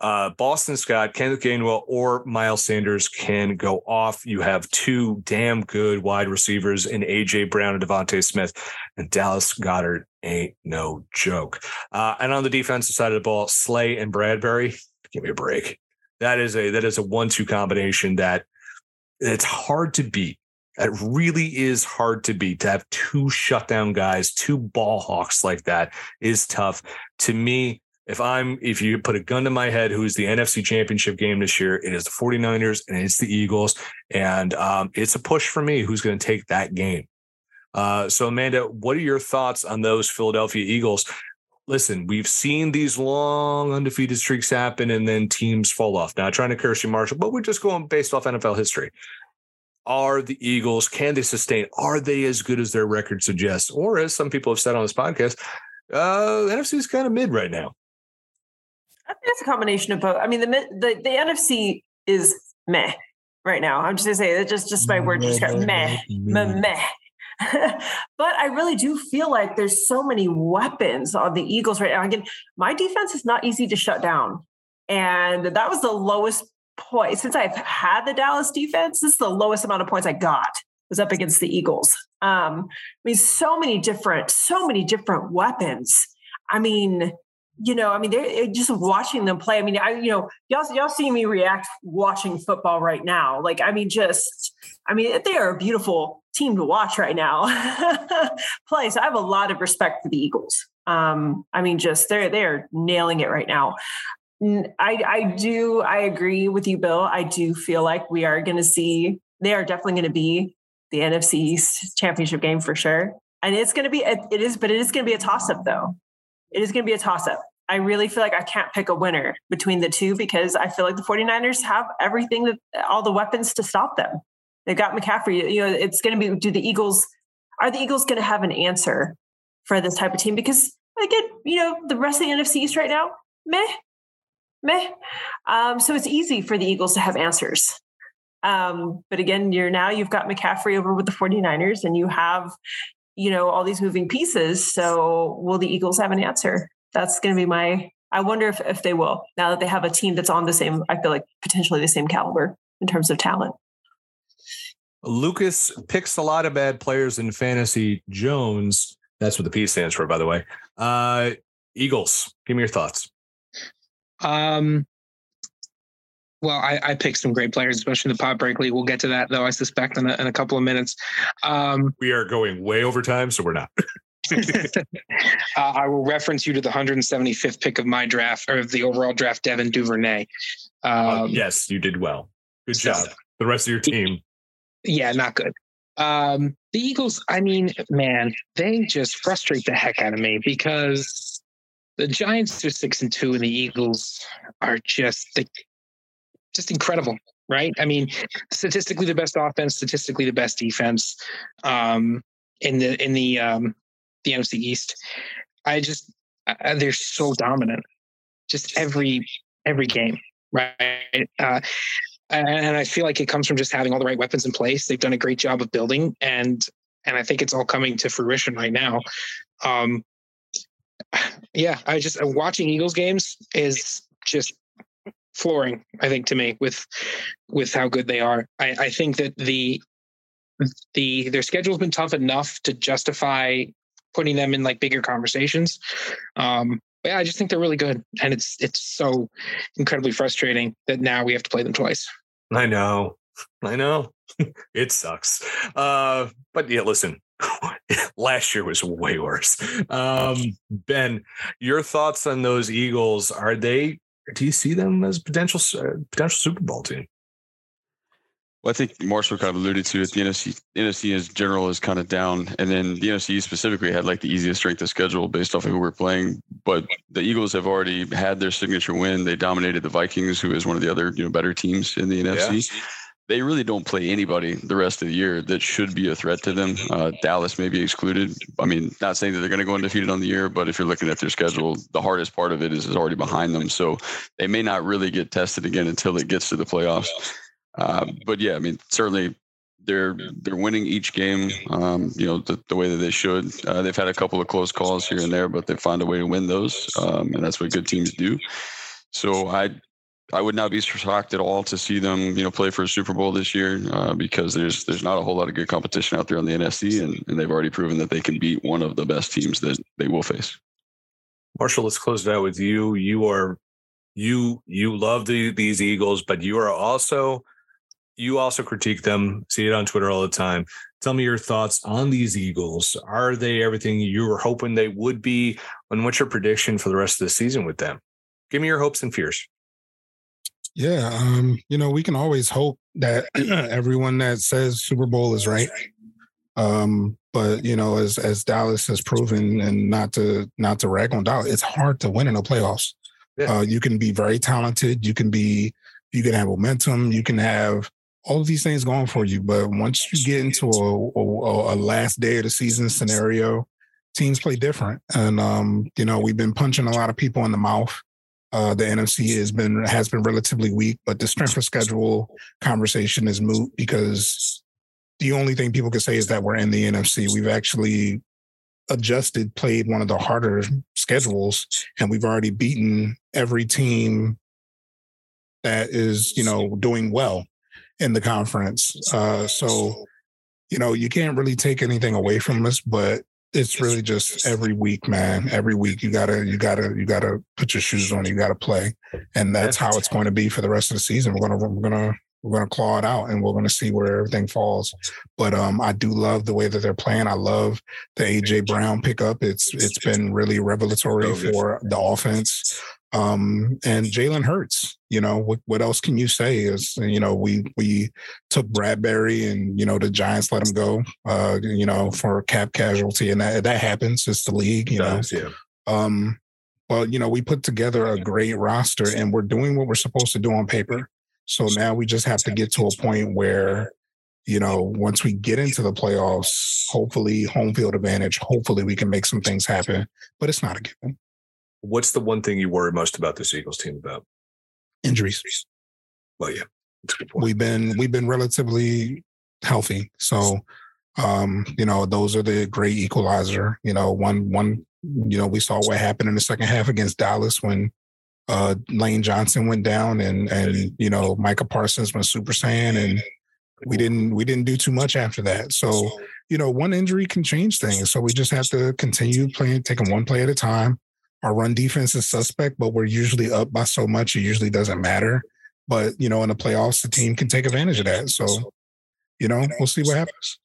uh, Boston Scott, Kenneth Gainwell, or Miles Sanders can go off. You have two damn good wide receivers in AJ Brown and DeVonta Smith, and Dallas Goedert ain't no joke. Uh, and on the defensive side of the ball, Slay and Bradberry, give me a break. That is a that is a one-two combination that it's hard to beat. It really is hard to beat. To have two shutdown guys, two ball hawks like that is tough. To me, if I'm if you put a gun to my head, who's the NFC championship game this year, it is the 49ers and it's the Eagles. And um, it's a push for me who's going to take that game. Uh, so Amanda, what are your thoughts on those Philadelphia Eagles? Listen, we've seen these long undefeated streaks happen and then teams fall off. Not trying to curse you, Marshall, but we're just going based off NFL history. Are the Eagles, can they sustain? Are they as good as their record suggests? Or as some people have said on this podcast, uh, NFC is kind of mid right now. I think it's a combination of both. I mean, the the the NFC is meh right now. I'm just gonna say that just just my word describe meh, meh, meh. (laughs) but I really do feel like there's so many weapons on the Eagles right now. Again, my defense is not easy to shut down, and that was the lowest point since I've had the Dallas defense. This is the lowest amount of points I got was up against the Eagles. Um, I mean, so many different, so many different weapons. I mean, you know, I mean, they're just watching them play. I mean, I, you know, y'all, y'all see me react watching football right now. Like, I mean, just, I mean, they are a beautiful team to watch right now (laughs) play. So I have a lot of respect for the Eagles. Um, I mean, just they're they're nailing it right now. I I do I agree with you, Bill. I do feel like we are going to see they are definitely going to be the NFC East championship game for sure. And it's going to be it is, but it is going to be a toss up though. It is going to be a toss up. I really feel like I can't pick a winner between the two because I feel like the 49ers have everything that all the weapons to stop them. They've got McCaffrey. You know, it's going to be do the Eagles are the Eagles going to have an answer for this type of team? Because again, you know, the rest of the NFC East right now, meh, meh. Um, so it's easy for the Eagles to have answers. Um, but again, you're now you've got McCaffrey over with the 49ers and you have, you know, all these moving pieces. So will the Eagles have an answer? That's going to be my. I wonder if if they will now that they have a team that's on the same. I feel like potentially the same caliber in terms of talent. Lucas picks a lot of bad players in fantasy. Jones, that's what the P stands for, by the way. Uh, Eagles, give me your thoughts. Um, well, I, I picked some great players, especially the Pop Break League. We'll get to that, though, I suspect, in a, in a couple of minutes. Um, we are going way over time, so we're not. (laughs) (laughs) uh, I will reference you to the 175th pick of my draft or of the overall draft, Devin Duvernay. Uh, um, uh, yes, you did well. Good so, job. The rest of your team. Yeah, not good. Um, the Eagles, I mean, man, they just frustrate the heck out of me because the Giants are six and two, and the Eagles are just they, just incredible, right? I mean, statistically the best offense, statistically the best defense um, in the in the um, the NFC East. I just uh, they're so dominant, just every every game, right? Uh, and I feel like it comes from just having all the right weapons in place. They've done a great job of building, and and I think it's all coming to fruition right now. Um, yeah, I just watching Eagles games is just flooring. I think to me with with how good they are. I, I think that the the their schedule's been tough enough to justify putting them in like bigger conversations. Um, but yeah, I just think they're really good, and it's it's so incredibly frustrating that now we have to play them twice. I know, I know, (laughs) it sucks. Uh, but yeah, listen, (laughs) last year was way worse. Um, ben, your thoughts on those Eagles? Are they? Do you see them as potential uh, potential Super Bowl team? Well, I think Marshall kind of alluded to it. The NFC, NFC as general is kind of down, and then the NFC specifically had like the easiest strength of schedule based off of who we're playing. But the Eagles have already had their signature win. They dominated the Vikings, who is one of the other you know better teams in the NFC. Yeah. They really don't play anybody the rest of the year that should be a threat to them. Uh, Dallas may be excluded. I mean, not saying that they're going to go undefeated on the year, but if you're looking at their schedule, the hardest part of it is, is already behind them. So they may not really get tested again until it gets to the playoffs. Uh, but yeah, I mean, certainly they're they're winning each game. Um, you know, the, the, way that they should. Uh, they've had a couple of close calls here and there, but they find a way to win those, um, and that's what good teams do. So I I would not be shocked at all to see them, you know, play for a Super Bowl this year uh, because there's there's not a whole lot of good competition out there on the NFC, and, and they've already proven that they can beat one of the best teams that they will face. Marshall, let's close it out with you. You are you you love the, these Eagles, but you are also you also critique them, see it on Twitter all the time. Tell me your thoughts on these Eagles. Are they everything you were hoping they would be? And what's your prediction for the rest of the season with them? Give me your hopes and fears. Yeah, um, you know, we can always hope that (clears throat) everyone that says Super Bowl is right. Um, but you know, as as Dallas has proven, and not to not to rag on Dallas, it's hard to win in the playoffs. Yeah. Uh, you can be very talented. You can be you can have momentum. You can have all of these things going for you. But once you get into a, a, a last day of the season scenario, teams play different. And um, you know, we've been punching a lot of people in the mouth. Uh, the NFC has been has been relatively weak, but the strength of schedule conversation is moot because the only thing people can say is that we're in the NFC. We've actually adjusted, played one of the harder schedules, and we've already beaten every team that is, you know, doing well in the conference. Uh, so, you know, you can't really take anything away from us, but it's really just every week, man. Every week you gotta, you gotta, you gotta put your shoes on. You gotta play, and that's how it's going to be for the rest of the season. We're gonna, we're gonna, we're gonna claw it out, and we're gonna see where everything falls. But um, I do love the way that they're playing. I love the AJ Brown pickup. It's it's been really revelatory for the offense. Um, and Jalen Hurts, you know, what, what else can you say is, you know, we, we took Bradberry and, you know, the Giants let him go, uh, you know, for cap casualty and that, that happens. It's the league, you does, know. Yeah. Um, well, you know, we put together a great roster and we're doing what we're supposed to do on paper. So now we just have to get to a point where, you know, once we get into the playoffs, hopefully home field advantage, hopefully we can make some things happen, but it's not a given. What's the one thing you worry most about this Eagles team about? Injuries. Well, yeah, we've been we've been relatively healthy, so um, you know those are the great equalizer. You know, one one you know we saw what happened in the second half against Dallas when uh, Lane Johnson went down and and you know Micah Parsons went Super Saiyan and we didn't we didn't do too much after that. So you know one injury can change things. So we just have to continue playing, taking one play at a time. Our run defense is suspect, but we're usually up by so much it usually doesn't matter But you know, in the playoffs, the team can take advantage of that. So, you know, we'll see what happens.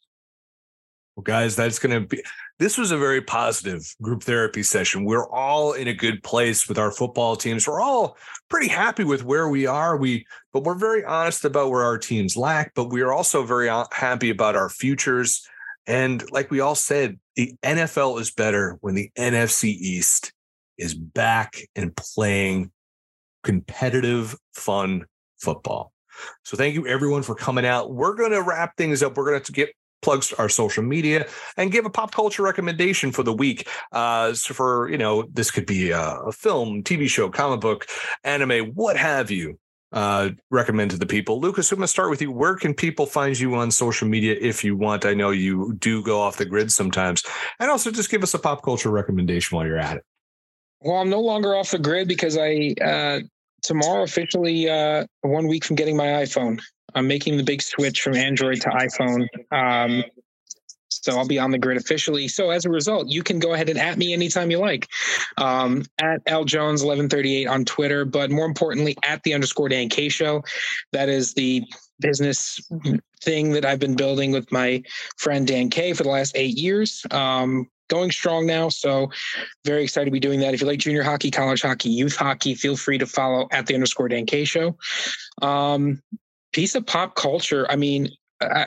Well, guys, that's going to be. This was a very positive group therapy session. We're all in a good place with our football teams. We're all pretty happy with where we are. We, but we're very honest about where our teams lack. But we are also very happy about our futures. And like we all said, the NFL is better when the NFC East is back and playing competitive, fun football. So thank you everyone for coming out. We're going to wrap things up. We're going to get plugs our social media and give a pop culture recommendation for the week. Uh, so for you know, this could be a, a film, TV show, comic book, anime, what have you. Uh, recommend to the people. Lucas, I'm going to start with you. Where can people find you on social media if you want? I know you do go off the grid sometimes, and also just give us a pop culture recommendation while you're at it. Well, I'm no longer off the grid because I uh, tomorrow officially uh, one week from getting my iPhone. I'm making the big switch from Android to iPhone. Um, so I'll be on the grid officially. So as a result, you can go ahead and at me anytime you like. Um, at L Jones 1138 on Twitter, but more importantly, at the underscore Dan K show. That is the business thing that I've been building with my friend Dan K for the last eight years. Um, going strong now. So very excited to be doing that. If you like junior hockey, college hockey, youth hockey, feel free to follow at the underscore Dan K show. Um, piece of pop culture. I mean, uh,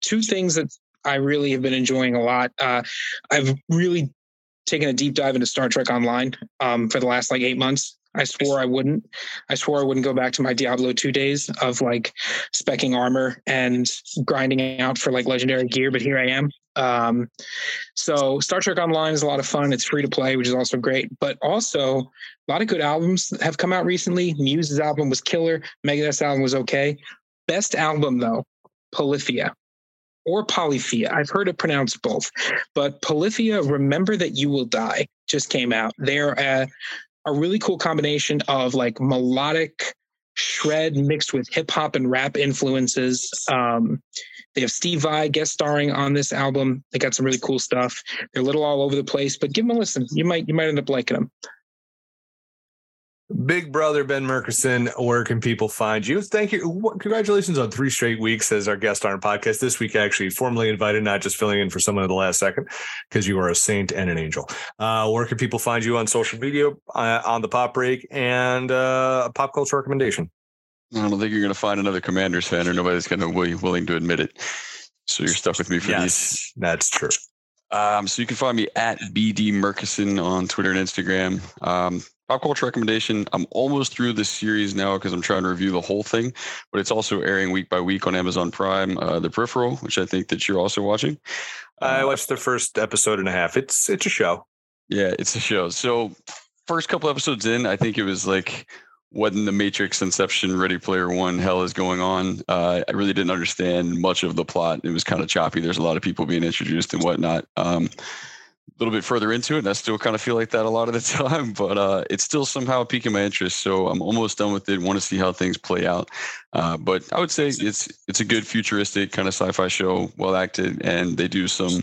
two things that I really have been enjoying a lot. Uh, I've really taken a deep dive into Star Trek Online um, for the last like eight months. I swore I wouldn't. I swore I wouldn't go back to my Diablo 2 days of like specking armor and grinding out for like legendary gear, but here I am. Um, so Star Trek Online is a lot of fun. It's free to play, which is also great. But also, a lot of good albums have come out recently. Muse's album was killer. Megadeth's album was okay. Best album though, Polyphia or Polyphia. I've heard it pronounced both, but Polyphia, Remember That You Will Die, just came out. They're a, a really cool combination of like melodic shred mixed with hip hop and rap influences. Um, they have Steve Vai guest starring on this album. They got some really cool stuff. They're a little all over the place, but give them a listen. You might you might end up liking them. Big brother Ben Murkison, where can people find you? Thank you. Congratulations on three straight weeks as our guest on our podcast. This week, actually, formally invited, not just filling in for someone at the last second, because you are a saint and an angel. Uh, where can people find you on social media, uh, on the pop break, and uh, a pop culture recommendation? I don't think you're going to find another Commanders fan, or nobody's going to be willing to admit it. So you're stuck with me for yes, these. That's true. Um, so you can find me at BD Murkison on Twitter and Instagram. Um, pop culture recommendation. I'm almost through this series now because I'm trying to review the whole thing, but it's also airing week by week on Amazon Prime. Uh, the Peripheral, which I think that you're also watching. I uh, watched the first episode and a half. It's it's a show. Yeah, it's a show. So first couple episodes in, I think it was like when the Matrix Inception Ready Player One hell is going on. Uh, I really didn't understand much of the plot. It was kind of choppy. There's a lot of people being introduced and whatnot. Um, little bit further into it, and I still kind of feel like that a lot of the (laughs) time, but uh, it's still somehow piquing my interest. So I'm almost done with it. Want to see how things play out. Uh, but I would say it's it's a good futuristic kind of sci-fi show, well acted, and they do some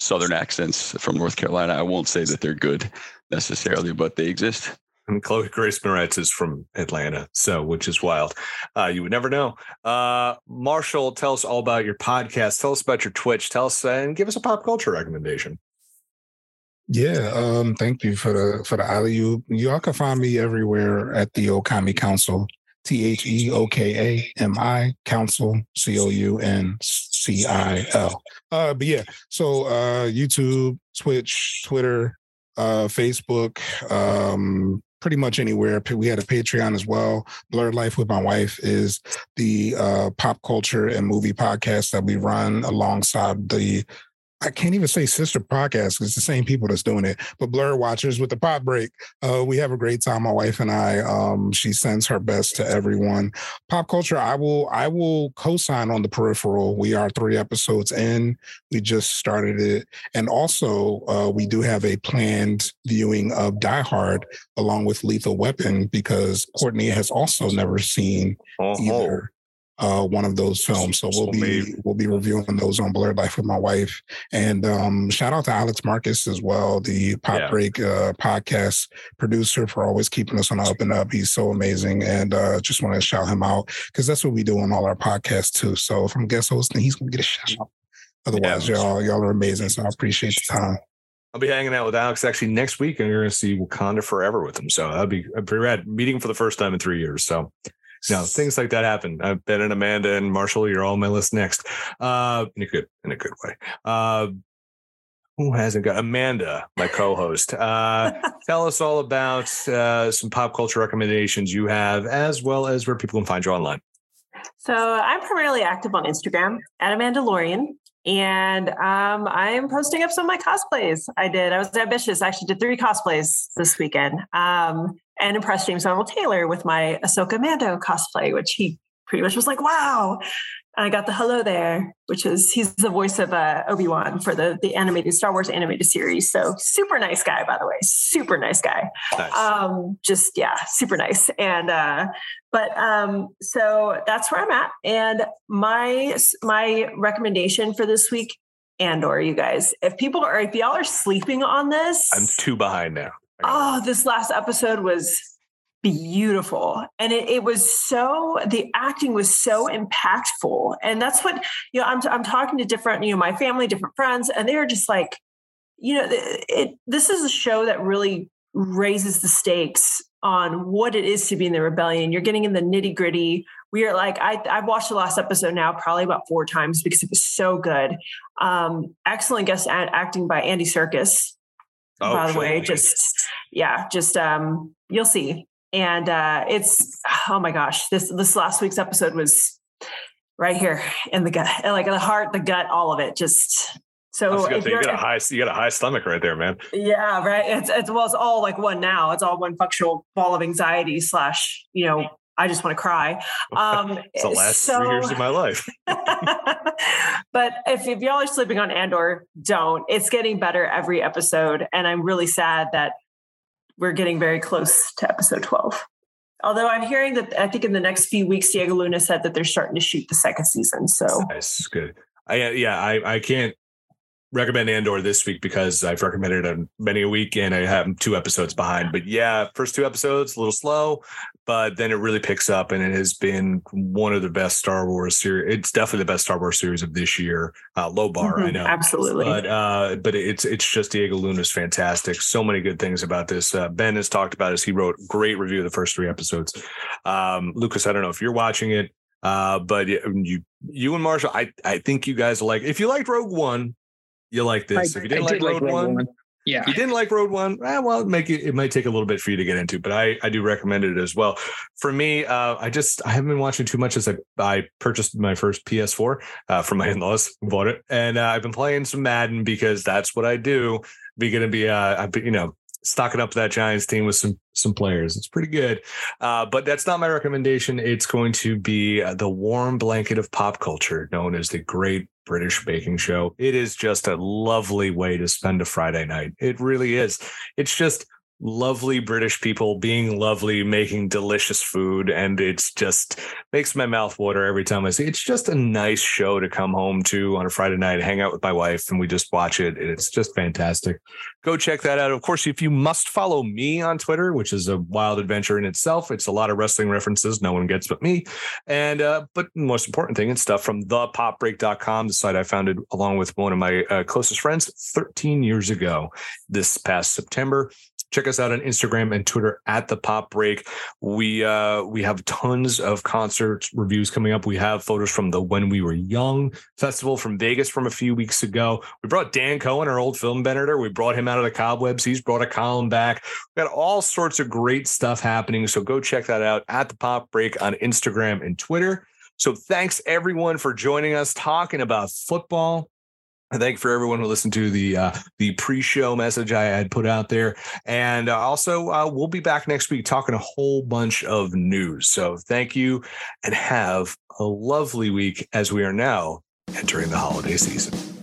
southern accents from North Carolina. I won't say that they're good necessarily, but they exist. And Chloe Grace Moretz is from Atlanta, so which is wild. Uh, you would never know. Uh, Marshall, tell us all about your podcast. Tell us about your Twitch. Tell us and give us a pop culture recommendation. Yeah, um, thank you for the for the alley You Y'all can find me everywhere at the Okami Council. T H E O K A M I Council C O U N C I L. Uh, but yeah, so uh, YouTube, Twitch, Twitter, uh, Facebook, um, pretty much anywhere. We had a Patreon as well. Blurred Life with my wife is the uh, pop culture and movie podcast that we run alongside the I can't even say sister podcast because it's the same people that's doing it. But Blur Watchers with the Pop Break, uh, we have a great time. My wife and I. Um, she sends her best to everyone. Pop culture, I will I will co-sign on the peripheral. We are three episodes in. We just started it, and also uh, we do have a planned viewing of Die Hard along with Lethal Weapon because Courtney has also never seen uh-huh. either uh, one of those films. So we'll be we'll be reviewing those on Blurred Life with my wife. And um, shout out to Alex Marcus as well, the Pop yeah. Break uh, podcast producer, for always keeping us on up and up. He's so amazing, and uh, just want to shout him out because that's what we do on all our podcasts too. So if I'm guest hosting, he's gonna get a shout out. Otherwise, yeah. y'all y'all are amazing. So I appreciate the time. I'll be hanging out with Alex actually next week, and you're going to see Wakanda Forever with him. So that'd be pretty rad. Meeting for the first time in three years. So, know, things like that happen. I've been in Amanda and Marshall. You're all on my list next, uh, in a good in a good way. Uh, who hasn't got Amanda, my co-host? Uh, (laughs) tell us all about uh, some pop culture recommendations you have, as well as where people can find you online. So I'm primarily active on Instagram at Amanda Lorian. And um, I'm posting up some of my cosplays. I did. I was ambitious. I actually did three cosplays this weekend um, and impressed James Arnold Taylor with my Ahsoka Mando cosplay, which he pretty much was like, wow. And I got the hello there, which is he's the voice of uh, Obi Wan for the the animated Star Wars animated series. So super nice guy, by the way, super nice guy. Nice. Um, just yeah, super nice. And uh, but um, so that's where I'm at. And my my recommendation for this week, Andor, you guys, if people are if y'all are sleeping on this, I'm too behind now. Oh, this last episode was beautiful. And it, it, was so the acting was so impactful. And that's what you know I'm, I'm talking to different you know my family different friends and they're just like you know it, it, this is a show that really raises the stakes on what it is to be in the rebellion. You're getting in the nitty gritty. We are like I, i've watched the last episode now probably about four times because it was so good. Um excellent guest acting by Andy Serkis oh, by the way. Just yeah just um you'll see and uh, it's oh my gosh, this this last week's episode was right here in the gut, like the heart, the gut, all of it. Just so you got a high you got a high stomach right there, man. Yeah, right. It's it's well, it's all like one now. It's all one functional ball of anxiety slash you know I just want to cry. Um, (laughs) it's the last so, three years of my life. (laughs) but if, if y'all are sleeping on Andor, don't. It's getting better every episode. And I'm really sad that we're getting very close to episode 12. Although I'm hearing that I think in the next few weeks, Diego Luna said that they're starting to shoot the second season. So nice, good. I yeah, I I can't recommend Andor this week because I've recommended it many a week and I have two episodes behind. But yeah, first two episodes a little slow, but then it really picks up and it has been one of the best Star Wars series. It's definitely the best Star Wars series of this year. Uh, low bar, mm-hmm, I know, absolutely. But uh, but it's it's just Diego Luna's fantastic. So many good things about this. Uh, ben has talked about as he wrote great review of the first three episodes. Um, Lucas, I don't know if you're watching it. Uh, but you, you and Marshall, I, I think you guys like. If you liked Rogue One, you like this. I, if you didn't like, did Rogue, like Rogue One, One, yeah. If you didn't like Rogue One, eh, well, make it, it might take a little bit for you to get into, but I, I do recommend it as well. For me, uh, I just I haven't been watching too much as I, I purchased my first PS4 uh, from my in-laws, (laughs) bought it, and uh, I've been playing some Madden because that's what I do. Be gonna be uh, I you know stocking up that Giants team with some some players. It's pretty good, uh, but that's not my recommendation. It's going to be uh, the warm blanket of pop culture, known as the Great British Baking Show. It is just a lovely way to spend a Friday night. It really is. It's just lovely British people being lovely, making delicious food. And it's just makes my mouth water every time I see it. It's just a nice show to come home to on a Friday night, hang out with my wife, and we just watch it. And it's just fantastic. Go check that out. Of course, if you must follow me on Twitter, which is a wild adventure in itself, it's a lot of wrestling references no one gets but me. And, uh, but most important thing, it's stuff from thepopbreak.com, the site I founded along with one of my uh, closest friends 13 years ago this past September check us out on Instagram and Twitter at the Pop Break. We uh, we have tons of concert reviews coming up. We have photos from the When We Were Young festival from Vegas from a few weeks ago. We brought Dan Cohen, our old film editor. We brought him out of the cobwebs. He's brought a column back. We got all sorts of great stuff happening. So go check that out at the Pop Break on Instagram and Twitter. So thanks everyone for joining us talking about football. Thank you for everyone who listened to the uh, the pre-show message I had put out there, and uh, also uh, we'll be back next week talking a whole bunch of news. So thank you, and have a lovely week as we are now entering the holiday season.